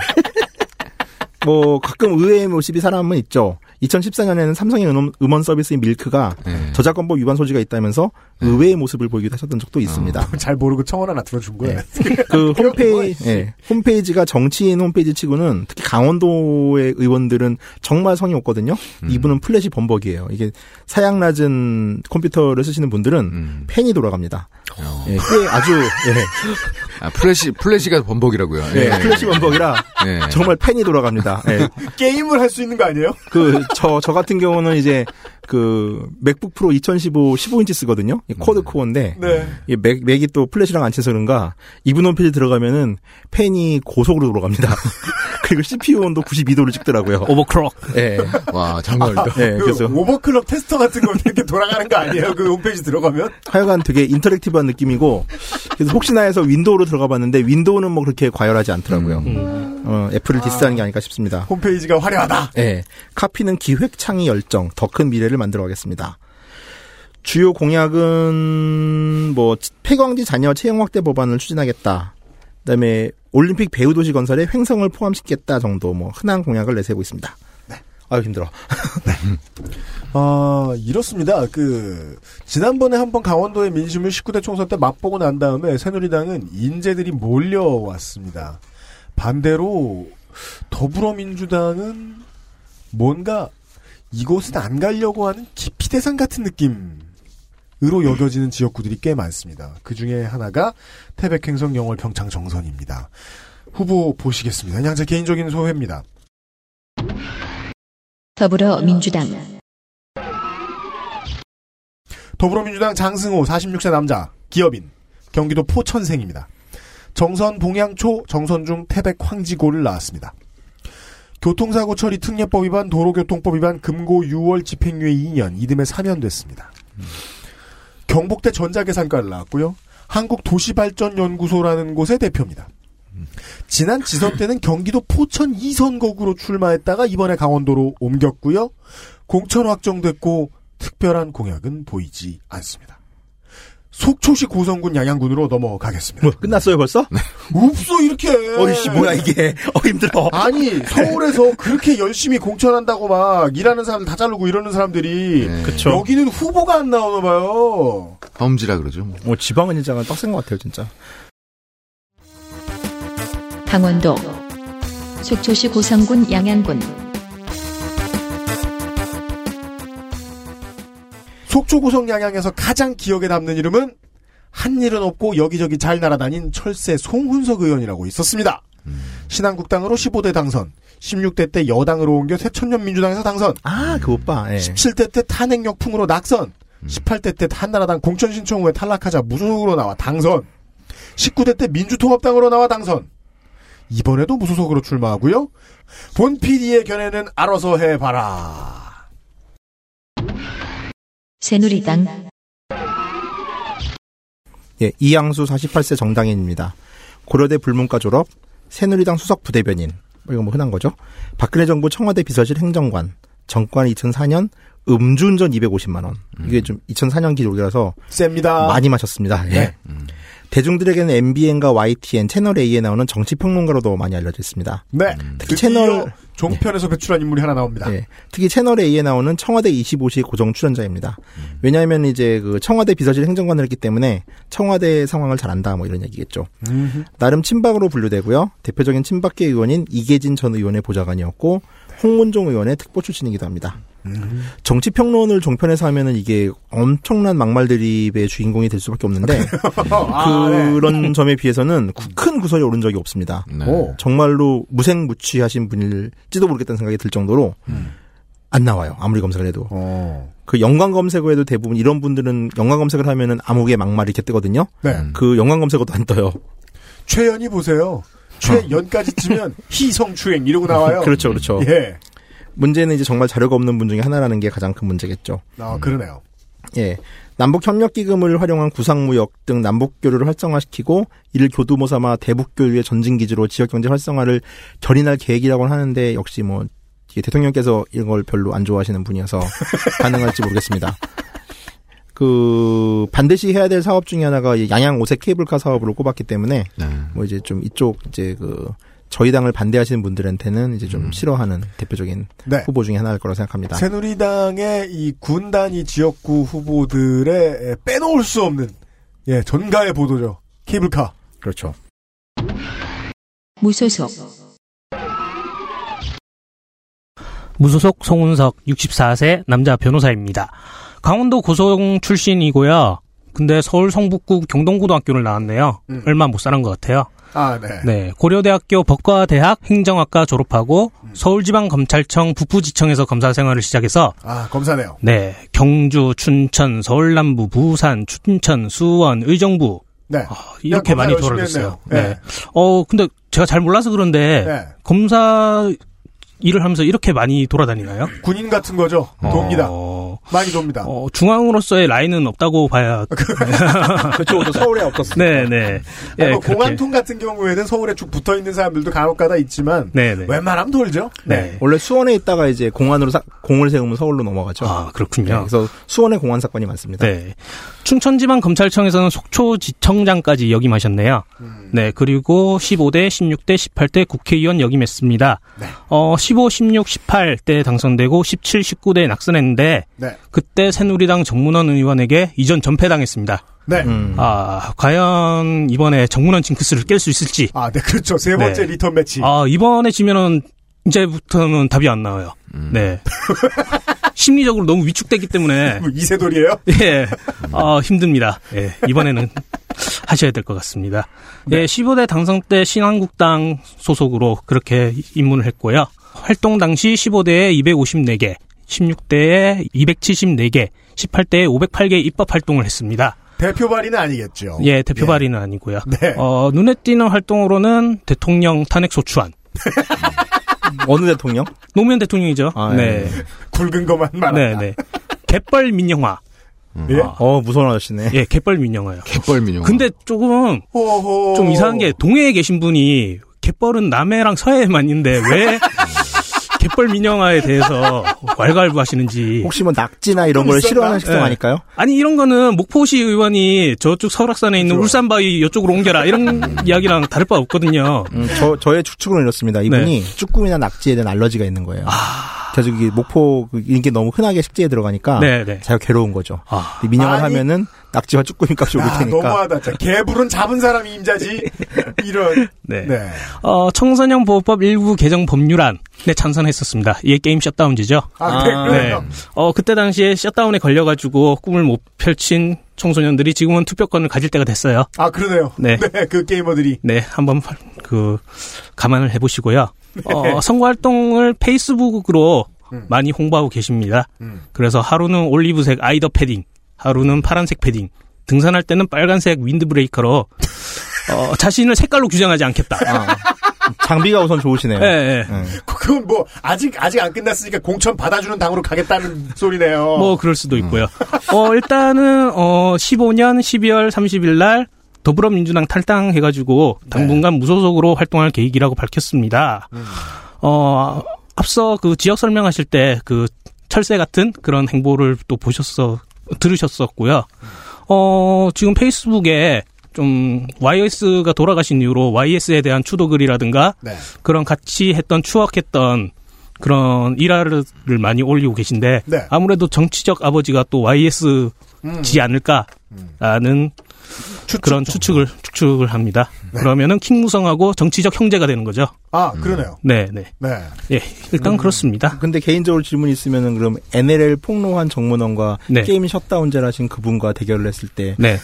뭐 가끔 의외의 모습이 사람은 있죠. 2014년에는 삼성의 음원, 음원 서비스인 밀크가 네. 저작권법 위반 소지가 있다면서 의외의 모습을 보이기도 하셨던 적도 있습니다. 잘 모르고 청원 하나 들어준 거예요. 그 홈페이지, 예, 홈페이지가 정치인 홈페이지 치고는 특히 강원도의 의원들은 정말 성의 없거든요. 이분은 플래시 범벅이에요. 이게 사양 낮은 컴퓨터를 쓰시는 분들은 팬이 돌아갑니다. 예, 꽤 아주 예, 아, 플래시, 플래시가 범벅이라고요. 예, 플래시 범벅이라 예. 정말 팬이 돌아갑니다. 예. 게임을 할 수 있는 거 아니에요? 그, 저, 저 같은 경우는 이제, 그, 맥북 프로 2015 15인치 쓰거든요? 이 quad core인데, 네. 이 맥, 맥이 또 플래시랑 안 친해서 그런가, 이분 홈페이지 들어가면은 팬이 고속으로 돌아갑니다. 그리고 CPU 온도 92도를 찍더라고요. overclock. 예. 와, 장난 아니다. 예, 그 그래서 overclock tester 같은 거 이렇게 돌아가는 거 아니에요? 그 홈페이지 들어가면? 하여간 되게 interactive한 느낌이고, 그래서 혹시나 해서 윈도우로 들어가 봤는데, 윈도우는 뭐 그렇게 과열하지 않더라고요. 어, 애플을 디스하는 게 아닐까 싶습니다. 홈페이지가 화려하다. 예. 카피는 기획 창의 열정, 더 큰 미래를 만들어 가겠습니다. 주요 공약은 뭐 폐광지 자녀 채용 확대 법안을 추진하겠다. 그다음에 올림픽 배우 도시 건설에 횡성을 포함시키겠다 정도 뭐 흔한 공약을 내세우고 있습니다. 네. 아유 힘들어. 아, 이렇습니다. 그, 지난번에 한번 강원도의 민심을 19대 총선 때 맛보고 난 다음에 새누리당은 인재들이 몰려왔습니다. 반대로 더불어민주당은 뭔가 이곳은 안 가려고 하는 기피 대상 같은 느낌으로 여겨지는 지역구들이 꽤 많습니다. 그 중에 하나가 태백행성 영월 평창 정선입니다. 후보 보시겠습니다. 그냥 제 개인적인 소회입니다. 더불어민주당 더불어민주당 장승호 46세 남자 기업인 경기도 포천생입니다. 정선 봉양초 정선 중 태백 황지고를 나왔습니다. 교통사고 처리 특례법 위반 도로교통법 위반 금고 6월 집행유예 2년 이듬해 사면됐습니다. 경북대 전자계산과를 나왔고요. 한국도시발전연구소라는 곳의 대표입니다. 지난 지선 때는 경기도 포천 2선거구로 출마했다가 이번에 강원도로 옮겼고요. 공천 확정됐고 특별한 공약은 보이지 않습니다. 속초시 고성군 양양군으로 넘어가겠습니다. 뭐 끝났어요 벌써? 없어 이렇게. 어이씨 뭐야 이게? 어 힘들어. 아니 서울에서 그렇게 열심히 공천한다고 막 일하는 사람들 다 자르고 이러는 사람들이 그쵸. 여기는 후보가 안 나오나 봐요. 범지라 그러죠. 뭐. 뭐 지방은 진짜 빡센 것 같아요 진짜. 강원도 속초시 고성군 양양군 속초 고성 양양에서 가장 기억에 남는 이름은 한 일은 없고 여기저기 잘 날아다닌 철새 송훈석 의원이라고 있었습니다. 신한국당으로 15대 당선, 16대 때 여당으로 옮겨 새천년 민주당에서 당선, 아 그 오빠. 예. 17대 때 탄핵 역풍으로 낙선, 18대 때 한나라당 공천 신청 후에 탈락하자 무소속으로 나와 당선, 19대 때 민주통합당으로 나와 당선, 이번에도 무소속으로 출마하고요. 본 PD의 견해는 알아서 해봐라. 새누리당 예, 이양수 48세 정당인입니다. 고려대 불문과 졸업, 새누리당 수석 부대변인, 뭐 이거 뭐 흔한 거죠. 박근혜 정부 청와대 비서실 행정관, 정권 2004년 음주운전 250만 원. 이게 좀 2004년 기록이라서 셉니다. 많이 마셨습니다. 예. 네. 대중들에게는 MBN과 YTN, 채널 A에 나오는 정치 평론가로도 많이 알려져 있습니다. 네. 특히 드디어 채널 종편에서 배출한 인물이 하나 나옵니다. 예. 특히 채널 A에 나오는 청와대 25시 고정 출연자입니다. 왜냐하면 이제 그 청와대 비서실 행정관을 했기 때문에 청와대 상황을 잘 안다 뭐 이런 얘기겠죠. 음흠. 나름 친박으로 분류되고요. 대표적인 친박계 의원인 이계진 전 의원의 보좌관이었고 홍문종 의원의 특보 출신이기도 합니다. 정치 평론을 종편에서 하면은 이게 엄청난 막말 드립의 주인공이 될 수밖에 없는데 아, 네. 그런 점에 비해서는 구- 큰 구설이 오른 적이 없습니다. 네. 오. 정말로 무색무취하신 분일지도 모르겠다는 생각이 들 정도로 안 나와요. 아무리 검색을 해도. 어. 그 연관 검색어에도 대부분 이런 분들은 연관 검색을 하면은 암흑의 막말이 이렇게 뜨거든요. 네. 그 연관 검색어도 안 떠요. 최연이 보세요. 최연까지 치면 희성추행 이러고 나와요. 그렇죠, 그렇죠. 예. 문제는 이제 정말 자료가 없는 분 중에 하나라는 게 가장 큰 문제겠죠. 아, 그러네요. 예. 남북 협력 기금을 활용한 구상무역 등 남북 교류를 활성화시키고 이를 교두모 삼아 대북 교류의 전진 기지로 지역 경제 활성화를 결의할 계획이라고는 하는데 역시 뭐 대통령께서 이런 걸 별로 안 좋아하시는 분이어서 가능할지 모르겠습니다. 그 반드시 해야 될 사업 중에 하나가 이 양양 오색 케이블카 사업으로 꼽았기 때문에 뭐 이제 좀 이쪽 이제 그 저희 당을 반대하시는 분들한테는 이제 좀 싫어하는 대표적인 네. 후보 중에 하나일 거라 생각합니다. 새누리당의 이 군단위 지역구 후보들의 빼놓을 수 없는 예 전가의 보도죠. 케이블카. 그렇죠. 무소속 무소속 송은석 64세 남자 변호사입니다. 강원도 고성 출신이고요. 근데 서울 성북구 경동고등학교를 나왔네요. 음. 얼마 못 사는 것 같아요. 아, 네. 네, 고려대학교 법과대학 행정학과 졸업하고 서울지방검찰청 북부지청에서 검사 생활을 시작해서 아, 검사네요. 네, 경주, 춘천, 서울 남부, 부산, 춘천, 수원, 의정부 네. 이렇게 검사 많이. 했네요. 네. 네. 어, 근데 제가 잘 몰라서 그런데 네. 검사 일을 하면서 이렇게 많이 돌아다니나요? 군인 같은 거죠. 돕니다. 많이 돕니다. 어, 중앙으로서의 라인은 없다고 봐야. 그쪽도 서울에 없었습니다. 네, 네. 예, 뭐 그렇게. 공안통 같은 경우에는 서울에 쭉 붙어 있는 사람들도 간혹가다 있지만 네, 네. 웬만하면 돌죠. 네. 원래 수원에 있다가 이제 공안으로 사- 공을 세우면 서울로 넘어가죠. 아, 그렇군요. 네, 그래서 수원에 공안 사건이 많습니다. 네. 춘천지방 검찰청에서는 속초지청장까지 역임하셨네요. 음. 네. 그리고 15대, 16대, 18대 국회의원 역임했습니다. 네. 어, 15, 16, 18대 당선되고 17, 19대 낙선했는데 네. 그때 새누리당 정문헌 의원에게 2전 전패당했습니다. 네. 음. 아, 과연 이번에 정문헌 징크스를 깰 수 있을지. 아, 네, 그렇죠. 세 번째 네. 리턴 매치. 아, 이번에 지면은 이제부터는 답이 안 나와요. 네. 심리적으로 너무 위축됐기 때문에 뭐 이세돌이에요? 예. 아, 힘듭니다. 예. 이번에는 하셔야 될 것 같습니다. 예, 15대 당선 때 신한국당 소속으로 그렇게 입문을 했고요. 활동 당시 15대에 254개, 16대에 274개, 18대에 508개 입법 활동을 했습니다. 대표 발의는 아니겠죠. 예, 대표 발의는 아니고요. 네. 어, 눈에 띄는 활동으로는 대통령 탄핵 소추안. 어느 대통령? 노무현 대통령이죠. 아, 네. 예. 굵은 것만 말한다. 네, 네. 갯벌 민영화. 예? 어, 무서운 아저씨네. 예, 갯벌 민영화요. 갯벌 민영. 근데 조금 호호. 좀 이상한 게 동해에 계신 분이 갯벌은 남해랑 서해에만 있는데 왜 갯벌 민영화에 대해서 왈가왈부 하시는지 혹시 뭐 낙지나 이런 좀걸 있었나? 싫어하는 식성 예. 아닐까요? 아니 이런 거는 목포시 의원이 저쪽 설악산에 있는 울산바위 이쪽으로 옮겨라 이런 이야기랑 다를 바 없거든요. 음, 저, 저의 추측은 이렇습니다. 이분이 쭈꾸미나 낙지에 대한 알러지가 있는 거예요. 그래서 이게 목포, 그 이게 너무 흔하게 식재에 들어가니까 네, 네. 자기가 괴로운 거죠. 아, 아니. 하면은 낙지와 쭈꾸미까지 오를 아, 테니까. 너무하다. 자, 개불은 잡은 사람이 임자지. 이런. 네. 네. 어, 청소년 보호법 일부 개정 법률안에 찬성했었습니다. 이게 게임 샷다운지죠. 아, 네. 아, 그래요. 어, 그때 당시에 샷다운에 걸려가지고 꿈을 못 펼친 청소년들이 지금은 투표권을 가질 때가 됐어요. 아, 그러네요. 네. 그 게이머들이. 네, 한번 그 감안을 해보시고요. 어, 선거 활동을 페이스북으로 음. 많이 홍보하고 계십니다. 음. 그래서 하루는 올리브색 아이더 패딩, 하루는 파란색 패딩, 등산할 때는 빨간색 윈드브레이커로 어, 자신을 색깔로 규정하지 않겠다. 아, 장비가 우선 좋으시네요. 예, 예. 예. 그건 뭐, 아직, 아직 안 끝났으니까 공천 받아주는 당으로 가겠다는 소리네요. 뭐 그럴 수도 있고요. 어 일단은 어 15년 12월 30일 날 더불어민주당 탈당해가지고 당분간 무소속으로 활동할 계획이라고 밝혔습니다. 어 앞서 그 지역 설명하실 때 그 철새 같은 그런 행보를 또 보셨어 들으셨었고요. 어 지금 페이스북에 좀 YS가 돌아가신 이후로 YS에 대한 추도글이라든가 네. 그런 같이 했던 추억했던 그런 일화를 많이 올리고 계신데 네. 아무래도 정치적 아버지가 또 YS지 음. 않을까라는 그런 추측을 추측을 합니다. 그러면은 킹무성하고 정치적 형제가 되는 거죠. 아, 그러네요. 네, 네. 네. 예, 일단 그렇습니다. 근데 개인적으로 질문 있으면은 그럼 NLL 폭로한 정문원과 네. 게임 셧다운제라신 그분과 대결을 했을 때 네,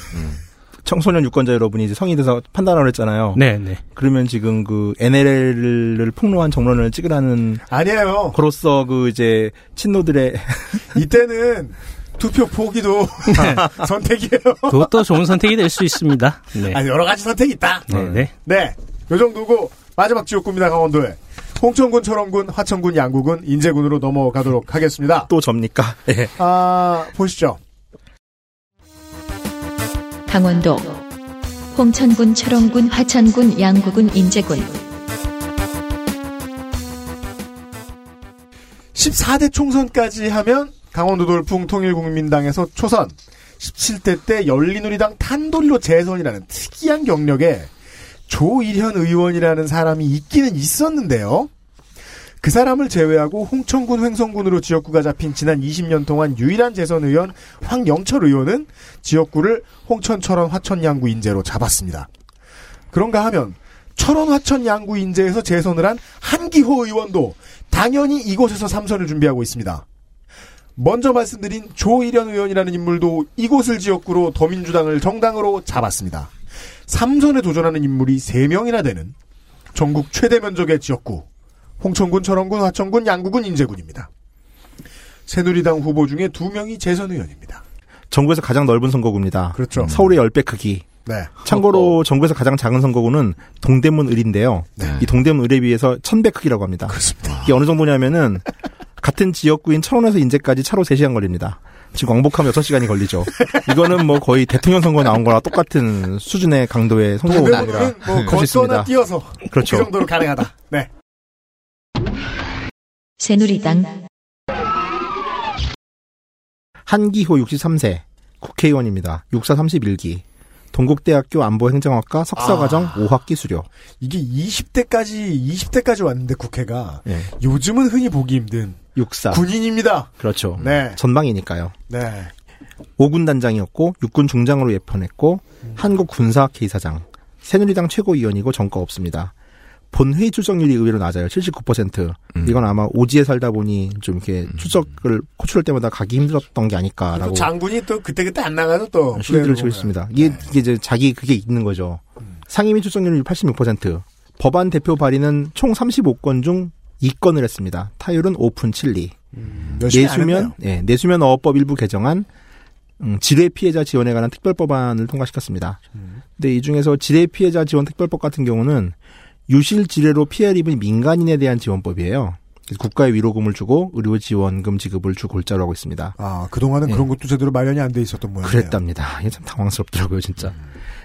청소년 유권자 여러분이 이제 성이 돼서 판단을 했잖아요. 네, 네. 그러면 지금 그 NLL을 폭로한 정론을 찍으라는 아니에요. 그로서 그 이제 친노들의 이때는 투표 포기도 선택이에요. 그것도 좋은 선택이 될 수 있습니다. 네, 아니, 여러 가지 선택이 있다. 네, 네. 네. 요 정도고, 마지막 지역구입니다, 강원도에. 홍천군, 철원군, 화천군, 양구군, 인제군으로 넘어가도록 하겠습니다. 또 접니까? 예. 아, 보시죠. 강원도 홍천군, 철원군, 화천군, 양구군, 인제군 14대 총선까지 하면 강원도 돌풍 통일국민당에서 초선, 17대 때 열린우리당 탄도리로 재선이라는 특이한 경력에 조일현 의원이라는 사람이 있기는 있었는데요. 그 사람을 제외하고 홍천군 횡성군으로 지역구가 잡힌 지난 20년 동안 유일한 재선 의원 황영철 의원은 지역구를 홍천 철원 화천 양구 인재로 잡았습니다. 그런가 하면 철원 화천 양구 인재에서 재선을 한 한기호 의원도 당연히 이곳에서 삼선을 준비하고 있습니다. 먼저 말씀드린 조일현 의원이라는 인물도 이곳을 지역구로 더민주당을 정당으로 잡았습니다. 삼선에 도전하는 인물이 3명이나 되는 전국 최대 면적의 지역구 홍천군, 철원군, 화천군, 양구군, 인제군입니다. 새누리당 후보 중에 2명이 재선 의원입니다. 전국에서 가장 넓은 선거구입니다. 그렇죠. 서울의 10배 크기. 네. 참고로 전국에서 가장 작은 선거구는 동대문 을인데요. 네. 이 동대문 을에 비해서 1000배 크기라고 합니다. 그렇습니다. 이게 어느 정도냐면은 같은 지역구인 철원에서 인제까지 차로 3시간 걸립니다. 지금 왕복하면 6시간이 걸리죠. 이거는 뭐 거의 대통령 선거 나온 거랑 똑같은 수준의 강도의 아니라 동대문은 뭐. 걷거나 뛰어서 그렇죠. 그 정도로 가능하다. 네. 새누리당 한기호 63세 국회의원입니다. 육사 31기. 동국대학교 안보행정학과 석사과정 아. 5학기 수료. 이게 20대까지 20대까지 왔는데 국회가 예. 요즘은 흔히 보기 힘든 육사. 군인입니다. 그렇죠. 네. 전방이니까요. 네. 5군 단장이었고 육군 중장으로 예편했고 한국 군사 학회 이사장. 새누리당 최고위원이고 정과 없습니다. 본회의 출석률이 의외로 낮아요. 79%. 음. 이건 아마 오지에 살다 보니 좀 이렇게 출석을 호출할 때마다 가기 힘들었던 게 아닐까라고 또 장군이 또 그때그때 안 나가서 또 힘들을 치고 있습니다. 이게, 이게 이제 자기 그게 있는 거죠. 상임위 출석률이 86%. 법안 대표 발의는 총 35건 중 2건을 했습니다. 타율은 오픈 7리. 열심히 안 내수면. 예, 내수면 어법 일부 개정안, 음, 지뢰 피해자 지원에 관한 특별법안을 통과시켰습니다. 근데 이 중에서 지뢰 피해자 지원 특별법 같은 경우는 유실 지뢰로 피해를 입은 민간인에 대한 지원법이에요. 국가에 위로금을 주고 의료 지원금 지급을 주 골자로 하고 있습니다. 아, 그동안은 예. 그런 것도 제대로 마련이 안 돼 있었던 모양이에요. 그랬답니다. 이게 참 당황스럽더라고요, 진짜.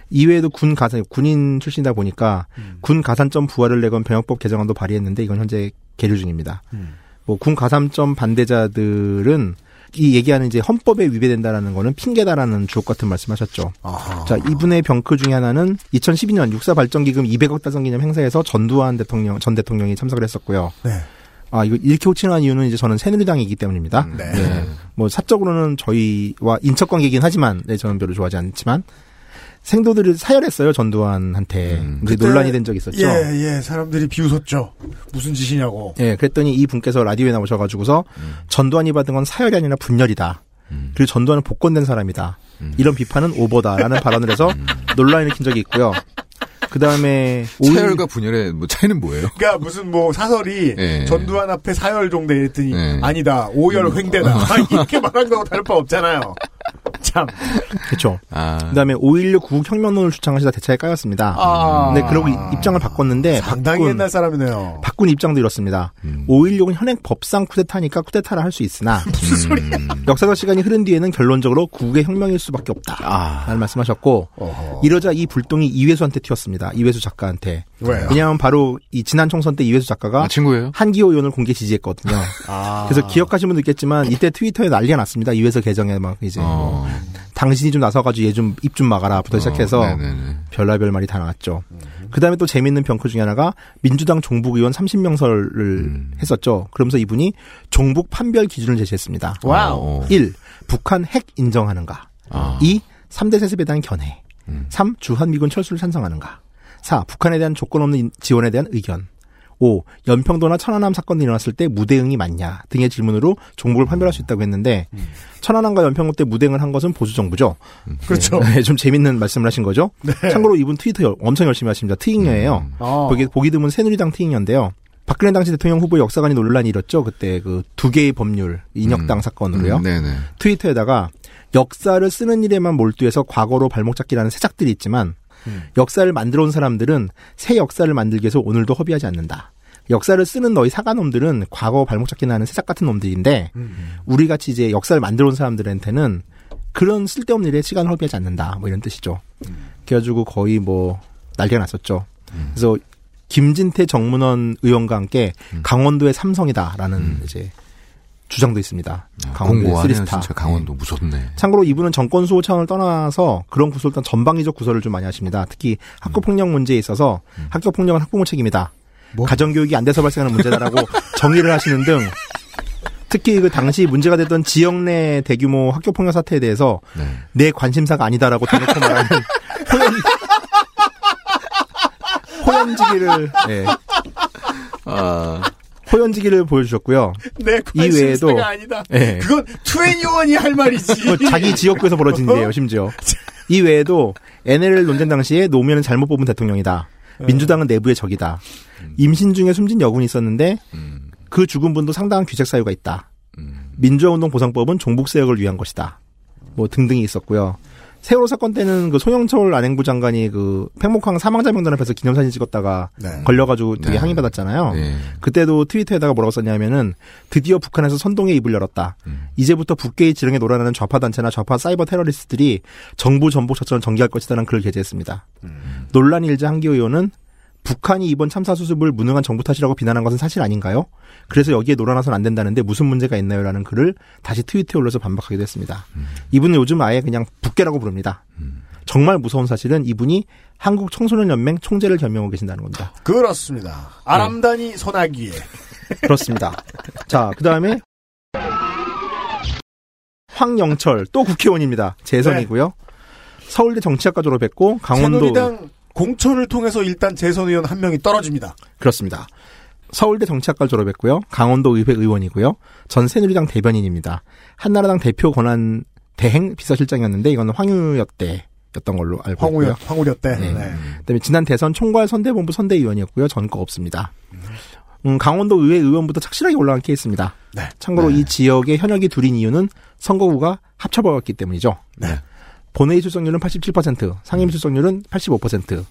이외에도 군 가산, 군인 출신이다 보니까 군 가산점 부활을 내건 병역법 개정안도 발의했는데 이건 현재 계류 중입니다. 음. 뭐군 가산점 반대자들은 이 얘기하는 이제 헌법에 위배된다라는 거는 핑계다라는 주옥 같은 말씀하셨죠. 아하. 자, 이분의 병크 중에 하나는 2012년 육사 발전기금 200억 달성 기념 행사에서 전두환 대통령, 전 대통령이 참석을 했었고요. 네. 아, 이거 이렇게 호칭한 이유는 이제 저는 새누리당이기 때문입니다. 네. 뭐 사적으로는 저희와 인척 관계이긴 하지만 네, 저는 별로 좋아하지 않지만 생도들을 사열했어요 전두환한테 이제 그때- 논란이 된 적이 있었죠. 예, 예. 사람들이 비웃었죠. 무슨 짓이냐고. 예, 그랬더니 이 분께서 라디오에 나오셔가지고서 전두환이 받은 건 사열이 아니라 분열이다. 그리고 전두환은 복권된 사람이다. 이런 비판은 오버다라는 발언을 해서 논란을 일으킨 적이 있고요. 그 다음에 사열과 분열의 뭐 차이는 뭐예요? 그러니까 무슨 뭐 사설이 예. 전두환 앞에 사열 종대 이랬더니 예. 아니다 오열 횡대다 이렇게 말한 거하고 다를 바 없잖아요. 참. 그렇죠. 아. 그다음에 5.16 구국 혁명론을 주창하시다 대차에 까였습니다. 아. 네, 그러고 이- 입장을 바꿨는데 상당히 바꾼, 옛날 사람이네요. 바꾼 입장도 이렇습니다. 음. 5.16은 현행 법상 쿠데타니까 쿠데타를 할 수 있으나 무슨 소리야? 역사적 시간이 흐른 뒤에는 결론적으로 구국의 혁명일 수밖에 없다. 아. 라는 말씀하셨고 어허. 이러자 이 불똥이 이회수한테 튀었습니다. 이회수 작가한테. 왜요? 왜냐하면 바로 이 지난 총선 때 이회수 작가가 아, 친구예요? 한기호 의원을 공개 지지했거든요. 아. 그래서 기억하시는 분도 있겠지만 이때 트위터에 난리가 났습니다. 이외수 계정에 막 이제 뭐 어. 당신이 좀 나서가지고 얘 좀 입좀 막아라부터 시작해서 어, 네네네. 별의별 말이 다 나왔죠. 그 다음에 또 재밌는 병크 중에 하나가 민주당 종북 의원 30명설을 음. 했었죠. 그러면서 이분이 종북 판별 기준을 제시했습니다. wow. 1. 북한 핵 인정하는가. 아. 2. 3대 세습에 대한 견해. 음. 3. 주한미군 철수를 찬성하는가. 4. 북한에 대한 조건 없는 인- 지원에 대한 의견. 5. 연평도나 천안함 사건이 일어났을 때 무대응이 맞냐 등의 질문으로 종북을 판별할 수 있다고 했는데 천안함과 연평도 때 무대응을 한 것은 보수 정부죠. 그렇죠. 네, 좀 재밌는 말씀을 하신 거죠. 네. 참고로 이분 트위터 열- 엄청 열심히 하십니다. 트잉녀예요. 어. 보기, 보기 드문 새누리당 트잉녀인데요. 박근혜 당시 대통령 후보 역사관이 논란이 일었죠. 그때 그 두 개의 법률 인혁당 음. 사건으로요. 음, 네네. 트위터에다가 역사를 쓰는 일에만 몰두해서 과거로 발목 잡기라는 새작들이 있지만 음. 역사를 만들어 온 사람들은 새 역사를 만들기 위해서 오늘도 허비하지 않는다. 역사를 쓰는 너희 사과놈들은 과거 발목 잡기나 하는 새작 같은 놈들인데 음. 우리 같이 이제 역사를 만들어 온 사람들한테는 그런 쓸데없는 일에 시간을 허비하지 않는다. 뭐 이런 뜻이죠. 그래가지고 거의 뭐 난리가 났었죠. 그래서 김진태 정문원 의원과 함께 강원도의 삼성이다라는 이제 주장도 있습니다. 아, 강원도 공고하네요, 쓰리스타. 진짜 강원도 무섭네. 참고로 이분은 정권 수호 차원을 떠나서 그런 구설 단 전방위적 구설을 좀 많이 하십니다. 특히 학교 폭력 문제에 있어서 학교 폭력은 학부모 책임이다. 가정 교육이 안 돼서 발생하는 문제다라고 정의를 하시는 등 특히 그 당시 문제가 됐던 지역 내 대규모 학교 폭력 사태에 대해서 내 관심사가 아니다라고 대놓고 말하는 호연 호연지기를 예. 호연지기를 보여주셨고요. 내이 외에도 관심사가 아니다. 예. 그건 투애니원이 할 말이지. 뭐 자기 지역구에서 벌어진 일이에요, 심지어. 이 외에도 NLL 논쟁 당시에 노무현은 잘못 뽑은 대통령이다. 민주당은 내부의 적이다. 임신 중에 숨진 여군이 있었는데 그 죽은 분도 상당한 귀책 사유가 있다. 민주화운동 보상법은 종북 세력을 위한 것이다. 뭐 등등이 있었고요. 세월호 사건 때는 그 송영철 안행부 장관이 그 팽목항 사망자 명단 앞에서 기념사진 찍었다가 네. 걸려가지고 되게 네. 항의받았잖아요. 네. 그때도 트위터에다가 뭐라고 썼냐면은 드디어 북한에서 선동의 입을 열었다. 이제부터 북계의 지령에 놀아나는 좌파 단체나 좌파 사이버 테러리스트들이 정부 전복처처럼 전개할 것이다라는 글을 게재했습니다. 논란이 일자 한기호 의원은 북한이 이번 참사 수습을 무능한 정부 탓이라고 비난한 것은 사실 아닌가요? 그래서 여기에 놀아나서는 안 된다는데 무슨 문제가 있나요? 라는 글을 다시 트위터에 올려서 반박하기도 했습니다. 이분은 요즘 아예 그냥 북계라고 부릅니다. 정말 무서운 사실은 이분이 한국 청소년연맹 총재를 겸명하고 계신다는 겁니다. 그렇습니다. 아람단이 선하기에. 그렇습니다. 자, 그 다음에 황영철 또 국회의원입니다. 재선이고요. 서울대 정치학과 졸업했고 강원도 새누리당 공천을 통해서 일단 재선 의원 한 명이 떨어집니다. 그렇습니다. 서울대 정치학과 졸업했고요. 강원도 의회 의원이고요. 전 새누리당 대변인입니다. 한나라당 대표 권한 대행 비서실장이었는데 이거는 황유엽 때였던 걸로 알고 있고요. 황우엽, 황우엽 때. 네. 네. 그다음에 지난 대선 총괄 선대본부 선대위원이었고요. 전거 없습니다. 음, 강원도 의회 의원부터 착실하게 올라간 케이스입니다. 네. 참고로 이 지역의 현역이 둘인 이유는 선거구가 합쳐버렸기 때문이죠. 네. 본회의 출석률은 87%, 상임위 출석률은 85%.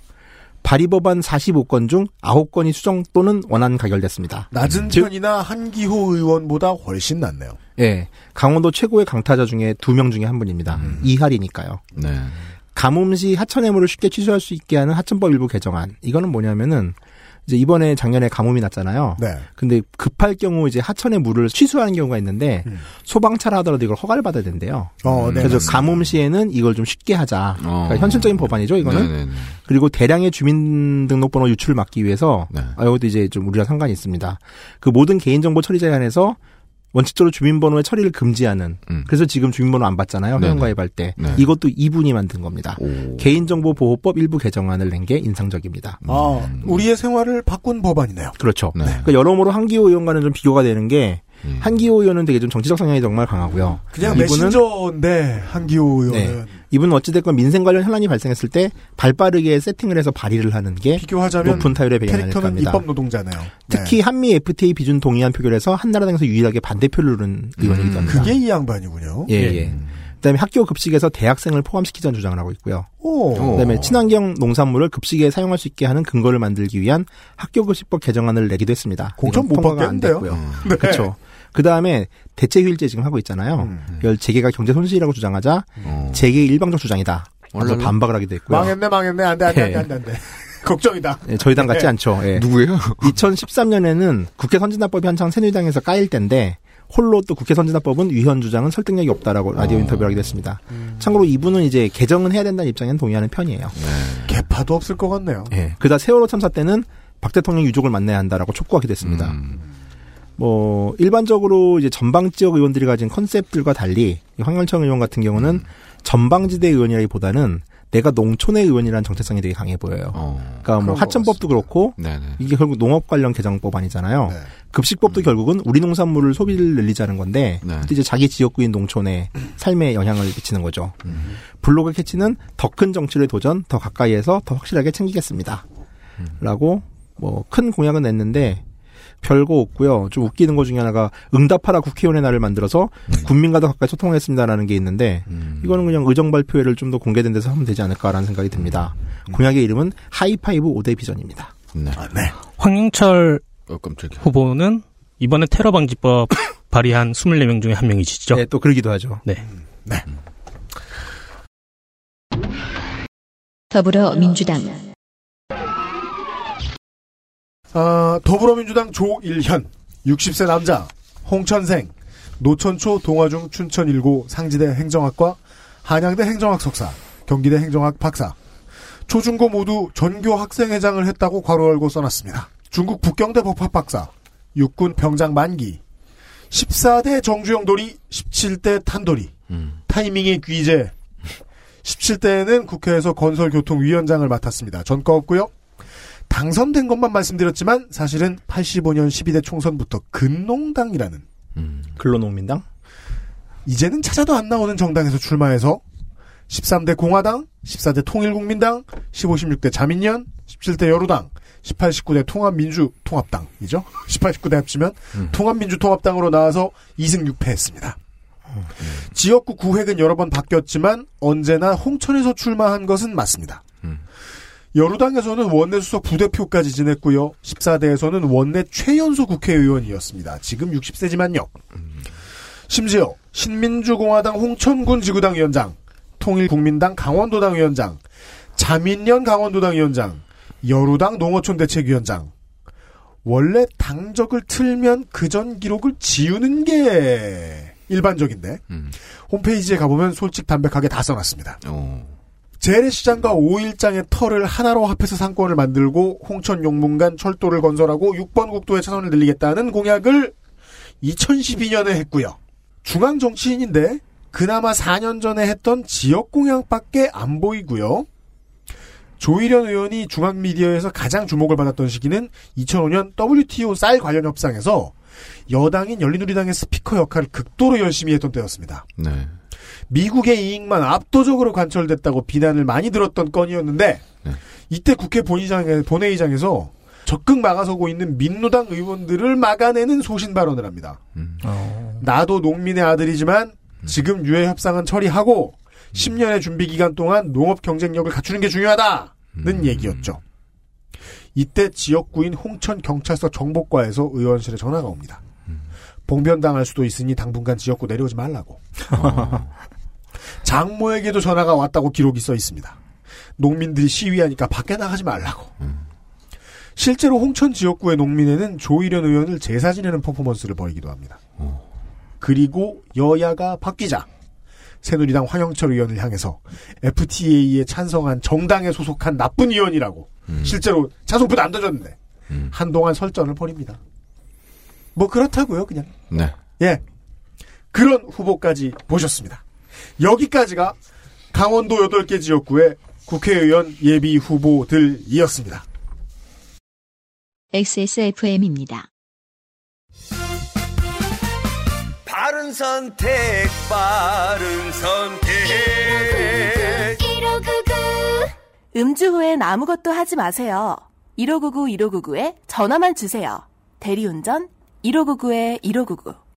발의 법안 45건 중 9건이 수정 또는 원안 가결됐습니다. 낮은 즉, 편이나 한기호 의원보다 훨씬 낫네요. 예, 강원도 최고의 강타자 중에 두 명 중에 한 분입니다. 이할이니까요. 네. 가뭄 시 하천 해물을 쉽게 취소할 수 있게 하는 하천법 일부 개정안. 이거는 뭐냐면은 이제 이번에 작년에 가뭄이 났잖아요. 네. 근데 급할 경우 이제 하천의 물을 취소하는 경우가 있는데 소방차라 하더라도 이걸 허가를 받아야 된대요. 음. 어, 네, 그래서 맞습니다. 가뭄 시에는 이걸 좀 쉽게 하자. 어. 그러니까 현실적인 법안이죠, 이거는. 네네네. 그리고 대량의 주민등록번호 유출을 막기 위해서 네. 아, 이것도 이제 좀 우리랑 상관이 있습니다. 그 모든 개인정보 처리자에 한해서 원칙적으로 주민번호의 처리를 금지하는. 음. 그래서 지금 주민번호 안 받잖아요. 회원가입할 때. 네. 이것도 이분이 만든 겁니다. 오. 개인정보보호법 일부 개정안을 낸 게 인상적입니다. 아, 우리의 생활을 바꾼 법안이네요. 그렇죠. 네. 그러니까 여러모로 한기호 의원과는 좀 비교가 되는 게 음. 한기호 의원은 되게 좀 정치적 성향이 정말 강하고요. 그냥 이분은 메신저인데 한기호 의원은 네. 이분은 어찌됐건 민생 관련 현안이 발생했을 때 발빠르게 세팅을 해서 발의를 하는 게 비교하자면 높은 타율의 배경이 아닐까 입법 합니다. 노동자네요. 특히 한미 FTA 비준 동의안 표결에서 한나라당에서 유일하게 반대표를 누른 의원이기도 네. 합니다. 그게 이 양반이군요. 예, 예. 그다음에 학교 급식에서 대학생을 포함시키자는 주장을 하고 있고요. 오. 그다음에 친환경 농산물을 급식에 사용할 수 있게 하는 근거를 만들기 위한 학교 급식법 개정안을 내기도 했습니다. 공천 못 통과가 안 받겠는데요? 됐고요. 네. 그렇죠. 그 다음에 대체 휴일제 지금 하고 있잖아요. 음. 이걸 재계가 경제 손실이라고 주장하자 어. 재계 일방적 주장이다. 그래서. 반박을 하기도 했고요. 망했네, 망했네. 안 돼, 안 돼, 안 돼, 예. 안 돼, 안 돼. 걱정이다. 예, 저희 당 같지 않죠. 예. 누구예요? 2013년에는 국회 선진화법이 한창 새누리당에서 까일 때인데 홀로 또 국회 선진화법은 위헌 주장은 설득력이 없다라고 라디오 인터뷰를 하기도 했습니다. 참고로 이분은 이제 개정은 해야 된다는 입장에는 동의하는 편이에요. 개파도 없을 것 같네요. 예. 그다 세월호 참사 때는 박 대통령 유족을 만나야 한다라고 촉구하기도 했습니다. 음. 뭐 일반적으로 이제 전방 지역 의원들이 가진 컨셉들과 달리 이 황영철 의원 같은 경우는 전방지대 의원이라기보다는 내가 농촌의 의원이라는 정체성이 되게 강해 보여요. 어. 그러니까 뭐 하천법도 그렇고 네네. 이게 결국 농업 관련 개정법 아니잖아요. 네. 급식법도 결국은 우리 농산물을 소비를 늘리자는 건데 네. 또 이제 자기 지역구인 농촌에 삶에 영향을 미치는 거죠. 블로그 캐치는 더 큰 정치를 도전, 더 가까이에서 더 확실하게 챙기겠습니다. 라고 뭐 큰 공약은 냈는데 별거 없고요. 좀 웃기는 것 중에 하나가 응답하라 국회의원의 날을 만들어서 국민과 더 가까이 소통하겠습니다라는 게 있는데 음. 이거는 그냥 의정 발표회를 좀 더 공개된 데서 하면 되지 않을까라는 생각이 듭니다. 공약의 이름은 하이파이브 5대 비전입니다. 네. 아, 네. 황영철 어. 후보는 이번에 테러 방지법 발의한 24명 중에 한 명이시죠? 네, 또 그러기도 하죠. 네. 더불어민주당 아, 더불어민주당 조일현, 60세 남자, 홍천생, 노천초 동아중 춘천일고 상지대 행정학과 한양대 행정학 석사 경기대 행정학 박사 초중고 모두 전교 학생회장을 했다고 괄호 열고 써놨습니다. 중국 북경대 법학 박사 육군 병장 만기 14대 정주영 도리 17대 탄도리 타이밍의 귀재 17대에는 국회에서 건설교통위원장을 맡았습니다. 전과 없고요. 당선된 것만 말씀드렸지만 사실은 85년 12대 총선부터 근농당이라는 근로농민당? 이제는 찾아도 안 나오는 정당에서 출마해서 13대 공화당, 14대 통일국민당, 15, 16대 자민련, 17대 여루당, 18, 19대 통합민주 통합당이죠. 18, 19대 합치면 통합민주 통합당으로 나와서 2승 6패했습니다. 지역구 구획은 여러 번 바뀌었지만 언제나 홍천에서 출마한 것은 맞습니다. 여루당에서는 원내 수석 부대표까지 지냈고요. 14대에서는 원내 최연소 국회의원이었습니다. 지금 60세지만요. 심지어 신민주공화당 홍천군 지구당 위원장, 통일국민당 강원도당 위원장, 자민련 강원도당 위원장, 여루당 농어촌 대책위원장. 원래 당적을 틀면 그 전 기록을 지우는 게 일반적인데 홈페이지에 가보면 솔직 담백하게 다 써놨습니다. 재래시장과 5일장의 터를 하나로 합해서 상권을 만들고 홍천 용문간 철도를 건설하고 6번 국도의 차선을 늘리겠다는 공약을 2012년에 했고요. 중앙 정치인인데 그나마 4년 전에 했던 지역 공약밖에 안 보이고요. 조희련 의원이 중앙 미디어에서 가장 주목을 받았던 시기는 2005년 WTO 쌀 관련 협상에서 여당인 열린우리당의 스피커 역할을 극도로 열심히 했던 때였습니다. 네. 미국의 이익만 압도적으로 관철됐다고 비난을 많이 들었던 건이었는데 이때 국회 본의장에, 본회의장에서 적극 막아서고 있는 민노당 의원들을 막아내는 소신 발언을 합니다. 나도 농민의 아들이지만 지금 유해 협상은 처리하고 10년의 준비 기간 동안 농업 경쟁력을 갖추는 게 중요하다는 얘기였죠. 이때 지역구인 홍천 경찰서 정보과에서 의원실에 전화가 옵니다. 봉변당할 수도 있으니 당분간 지역구 내려오지 말라고. 장모에게도 전화가 왔다고 기록이 써 있습니다. 농민들이 시위하니까 밖에 나가지 말라고. 실제로 홍천 지역구의 농민회는 조희련 의원을 제사 지내는 퍼포먼스를 벌이기도 합니다. 그리고 여야가 바뀌자 새누리당 황영철 의원을 향해서 FTA에 찬성한 정당에 소속한 나쁜 의원이라고 실제로 자소부도 안 던졌는데 한동안 설전을 벌입니다. 뭐 그렇다고요, 그냥. 네. 예. 그런 후보까지 보셨습니다. 여기까지가 강원도 8개 지역구의 국회의원 예비 후보들이었습니다. XSFM입니다. 바른 선택, 바른 선택. 음주 후엔 아무것도 하지 마세요. 1599 1599에 전화만 주세요. 대리운전 1599에 1599.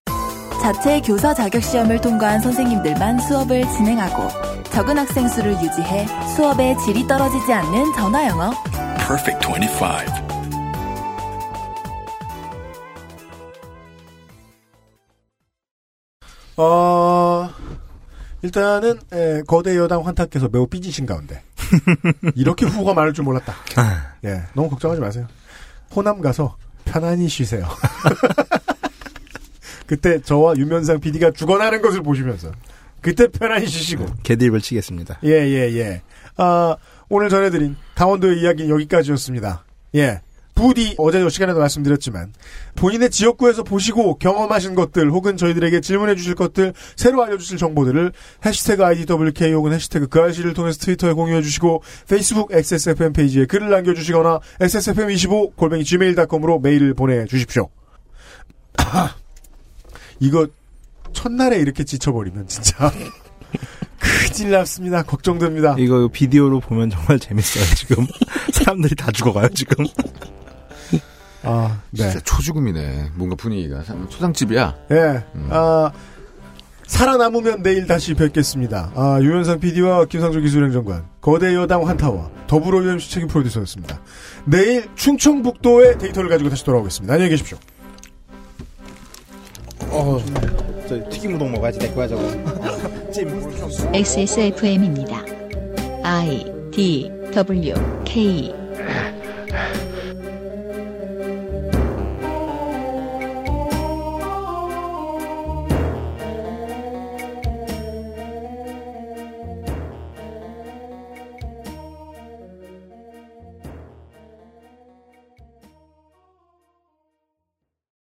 자체 교사 자격 시험을 통과한 선생님들만 수업을 진행하고 적은 학생 수를 유지해 수업의 질이 떨어지지 않는 전화 영어. Perfect 25. 어, 일단은, 에, 거대 여당 환탁해서 매우 삐지신 가운데. 이렇게 후보가 많을 줄 몰랐다. 예, 너무 걱정하지 마세요. 호남 가서 편안히 쉬세요. 그때 저와 유면상 PD가 죽어나는 것을 보시면서. 그때 편안히 쉬시고. 개드립을 치겠습니다. 예, 예, 예. 아, 오늘 전해드린 강원도의 이야기는 여기까지였습니다. 예. 부디 어제 저 시간에도 말씀드렸지만 본인의 지역구에서 보시고 경험하신 것들 혹은 저희들에게 질문해 주실 것들 새로 알려주실 정보들을 해시태그 IDWK 혹은 해시태그 그 알씨를 통해서 트위터에 공유해 주시고 페이스북 XSFM 페이지에 글을 남겨주시거나 XSFM25 골뱅이 gmail.com으로 메일을 보내주십시오. 이거 첫날에 이렇게 지쳐버리면 진짜 큰일 났습니다. 걱정됩니다. 이거 비디오로 보면 정말 재밌어요, 지금. 사람들이 다 죽어가요, 지금. 아, 네. 진짜 초죽음이네. 뭔가 분위기가 참 초상집이야. 예. 아, 살아남으면 내일 다시 뵙겠습니다. 아, 유현상 PD와 김상조 기술행정관, 거대 여당 환타와 더불어 UMC 책임 프로듀서였습니다. 내일 충청북도의 데이터를 가지고 다시 돌아오겠습니다. 안녕히 계십시오. 어, 저 튀김 우동 먹어야지. 내 거야 저거 찜. XSFM입니다. I D W K.